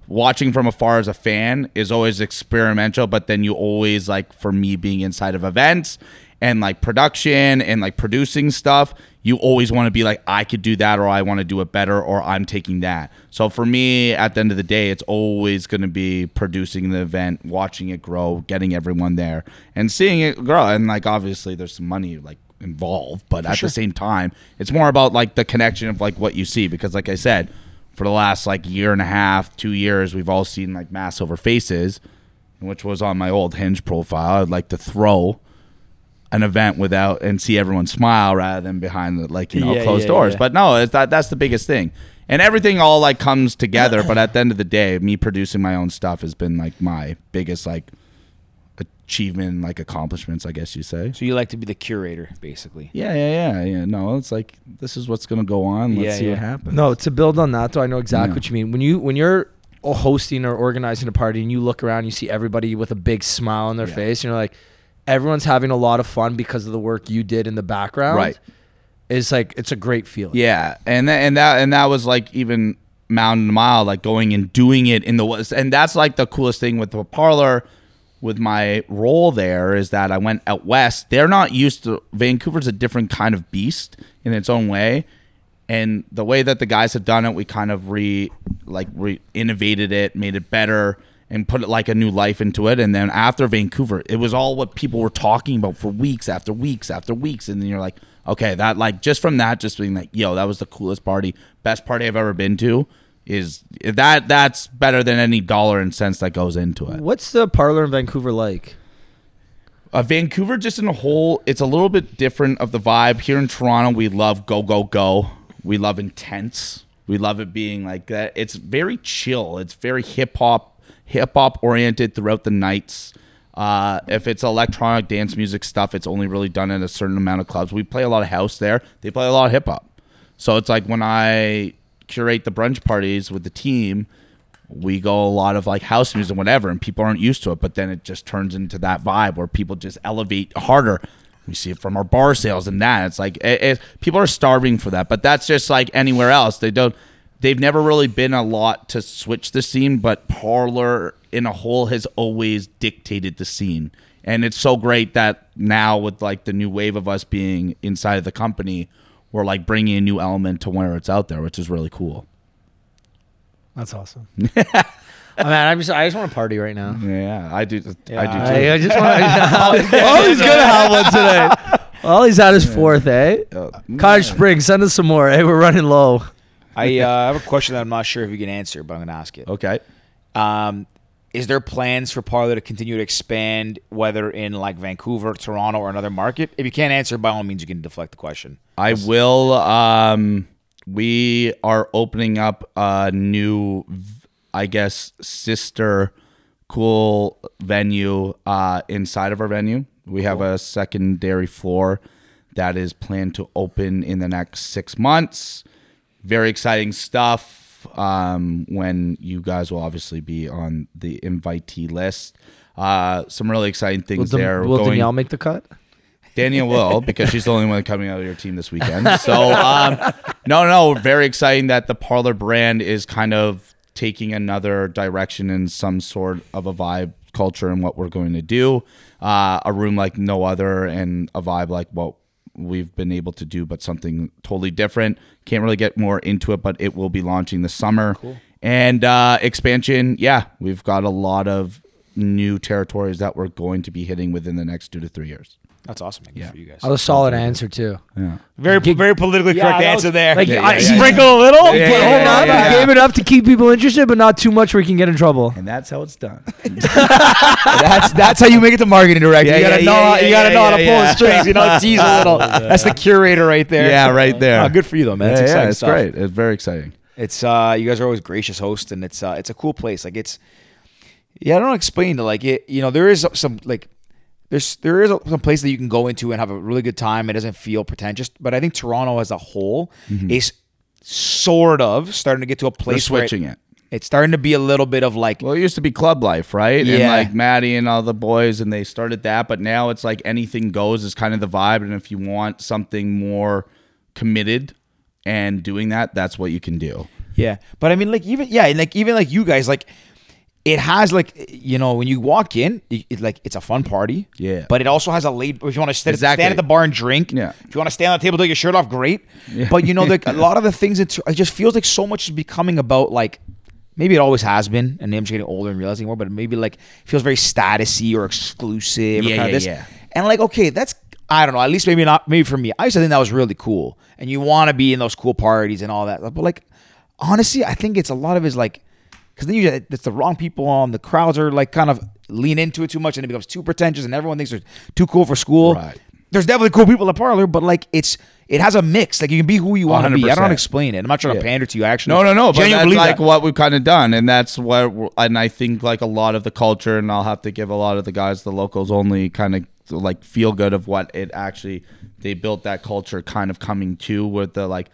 Watching from afar as a fan is always experimental, but then you always like for me being inside of events and like production and like producing stuff, you always want to be like I could do that or I want to do it better or I'm taking that. So for me at the end of the day, it's always going to be producing the event, watching it grow, getting everyone there and seeing it grow and like obviously there's some money like involved, but at the same time, it's more about like the connection of like what you see because like I said, for the last like year and a half, two years, we've all seen like mass over faces, which was on my old hinge profile. I'd like to throw an event without and see everyone smile rather than behind the like you know Yeah, closed yeah, doors. yeah. But no, it's that that's the biggest thing. And everything all like comes together. but at the end of the day, me producing my own stuff has been like my biggest like achievement, like accomplishments, I guess you say. So you like to be the curator, basically. Yeah, yeah, yeah, yeah. No, it's like this is what's gonna go on. Let's Yeah, see yeah. what happens. No, to build on that though, I know exactly Yeah. what you mean. When you when you're hosting or organizing a party and you look around, you see everybody with a big smile on their Yeah. face, and you're like, everyone's having a lot of fun because of the work you did in the background. Right. It's like it's a great feeling. Yeah, and that, and that and that was like even mountain to mile, like going and doing it in the west, and that's like the coolest thing with the Parlour. With my role there is that I went out west. They're not used to Vancouver's a different kind of beast in its own way, and the way that the guys have done it, we kind of re like re innovated it, made it better, and put it like a new life into it. And then after Vancouver, it was all what people were talking about for weeks after weeks after weeks. And then you're like, okay, that like just from that, just being like, yo, that was the coolest party, best party I've ever been to. Is that that's better than any dollar and cents that goes into it. What's the Parlour in Vancouver like? Uh, Vancouver, just in a whole, it's a little bit different of the vibe. Here in Toronto, we love go, go, go. We love intense. We love it being like that. It's very chill. It's very hip hop, hip hop oriented throughout the nights. Uh, if it's electronic dance music stuff, it's only really done in a certain amount of clubs. We play a lot of house there. They play a lot of hip hop. So it's like when I curate the brunch parties with the team, we go a lot of like house music whatever, and people aren't used to it. But then it just turns into that vibe where people just elevate harder. We see it from our bar sales and that. It's like it, it, people are starving for that. But that's just like anywhere else. They don't. They've never really been a lot to switch the scene, but Parlour in a whole has always dictated the scene. And it's so great that now with like the new wave of us being inside of the company, we're like bringing a new element to where it's out there, which is really cool. That's awesome. [LAUGHS] I mean, I'm just I just want to party right now. Yeah, I do. I do too. I, I just want. [LAUGHS] [LAUGHS] oh, he's gonna have one today. Well, he's at his fourth, eh? Uh, Cottage Springs, send us some more. Hey, we're running low. I uh, have a question that I'm not sure if you can answer, but I'm going to ask it. Okay. Um, is there plans for Parlour to continue to expand, whether in like Vancouver, Toronto, or another market? If you can't answer, by all means, you can deflect the question. I will. Um, we are opening up a new, I guess, sister cool venue uh, inside of our venue. We have a secondary floor that is planned to open in the next six months. Very exciting stuff. Um, when you guys will obviously be on the invitee list. Uh, some really exciting Will, things Dan- there. will going- Danielle make the cut? Danielle will [LAUGHS] because she's the only one coming out of your team this weekend. So, um, no, no, very exciting that the Parlour brand is kind of taking another direction in some sort of a vibe culture and what we're going to do. Uh, a room like no other and a vibe like what we've been able to do, but something totally different. Can't really get more into it, but it will be launching this summer. And uh, expansion, yeah, we've got a lot of new territories that we're going to be hitting within the next two to three years. That's awesome. Good for you guys. That was a solid answer too. Yeah. Very, very politically correct that answer was- there. Like, Yeah, I yeah, yeah, sprinkle a little, Yeah, but yeah, hold yeah, on. yeah, I yeah. gave enough to keep people interested, but not too much where we can get in trouble. And that's how it's done. [LAUGHS] [LAUGHS] that's that's how you make it to marketing director. Yeah, you gotta yeah, know, yeah, how, yeah, you gotta yeah, know how to pull yeah. the strings. You know, tease a [LAUGHS] little. That's the curator right there. Yeah, right there. Oh, good for you though, man. That's yeah, exciting it's stuff. great. It's very exciting. It's uh, you guys are always gracious hosts, and it's uh, it's a cool place. Like it's, yeah, I don't know how to. Like it, you know, there is some like. There's there is some place that you can go into and have a really good time. It doesn't feel pretentious, but I think Toronto as a whole mm-hmm. is sort of starting to get to a place We're place where switching it. it's starting to be a little bit of like Well, it used to be club life, right? Yeah. And like Maddie and all the boys, and they started that. But now it's like anything goes is kind of the vibe. And if you want something more committed and doing that, that's what you can do. Yeah, but I mean, like even yeah, like even like you guys, like it has like you know when you walk in, it, it, like it's a fun party. Yeah. but it also has a late. If you want to stand, Exactly. stand at the bar and drink. Yeah. If you want to stand on the table, take your shirt off, great. But you know, like a [LAUGHS] lot of the things, it's, it just feels like so much is becoming about like. Maybe it always has been, and I'm just getting older and realizing more. But maybe like it feels very statusy or exclusive. or Yeah, kinda yeah, this. yeah. And like, okay, that's I don't know. At least maybe not. Maybe for me, I used to think that was really cool, and you want to be in those cool parties and all that. But like, honestly, I think it's a lot of it is like, because then you it's the wrong people on. The crowds are like kind of lean into it too much, and it becomes too pretentious, and everyone thinks they're too cool for school. Right. There's definitely cool people at the Parlour, but like it's it has a mix. Like you can be who you want to be. I don't know how to explain it. I'm not trying to pander to you. Actually, No, no, no. But that's like that. what we've kind of done, and that's what. And I think like a lot of the culture, and I'll have to give a lot of the guys, the locals, only kind of like feel good of what it actually they built that culture kind of coming to with the like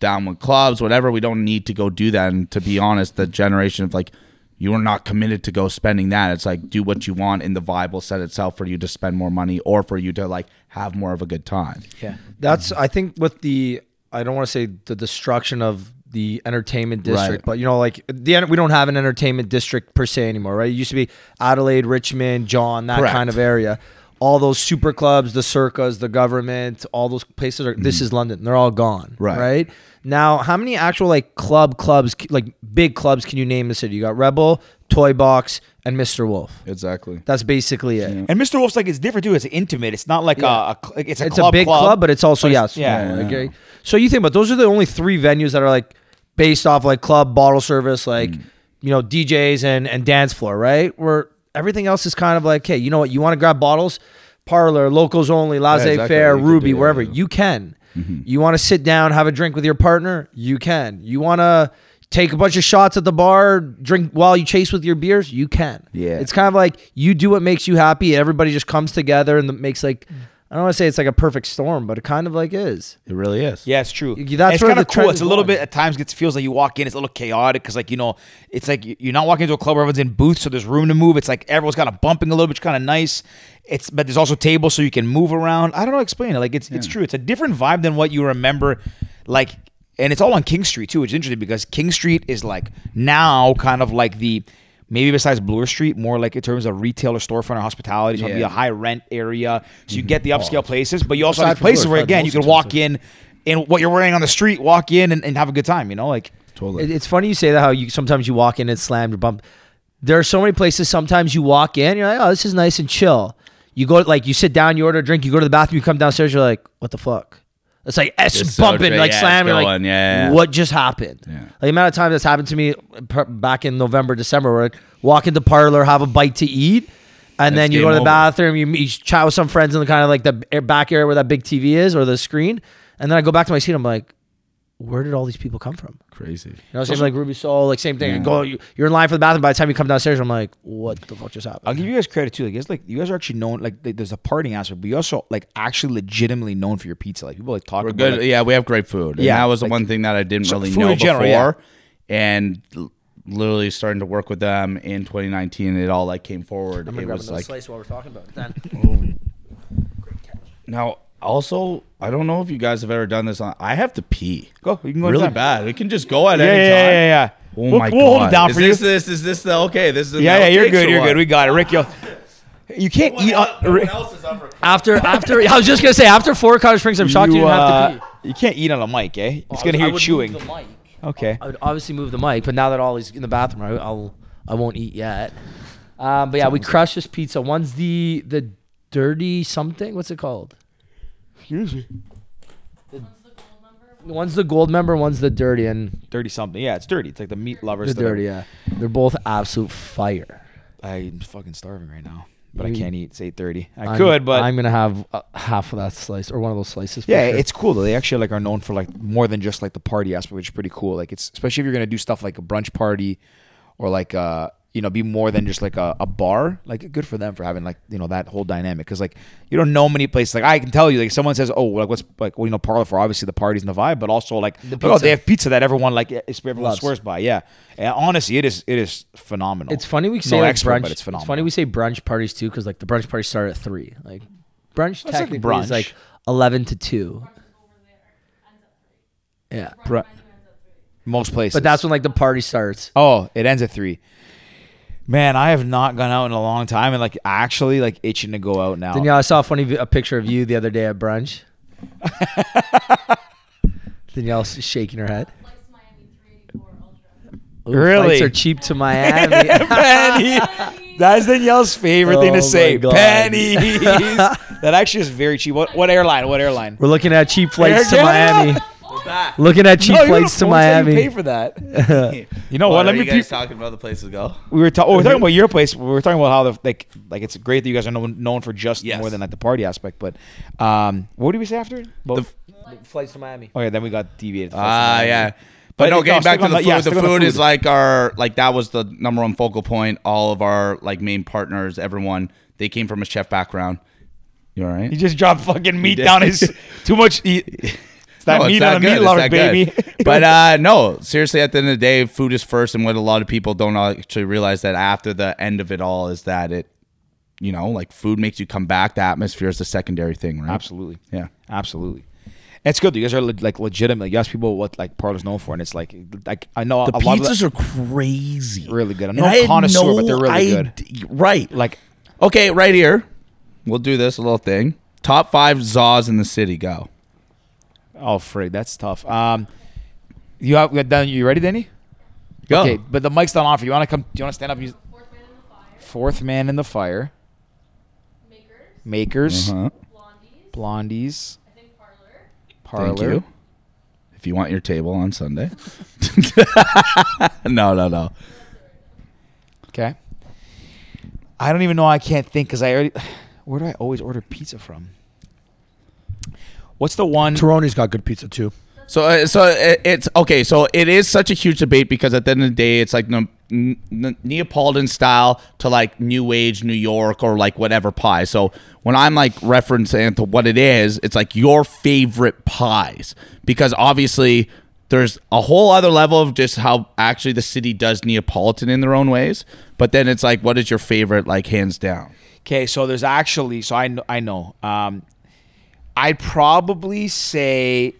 down with clubs, whatever. We don't need to go do that. And to be honest, the generation of like you are not committed to go spending that. It's like do what you want, and the vibe will set itself for you to spend more money or for you to like have more of a good time. yeah. That's I think with the I don't want to say the destruction of the entertainment district, Right. but you know, like the we don't have an entertainment district per se anymore, right? It used to be Adelaide, Richmond, John, that Correct. kind of area. All those super clubs, the circus, the Guvernment, all those places are. This is London. They're all gone. Mm-hmm. Right. Right. Now, how many actual like club clubs, like big clubs, can you name in the city? You got Rebel, Toy Box, and Mr. Wolf. Exactly. That's basically it. And Mr. Wolf's like it's different too. It's intimate. It's not like a, a it's a it's club a big club, but it's also But yes, it's- yeah. Okay. So you think, but those are the only three venues that are like based off like club bottle service, like Mm. you know DJs and and dance floor, right? Where everything else is kind of like, hey, you know what? You want to grab bottles, Parlour, locals only, laissez exactly. faire, Ruby, do- wherever yeah. you can. Mm-hmm. You want to sit down, have a drink with your partner, you can. You want to take a bunch of shots at the bar, drink while you chase with your beers, you can. Yeah. It's kind of like you do what makes you happy. Everybody just comes together and makes like I don't want to say it's like a perfect storm, but it kind of like is. It really is. Yeah, it's true. That's it's kind of cool. It's a little going. bit at times gets feels like you walk in, it's a little chaotic because like you know, it's like you- you're not walking into a club where everyone's in booths, so there's room to move. It's like everyone's kind of bumping a little bit, which kind of nice. It's but there's also tables so you can move around. I don't know how to explain it. Like it's it's true. It's a different vibe than what you remember. Like and it's all on King Street too, which is interesting because King Street is like now kind of like the maybe besides Bloor Street, more like in terms of retail or storefront or hospitality. So it'll be a high rent area. So you get the upscale places, but you also have places Bloor, where again you can walk in in what you're wearing on the street, walk in and, and have a good time, you know? Like Totally. It, it's funny you say that how you sometimes you walk in and slam your bump. There are so many places. Sometimes you walk in, you're like, oh, this is nice and chill. You go like you sit down, you order a drink, you go to the bathroom, you come downstairs, you're like, what the fuck? It's like S it's bumping, great. like Yeah, slamming, like. Yeah, yeah. what just happened? Yeah. Like the amount of time that's happened to me per- back in November, December, where I walk into Parlour, have a bite to eat, and then you go to the over. bathroom, you, you chat with some friends in the kind of like the er, back area where that big TV is or the screen, and then I go back to my seat. I'm like, where did all these people come from? Crazy. You know, same like Ruby Soho, like same thing. You go, you, you're in line for the bathroom. By the time you come downstairs, I'm like, what the fuck just happened? I'll give you guys credit too. Like, it's like you guys are actually known. Like, like, there's a partying aspect, but you also like actually legitimately known for your pizza. Like people like talk We're about. good. like- yeah, we have great food. And Yeah, that was the like- one thing that I didn't So really know general, before. yeah. And literally starting to work with them in 2019, it all like came forward. I'm it gonna grab was like slice while we're talking about it. Then [LAUGHS] oh. now. Also, I don't know if you guys have ever done this. On I have to pee. Go, you can go really bad. We can just go at Yeah, any yeah, time. yeah, yeah, yeah. Oh we'll, my we'll god! hold it down is for this, you. This is this the okay? This is yeah, yeah, you're good. You're what? good. We got it, Rick. Yo, you can't eat. On, Rick, after after I was just gonna say after four Colorado Springs, I'm shocked you, didn't have uh, to pee. you can't eat on a mic, eh? It's I gonna would- hear I you would chewing. move the mic. Okay. I would obviously move the mic, but now that Ollie's in the bathroom, I, I'll I won't eat yet. Um, but yeah, we crushed this pizza. One's the the dirty something. What's it called? Excuse me. One's the gold member. One's the dirty, and Dirty something. Yeah, it's dirty. It's like the meat lovers. the that are- dirty. Yeah, they're both absolute fire. I'm fucking starving right now, but I can't eat. It's 8:30. I I'm- could, but I'm gonna have uh, half of that slice or one of those slices. for Yeah, sure. it's cool though. They actually like are known for like more than just like the party aspect, which is pretty cool. Like it's especially if you're gonna do stuff like a brunch party or like uh you know be more than just like a, a bar. Like good for them for having like you know that whole dynamic because like you don't know many places. Like I can tell you like someone says oh like what's like well you know Parlour for obviously the parties and the vibe, but also like The oh they have pizza that everyone like is everyone Loves. swears by. Yeah, and honestly it is it is phenomenal. It's funny we say no like expert, brunch. but it's phenomenal. It's funny we say brunch parties too, because like the brunch parties start at three. Like brunch That's like technically brunch. is like eleven to two. Yeah, Bru- most places, but that's when like the party starts. Oh, it ends at three. Man, I have not gone out in a long time, and like actually like itching to go out now. Danielle, I saw a funny a picture of you the other day at brunch. [LAUGHS] Danielle's shaking her head. Ooh, Really? Flights are cheap to Miami. [LAUGHS] [LAUGHS] Penny. That's Danielle's favorite thing Oh to my say. God. Pennies. that actually is very cheap. What, what airline? What airline? We're looking at cheap flights to Miami. Canada? Looking at cheap No, you flights to won't say You pay Miami. for that. [LAUGHS] You know what? What, Let are me. you guys peep- talking about the places to go? we were, ta- oh, we're talking [LAUGHS] about your place. We were talking about how the like like it's great that you guys are known, known for just Yes. more than like the party aspect. But um, what did we say after? Both. Flights to Miami. okay, then we got deviated. Ah, yeah. But But no, no, getting back stick to on the the- food. yeah, the stick on the food is food. like our like that was the number one focal point. All of our like main partners, everyone, they came from a chef background. You all right? He just dropped fucking meat down his [LAUGHS] too much. Eat. That No, it's meat on a good. meat It's lover, baby. [LAUGHS] but uh, no, seriously, at the end of the day, food is first, and what a lot of people don't actually realize that after the end of it all is that it, you know, like food makes you come back. The atmosphere is the secondary thing, right? Absolutely. Yeah. Absolutely. It's good. You guys are le- like legitimate. You ask people what like Parlour's known for, and it's like like I know The a lot of pizzas are crazy. really good. I'm And no I had connoisseur, no but they're really good. Right. Like Okay, right here. We'll do this a little thing. Top five Zaws in the city. Go. Oh, frig, that's tough. Um, you have you done? You ready, Danny? Go. Okay, but the mic's not on for you. You want to come? Do you want to stand up? Use, Fourth man in the fire. fourth man in the fire. Makers. Makers, Uh-huh. Blondies. blondies, I think Parlour. Parlour. Thank you. If you want your table on Sunday. [LAUGHS] no, no, no. Okay. I don't even know. I can't think because I already. Where do I always order pizza from? What's the one? Terroni's got good pizza too. So, uh, so it, it's okay. So it is such a huge debate because at the end of the day, it's like no, n- n- Neapolitan style to like New Age New York or like whatever pie. So when I'm like referencing to what it is, it's like your favorite pies because obviously there's a whole other level of just how actually the city does Neapolitan in their own ways. But then it's like, what is your favorite, like hands down? Okay, so there's actually so I know I know. Um, I'd probably say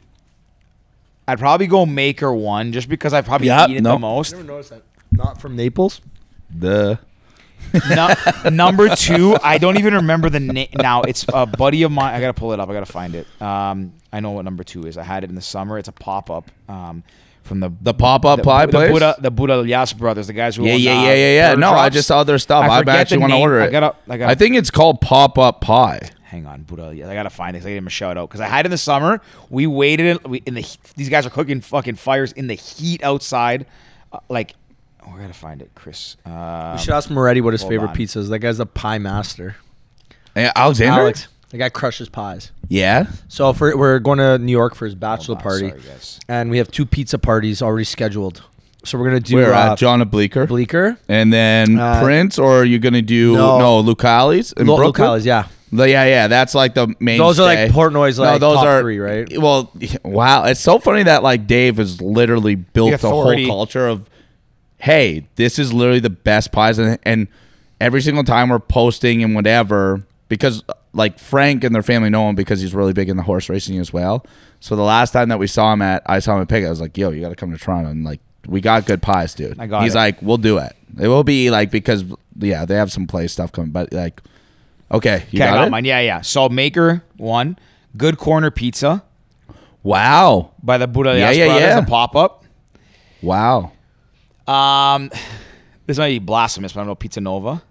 I'd probably go Maker one just because I've probably Yep, eaten it no. the most. Never noticed that. Not from Naples. The Nu- [LAUGHS] number two, I don't even remember the name. Now it's a buddy of mine. I gotta pull it up. I gotta find it. Um, I know what number two is. I had it in the summer. It's a pop up. Um, from the the pop up the, pie the place. Buddha the Buddha Yas brothers, the guys who Yeah, own, yeah, uh, yeah, yeah, yeah. Burger No, I Drops. just saw their stuff. I I, forget actually want to name. order I it. gotta- I gotta- think it's called pop up pie. Hang on, Buddha. Yeah, I gotta find it. 'cause I gave him a shout out because I had it in the summer. We waited in, we, in the. heat- These guys are cooking fucking fires in the heat outside. Uh, like, oh, I gotta find it, Chris. Uh, We should ask Moretti what his favorite on. pizza is. That guy's the pie master. Eh, Alexander. Alex. The guy crushes pies. Yeah. So if we're, we're going to New York for his bachelor on, party, sorry, guys. and we have two pizza parties already scheduled. So we're gonna do We're uh, at John of Bleecker. Bleecker, And then Uh, Prince, or are you gonna do no. no, Lucali's in Lo- Brooklyn? Lucali's, yeah. The- yeah, yeah, that's like the main. Those are like Portnoy's like top three, right? Well, wow, it's so funny that like Dave has literally built The the, whole culture of, hey, this is literally the best pies, and, and every single time we're posting and whatever, because like Frank and their family know him because he's really big in the horse racing as well. So the last time that we saw him at, I saw him at Pig. I was like, yo, you got to come to Toronto and like. We got good pies, dude. I got He's it. like, we'll do it. It will be like because yeah, they have some play stuff coming, but like, okay, you Okay, I got, got it. mine. Yeah, yeah. So Maker one, good corner pizza Wow, by the Buddha Yeah, Yas yeah, brothers, yeah. a pop up. wow. Um, this might be blasphemous, but I don't know Pizza Nova.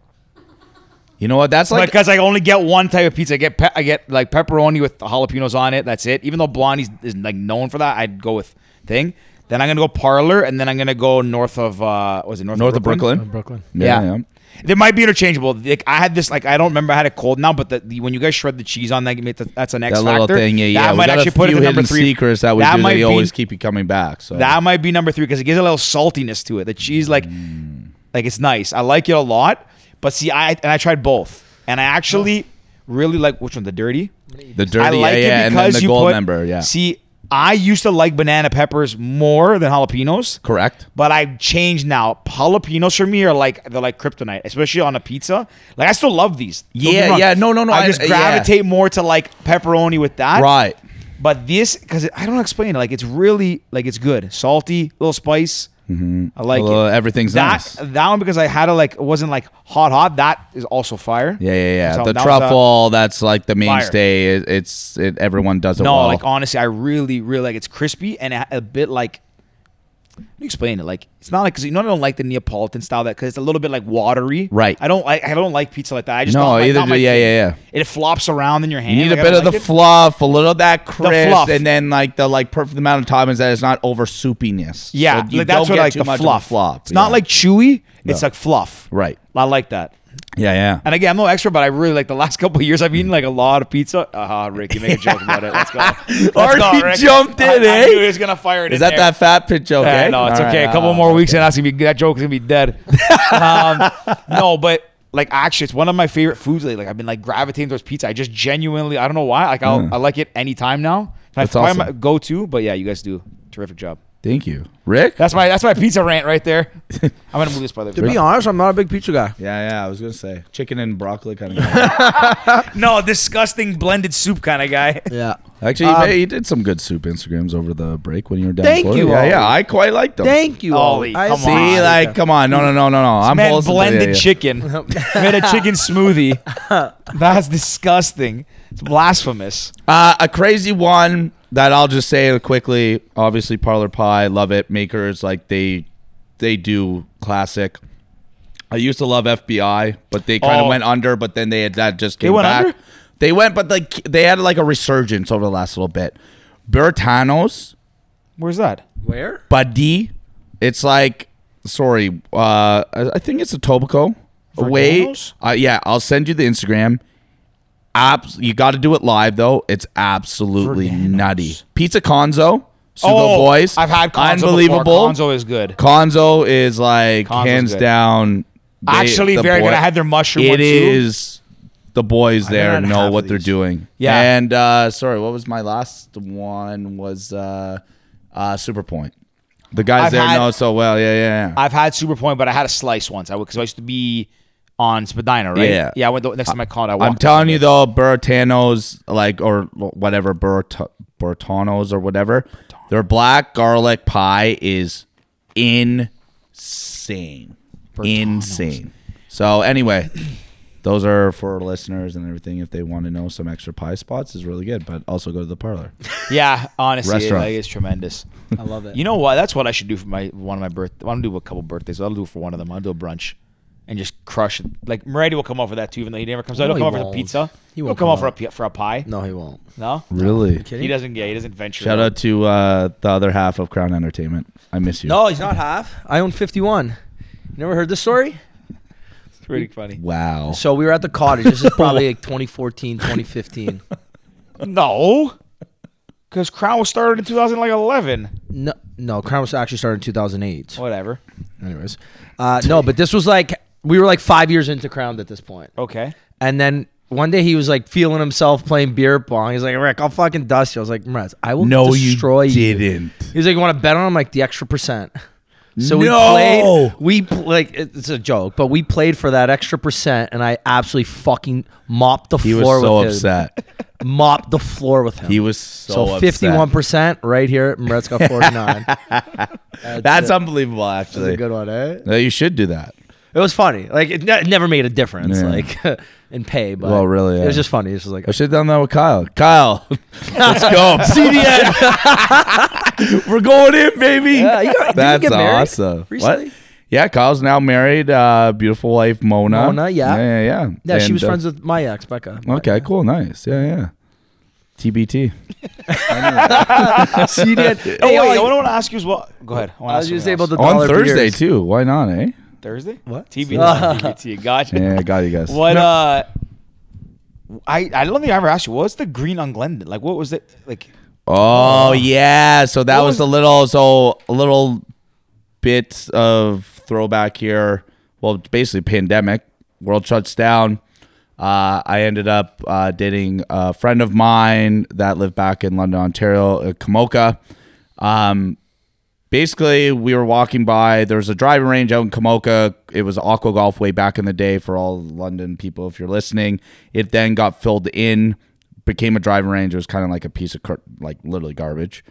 You know what? That's like because I only get one type of pizza. I get pe- I get like pepperoni with jalapenos on it. That's it. Even though Blondie's is like known for that, I'd go with thing. Then I'm gonna go Parlour, and then I'm gonna go north of uh, was it north, north of of Brooklyn. Brooklyn. Yeah, Yeah. They might be interchangeable. Like I had this, like I don't remember I had a cold now, but the, the when you guys shred the cheese on that, that's an X That little factor. thing, yeah, yeah. That we might actually put it number three. secrets that we that do might that be always keep you coming back. So that might be number three because it gives a little saltiness to it. The cheese, like, mm. like it's nice. I like it a lot. But see, I and I tried both, and I actually oh. really like which one, the dirty. the dirty, I like yeah, it yeah, and because then the you gold put. member, yeah, See, I used to like banana peppers more than jalapenos. correct. But I've changed now. Jalapenos for me are like they're like kryptonite, especially on a pizza. Like I still love these. Don't Yeah, yeah, no, no, no, I, I- just yeah. gravitate more to like pepperoni with that. Right. But this, because I don't explain it. Like it's really like it's good, salty, little spice. Mm-hmm. I like Well, it. everything's that nice. that one because I had it like it wasn't like hot hot. That is also fire. Yeah, yeah, yeah. So the that was truffle, that's like the mainstay. It, it's it, everyone does it No, well. like honestly, I really, really like it's crispy and a, a bit like. Let me explain it. Like it's not like because you know I don't like the Neapolitan style that because it's a little bit like watery. Right. I don't like I don't like pizza like that. I just No, don't, like, either do- yeah, yeah, yeah. It flops around in your hand. you need like, a bit of the it. fluff, a little of that crisp, fluff. and then like the like perfect amount of toppings that it's not over soupiness. Yeah, So you like that's what get like the fluff. fluff. It's not like chewy. It's No. like fluff. right. I like that. Yeah, yeah. And again, I'm no expert, but I really like the last [LAUGHS] couple of years. I've eaten like a lot of pizza. Ah, Rick, you make a joke about it. Let's go. [LAUGHS] Let's go, Rick. jumped in, I, I eh? knew he was gonna fire it. Is in that there. that fat pitch joke? Yeah, eh? no, it's All okay. right, a couple oh, more weeks okay. and that's gonna be that joke's gonna be dead. [LAUGHS] um, no, but like actually, it's one of my favorite foods lately. Like I've been like gravitating towards pizza. I just genuinely, I don't know why. Like I'll, I like it anytime now. That's awesome. my go-to. But yeah, you guys do terrific job. Thank you, Rick. That's my that's my pizza rant right there. [LAUGHS] I'm gonna move this by the way. To be honest, I'm not a big pizza guy. Yeah, yeah. I was gonna say chicken and broccoli kind of. guy. [LAUGHS] No, disgusting blended soup kind of guy. [LAUGHS] Yeah. Actually, you Um, made- you did some good soup Instagrams over the break when you were down. Thank Florida. you, Yeah, yeah. I quite liked them. Thank you, Ollie, Ollie. I come See, on. like, come on, no, no, no, no, no. I'm Man, wholesome. blended Yeah, yeah. chicken. Made a chicken smoothie. That's disgusting. It's blasphemous. Uh, a crazy one that I'll just say quickly. Obviously, Parlour Pie, love it. Makers like they they do classic. I used to love FBI, but they kind of Oh. went under. But then they had that just They came went back. under? They went, but like they had like a resurgence over the last little bit. Bertanos, Where's that? Where? Buddy. It's like sorry, uh, I I think it's Etobicoke. Wait, Verdanos? uh, yeah, I'll send you the Instagram. Abs- you got to do it live though. It's absolutely Verdanos. nutty. Pizza Conzo, Sugo oh, Boys. I've had Conzo Unbelievable. Before. Conzo is good. Conzo is like Conzo's hands good. down. they- Actually, very boy- good. I had their mushroom It one too. is the boys there know what they're doing. Yeah. And uh, sorry, what was my last one? Was uh, uh, Super Point. The guys I've there had- know so well. Yeah, yeah, yeah. I've had Super Point, but I had a slice once. I because I used to be on Spadina, right? Yeah. Yeah. I went the, next time I called. I walked I'm telling you though, Burritanos like or whatever Burrit- Burritanos or whatever, their black garlic pie is insane, insane. So anyway, those are for listeners and everything. If they want to know some extra pie spots, is really good. But also go to the Parlour. [LAUGHS] Yeah, honestly, it, Restaurant. like, it's tremendous. [LAUGHS] I love it. You know what? That's what I should do for my one of my birth. I want to do a couple birthdays. I'll do it for one of them. I'll do a brunch and just crush it. Like Moretti will come over that too, even though he never comes. out. No, He'll come he over for won't. the pizza. He He'll won't come come over for a, for a pie. no, he won't. No, Really? Kidding? he doesn't. Yeah, he doesn't venture. Shout out to uh, the other half of Crown Entertainment. I miss you. No, he's not half. I own 51. You never heard this story? It's pretty funny. Wow. So we were at the cottage. This is probably like 2014, 2015. No, because Crown was started in 2011. No, no, Crown was actually started in 2008. Whatever. Anyways, uh, no, but this was like we were like five years into Crown at this point, Okay. and then one day he was like feeling himself playing beer pong. He's like, Rick, I'll fucking dust you. I was like, Mraz, I will No, destroy you you. didn't. He's like, you want to bet on him? Like the extra percent. So we No. played. We like it's a joke, but we played for that extra percent, and I absolutely fucking mopped the floor. He was so with upset. him. [LAUGHS] Mopped the floor with him. He was so so fifty-one percent right here. Brett's got forty-nine. [LAUGHS] That's it. unbelievable, Actually, That's a good one, eh? No, you should do that. It was funny. Like it, ne- it never made a difference, Yeah. like [LAUGHS] in pay. But Well, really, it yeah. was just funny. It's just like I should have done that with Kyle. Kyle, [LAUGHS] let's go. [LAUGHS] CDN. We're going in, baby. Yeah, you got- did you That's get awesome. recently? What? Yeah, Kyle's now married. Uh, beautiful wife, Mona. Mona, yeah. Yeah, yeah, yeah. yeah, she was uh, friends with my ex, Becca. Okay, cool. Nice. Yeah, yeah. TBT. See that? Oh wait, I want to ask you is what? Go ahead. I was just able to On Thursday, beers. too. Why not, eh? Thursday. What? TBT. TBT. [LAUGHS] Gotcha. Yeah, I got you guys. What? Uh, I I don't think I ever asked you. What's the green on Glendon? Like, what was it? Like, Oh yeah, so that What was, was- the little so a little bit of throwback here. Well, basically pandemic, world shuts down. Uh, I ended up uh, dating a friend of mine that lived back in London, Ontario, uh, Komoka. Um, basically, we were walking by. There was a driving range out in Komoka. It was Aqua Golf way back in the day for all London people. If you're listening, it then got filled in, became a driving range. It was kind of like a piece of cur- like literally garbage.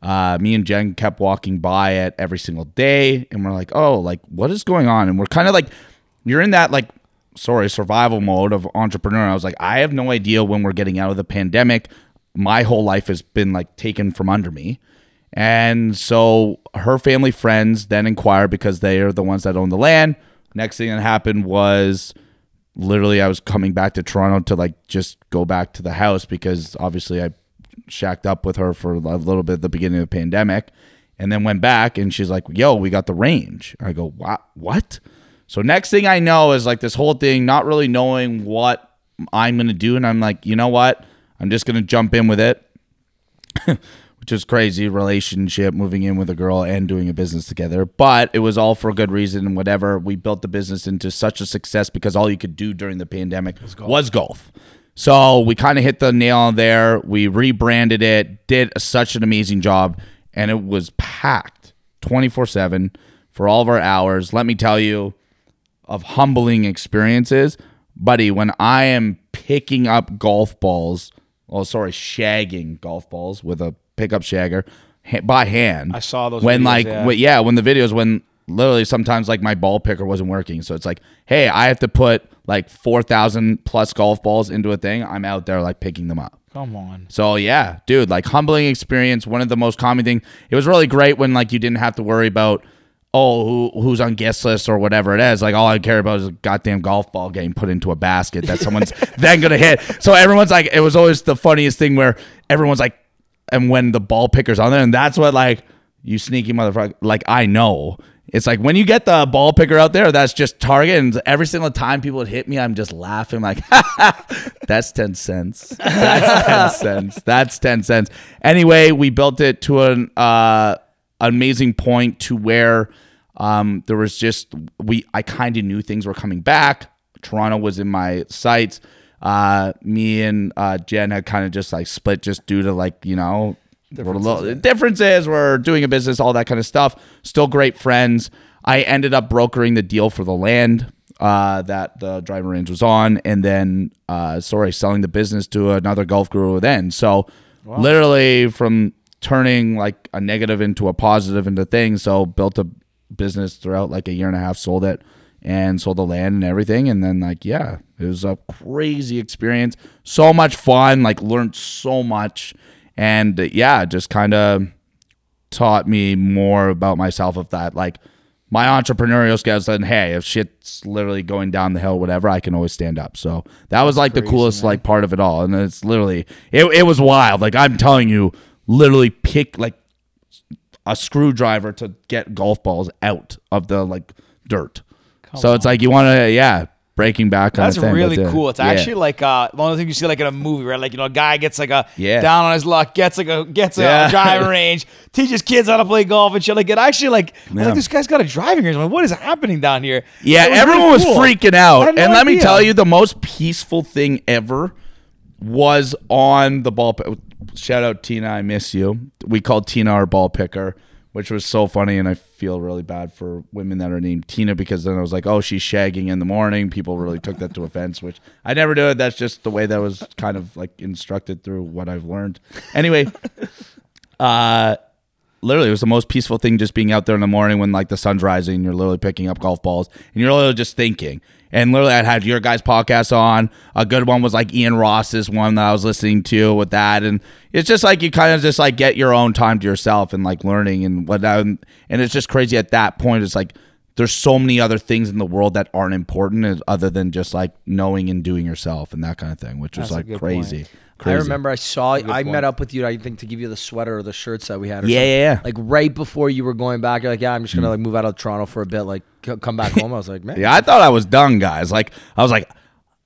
Uh, me and Jen kept walking by it every single day, and we're like, oh, like what is going on? And we're kind of like, you're in that like sorry, survival mode of entrepreneur. I was like, I have no idea when we're getting out of the pandemic. My whole life has been like taken from under me. And so her family friends then inquired because they are the ones that own the land. Next thing that happened was literally I was coming back to Toronto to like just go back to the house because obviously I shacked up with her for a little bit at the beginning of the pandemic and then went back and she's like, yo, we got the range. I go, what? What? So next thing I know is like this whole thing, not really knowing what I'm going to do. And I'm like, you know what? I'm just going to jump in with it [LAUGHS] which is crazy relationship moving in with a girl and doing a business together. But it was all for a good reason and whatever. We built the business into such a success because all you could do during the pandemic was golf, so we kind of hit the nail on there. We rebranded it did such an amazing job and it was packed 24-7 for all of our hours. Let me tell you of humbling experiences. Buddy, when I am picking up golf balls, oh, sorry, shagging golf balls with a pickup shagger ha- by hand. I saw those When, videos, like, yeah. wh- yeah, when the videos, when literally sometimes, like, my ball picker wasn't working. So it's like, hey, I have to put like 4,000 plus golf balls into a thing. I'm out there, like, picking them up. come on. So yeah, dude, like humbling experience. One of the most common thing. It was really great when like you didn't have to worry about oh who who's on guest list or whatever it is. Like all I care about is a goddamn golf ball getting put into a basket that someone's [LAUGHS] then gonna hit. So everyone's like, it was always the funniest thing where everyone's like, and when the ball picker's on there, and that's what like you sneaky motherfucker. Like I know. it's like when you get the ball picker out there, that's just target, and every single time people would hit me, I'm just laughing like, [LAUGHS] that's ten cents. That's ten [LAUGHS] cents. That's ten cents. Anyway, we built it to an uh, amazing point to where um, there was just we I kind of knew things were coming back. Toronto was in my sights. Uh, me and uh, Jen had kind of just like split just due to like you know we're little, differences. We're doing a business, all that kind of stuff. Still great friends. I ended up brokering the deal for the land uh, that the driver range was on, and then uh, sorry, selling the business to another golf guru. Then so literally from turning like a negative into a positive into things. So built a business throughout like a year and a half, sold it and sold the land and everything. And then like, yeah, it was a crazy experience. So much fun, like learned so much. And uh, yeah, just kind of taught me more about myself of that. Like my entrepreneurial skills and hey, if shit's literally going down the hill, whatever, I can always stand up. So that was like the coolest like part of it all. And it's literally it, it was wild. Like I'm telling you, literally pick like a screwdriver to get golf balls out of the like dirt. so it's like you want to, yeah, breaking back on That's the thing, really but, uh, cool. It's yeah. actually like uh, one of the things you see like in a movie, right? Like you know, a guy gets like a Yeah. down on his luck, gets like a gets a Yeah. driving [LAUGHS] range, teaches kids how to play golf and shit. Like it actually like, Yeah. like this guy's got a driving range. I'm like, what is happening down here? Yeah, was everyone really was freaking out. no and let me tell you, the most peaceful thing ever was on the ball. Shout out Tina, I miss you. We called Tina our ball picker, which was so funny, and I feel really bad for women that are named Tina because then I was like, oh, she's shagging in the morning. People really took that to offense, which I never do it. That's just the way that was kind of like instructed through what I've learned. Anyway, [LAUGHS] uh literally it was the most peaceful thing just being out there in the morning when like the sun's rising you're literally picking up golf balls and you're literally just thinking and literally i had your guys podcast on. A good one was like ian ross's one that i was listening to with that. And it's just like you kind of just like get your own time to yourself and like learning and what um, and it's just crazy at that point. It's like there's so many other things in the world that aren't important other than just like knowing and doing yourself and that kind of thing which was That's a like crazy point. crazy I remember I saw I point. met up with you I think to give you the sweater or the shirts that we had or Yeah, something. yeah, yeah. like right before you were going back you're like yeah I'm just gonna Mm. like move out of Toronto for a bit like c- come back home I was like man Yeah, I thought I was done, guys. Like I was like,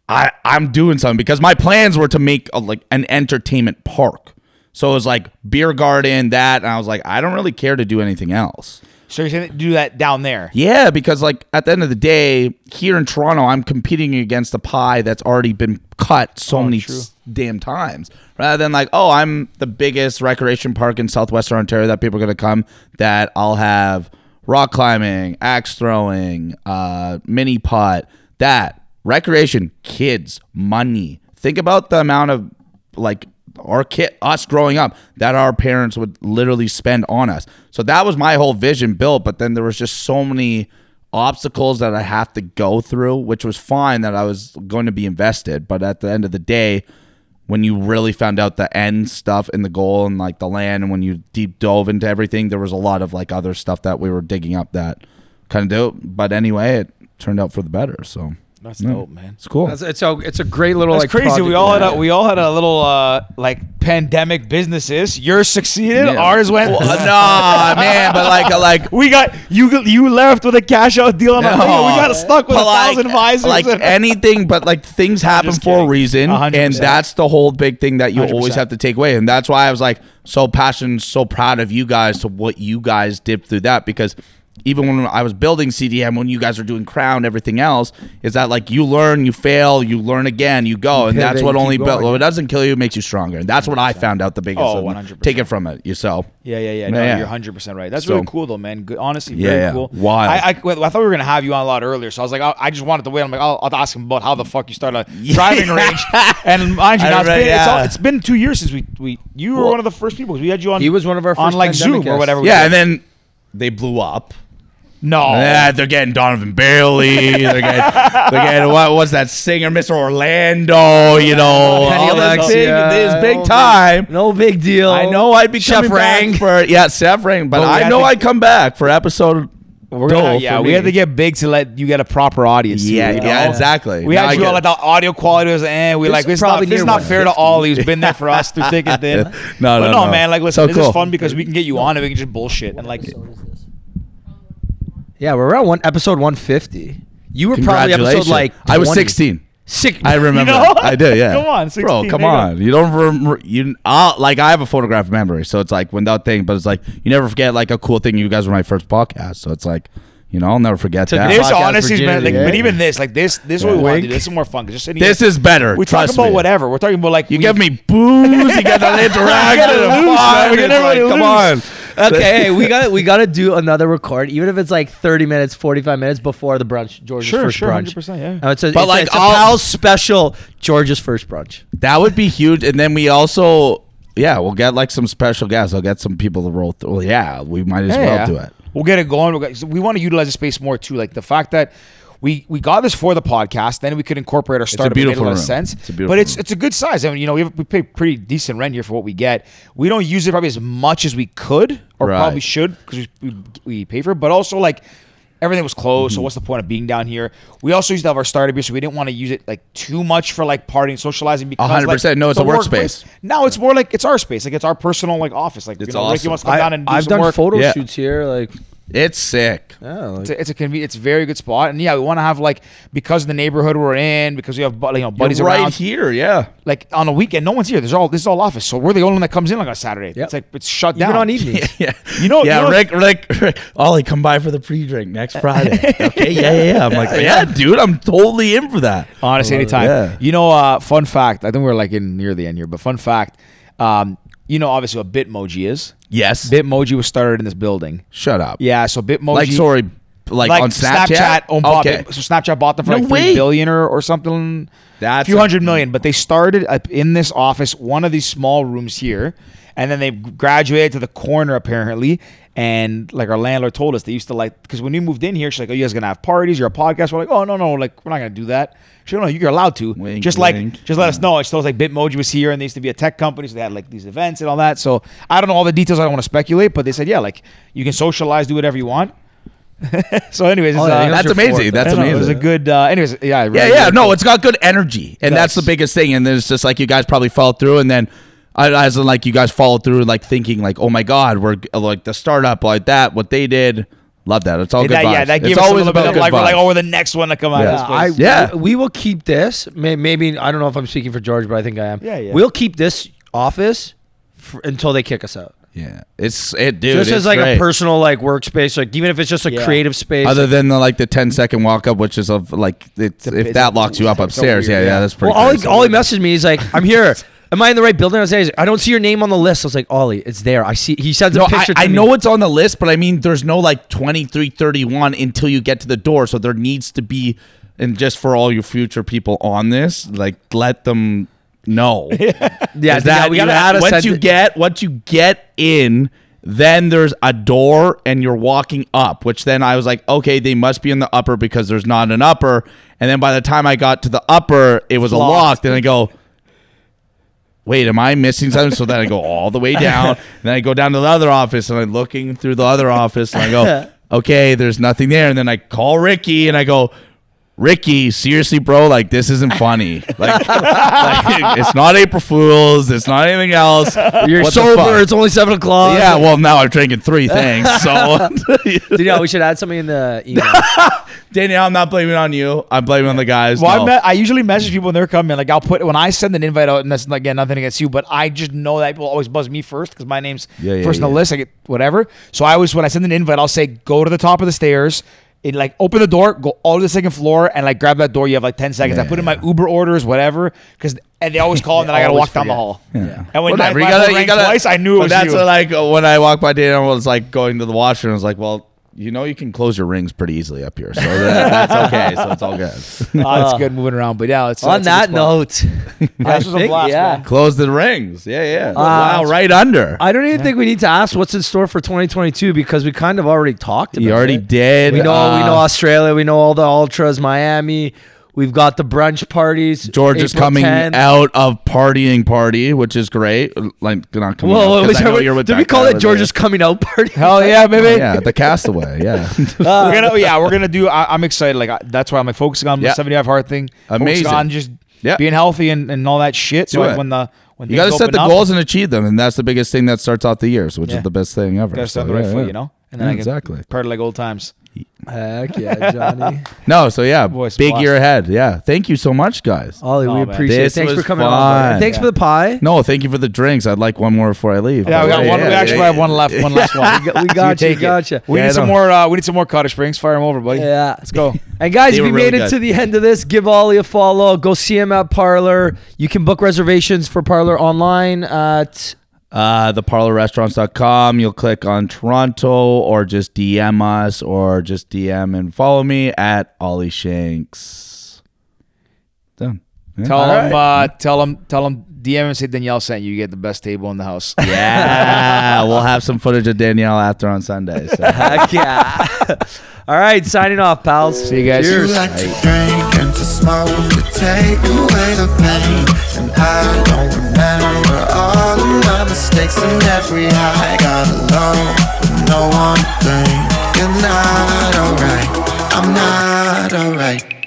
I I'm doing something because my plans were to make a, like an entertainment park. So it was like beer garden, that, and I was like, I don't really care to do anything else. So you're saying do that down there? Yeah, because like at the end of the day, here in Toronto, I'm competing against a pie that's already been cut so many s- damn times. Rather than like, oh, I'm the biggest recreation park in southwestern Ontario that people are gonna come. That I'll have rock climbing, axe throwing, uh, mini pot. that recreation, kids, money. Think about the amount of like our kid us growing up that our parents would literally spend on us. So that was my whole vision built, but then there was just so many obstacles that I have to go through, which was fine that I was going to be invested, but at the end of the day, when you really found out the end stuff and the goal and like the land and when you deep dove into everything, there was a lot of like other stuff that we were digging up that kind of dope. But anyway, it turned out for the better. So That's yeah. dope, man. It's cool. That's, it's a it's a great little That's like crazy. project We all had had. a we all had a little uh like pandemic businesses. Yours succeeded. Yeah. Ours went. Well, [LAUGHS] nah, man, but like, like, we got you. You left with a cash out deal on a No. thing. We got stuck with but a thousand visors. Like anything, but like things happen just for a kidding. reason, A hundred and percent. that's the whole big thing that you 100%. always have to take away. And that's why I was like so passionate, so proud of you guys to what you guys did through that because. Even when I was building CDM, when you guys are doing Crown, everything else is that like you learn, you fail, you learn again, you go, and pivot, that's what only going, built. Well, it doesn't kill you, it makes you stronger, and that's what I found out the biggest. Oh, 100%. Take it from it yourself. Yeah, yeah, yeah. No, Yeah. you're 100 percent right. That's So- really cool, though, man. Good, honestly, Yeah, very yeah. cool. Wild. I, I, I thought we were gonna have you on a lot earlier, so I was like, I, I just wanted to wait. I'm like, I'll, I'll ask him about how the fuck you started a [LAUGHS] driving range. And mind you, now it's remember, been, it's, all, it's been two years since we, we you were Well- one of the first people. 'cause We had you on. He was one of our on like pandemic Zoom or whatever. Yeah, and then they blew up. No, Yeah, they're getting Donovan Bailey. They're getting, they're getting what was that singer, Mr. Orlando? You know, Penny all this big, Alexia. this big No time. no big deal I know I'd be Chef coming back Rang. for yeah, Chef Rang, but But I know to- I'd come back for episode. we're gonna, yeah, we me. had to get big to let you get a proper audience. Yeah, you yeah, know? exactly. We Now had I you get all like the audio quality was, and we This like is this is not probably this is not fair to [LAUGHS] Ollie He's been there for us through thick and thin. [LAUGHS] No, but no, no, no. man. Like, listen, So this cool. is fun because we can get you on and we can just bullshit and like. Yeah Yeah, we're around one episode 150. You were probably episode Congratulations. like I was 20. 16. Six. I [LAUGHS] remember. know? I do. Yeah. Come on, bro. Come there you go. on. You don't remember. You uh, like I have a photographic memory, so it's like when that thing. But it's like you never forget like a cool thing. You guys were my first podcast, so it's like you know I'll never forget Took that. This Podcast honestly, man, like, virginity, but yeah. even this, like this, this is what we want to do. This is more fun. 'cause Just sitting This here, is better. we talk trust about me. whatever. We're talking about like You we- give me booze. You get that interaction. gotta and lose, fun. man. We It's gotta like, really come on. Lose. okay, hey, we [LAUGHS] got we got to do another record, even if it's like 30 minutes, 45 minutes before the brunch, George's Sure, first sure, brunch. 100%, yeah. Uh, it's a, But it's like, a, it's a I'll- pal special George's first brunch. That would be huge. And then we also, yeah, we'll get like some special guests. I'll get some people to roll through. Well, yeah, we might as Yeah, well yeah. do it. We'll get it going. We'll get, we want to utilize the space more too. Like the fact that we we got this for the podcast, then we could incorporate our startup. It made beautiful a lot of sense. It's a beautiful but it's room. it's a good size. I mean, you know, we, have, we pay pretty decent rent here for what we get. We don't use it probably as much as we could or Right. probably should because we, we we pay for it. But also like. Everything was closed, Mm-hmm. so what's the point of being down here? We also used to have our startup here, so we didn't want to use it like too much for like partying, socializing. Because hundred like, percent. No, it's a workplace- workspace. No, it's more like it's our space, like it's our personal like office. Like It's you know, Ricky awesome. wants to come down and do I've some done work. photo Yeah. shoots here, like It's sick. yeah, like, It's a, it's a convenient, it's a very good spot, and yeah, we want to have like because of the neighborhood we're in, because we have bu- you know buddies You're right around. here, yeah. Like on a weekend, no one's here. There's all this is all office, so we're the only one that comes in like on Saturday. Yep. It's like it's shut even down. on evenings. [LAUGHS] yeah. You know, yeah, you know- Rick, Rick, Rick, Ollie, come by for the pre-drink next Friday. [LAUGHS] okay, yeah, yeah, yeah. I'm like, yeah, dude, I'm totally in for that. Honestly, anytime. Yeah. You know, uh, fun fact. I think we're like in near the end here, but fun fact. Um, you know, obviously what Bitmoji is. Yes. Bitmoji was started in this building. Shut up. Yeah, so Bitmoji. Like, sorry, like, on Snapchat. owned okay. Bit- so Snapchat bought them for No like three way. billion or, or something. That's a few hundred million. But they started up in this office, one of these small rooms here, and then they graduated to the corner apparently. And like our landlord told us, they used to like because when we moved in here, she's like, "Oh, you guys gonna have parties? You're a podcast?" We're like, "Oh no, no, like we're not gonna do that." She no, you're allowed to. Wink, just like, wink. just let us know. It's still like Bitmoji was here, and they used to be a tech company, so they had like these events and all that. So I don't know all the details. I don't want to speculate, but they said, yeah, like you can socialize, do whatever you want. [LAUGHS] so, anyways, Oh, it's, yeah, uh, That's amazing. fourth. That's I don't know, It was a good. Uh, anyways, yeah, Yeah, really, yeah. really No, cool. it's got good energy, and that's the biggest thing. And then it's just like you guys probably followed through, and then I, as in like you guys followed through, like thinking like, oh my god, we're like the startup like that, what they did. Love that. It's all Yeah, good. that, yeah, vibes. that gave it's us a little bit of good like, we're like, oh, we're the next one to come out Yeah. of this I. Yeah. we, we will keep this. Maybe I don't know if I'm speaking for George, but I think I am. Yeah, yeah. We'll keep this office f- until they kick us out. yeah, it's it, dude. just as like great. a personal like workspace, like even if it's just a Yeah. creative space. Other than the like the 10 second walk up, which is of like it's, a- if that locks you up it's so upstairs, weird, yeah, yeah, yeah. that's pretty. well, all he crazy. Ollie messaged me. He's like, "I'm here. [LAUGHS] Am I in the right building?" I was like, "I don't see your name on the list." I was like, "Ollie, it's there. I see." He sends No, a I, picture. to I me. know it's on the list, but I mean, there's no like 2331 until you get to the door. So there needs to be, and just for all your future people on this, like let them know. [LAUGHS] Yeah, that we gotta add a once you get once you get in, then there's a door and you're walking up. Which then I was like, okay, they must be in the upper because there's not an upper. And then by the time I got to the upper, it was a locked. locked, and I go. Wait, am I missing something? So then I go all the way down, and [LAUGHS] then I go down to the other office, and I'm looking through the other office, and I go, [LAUGHS] okay, there's nothing there. And then I call Ricky, and I go, Ricky, seriously, bro, like this isn't funny. Like, [LAUGHS] like, it's not April Fools. It's not anything else. You're What sober. It's only seven o'clock. yeah. Well, now I'm drinking three things. So, [LAUGHS] Danielle, we should add something in the email. [LAUGHS] Danielle, I'm not blaming on you. I'm blaming on the guys. Well, No. I, me- I usually message people when they're coming. Like I'll put when I send an invite out, and that's again nothing against you, but I just know that people always buzz me first because my name's Yeah, yeah, first on yeah. the list. I get whatever. So I always when I send an invite, I'll say go to the top of the stairs. And like open the door, go all to the second floor, and like grab that door. You have like ten seconds. I Yeah, put in my Uber orders, whatever, because and they always call, and [LAUGHS] then I gotta always walk down the hall. Yeah. And when Whatever, my, you gotta- phone you gotta- twice, I knew it but was that's you. like uh, when I walked by Danielle, I was like going to the washroom. I was like, well, you know, you can close your rings pretty easily up here, so that, that's okay. So it's all good. [LAUGHS] Oh, it's good moving around, but yeah, it's On that note, Yeah, this was a think- blast, yeah. man. Close the rings. Yeah, yeah. Uh, wow, right under. I don't even think we need to ask what's in store for 2022 because we kind of already talked about You already it. did. We know we uh, know Australia, we know all the ultras, Miami. We've got the brunch parties. George is coming 10th. out of partying party, which is great. Like not coming. Whoa, out, 'cause was I know that- you're with did we call it over George's coming out party? Hell [LAUGHS] oh, yeah, baby. there. Yeah, the castaway. Yeah. [LAUGHS] Uh, we're gonna yeah we're gonna do I, i'm excited like I, that's why i'm like focusing on the 75 hard thing Amazing. on just Yeah. being healthy and, and all that shit so like when the when you got to set the up, goals and achieve them, and that's the biggest thing that starts off the years, which Yeah. is the best thing ever. gotta start So, on the right yeah, foot yeah. you know and then Yeah, i can exactly. party like old times Heck yeah, Johnny. [LAUGHS] No, so yeah, Voice big blast. year ahead. Yeah, thank you so much, guys. Ollie, Oh, we man. appreciate This it. Thanks for was coming on. fun. And thanks Yeah. for the pie. No, thank you for the drinks. I'd like one more before I leave. Yeah, we got one. we actually have one left. One last [LAUGHS] one. We got, we got you. take it. Gotcha. We Yeah, need some don't- more. Uh, we need some more Cottage Springs. Fire them over, buddy. Yeah. Let's go. And guys, They if were you really made it good. to the end of this, give Ollie a follow. Go see him at Parlour. You can book reservations for Parlour online at Uh, theparlorrestaurants.com. You'll click on Toronto or just DM us or just DM and follow me at Ollie Shanks. Done. Yeah. Tell All them. right. Uh, tell them. Tell them. DM and say Danielle sent you. You get the best table in the house. [LAUGHS] yeah, we'll have some footage of Danielle after on Sunday. So. [LAUGHS] Heck yeah. [LAUGHS] All right, signing off, pals. See you guys. You like to drink and to smoke to take away the pain. And I don't remember all of my mistakes and every high. Got alone with no one thing. You're not alright. I'm not alright.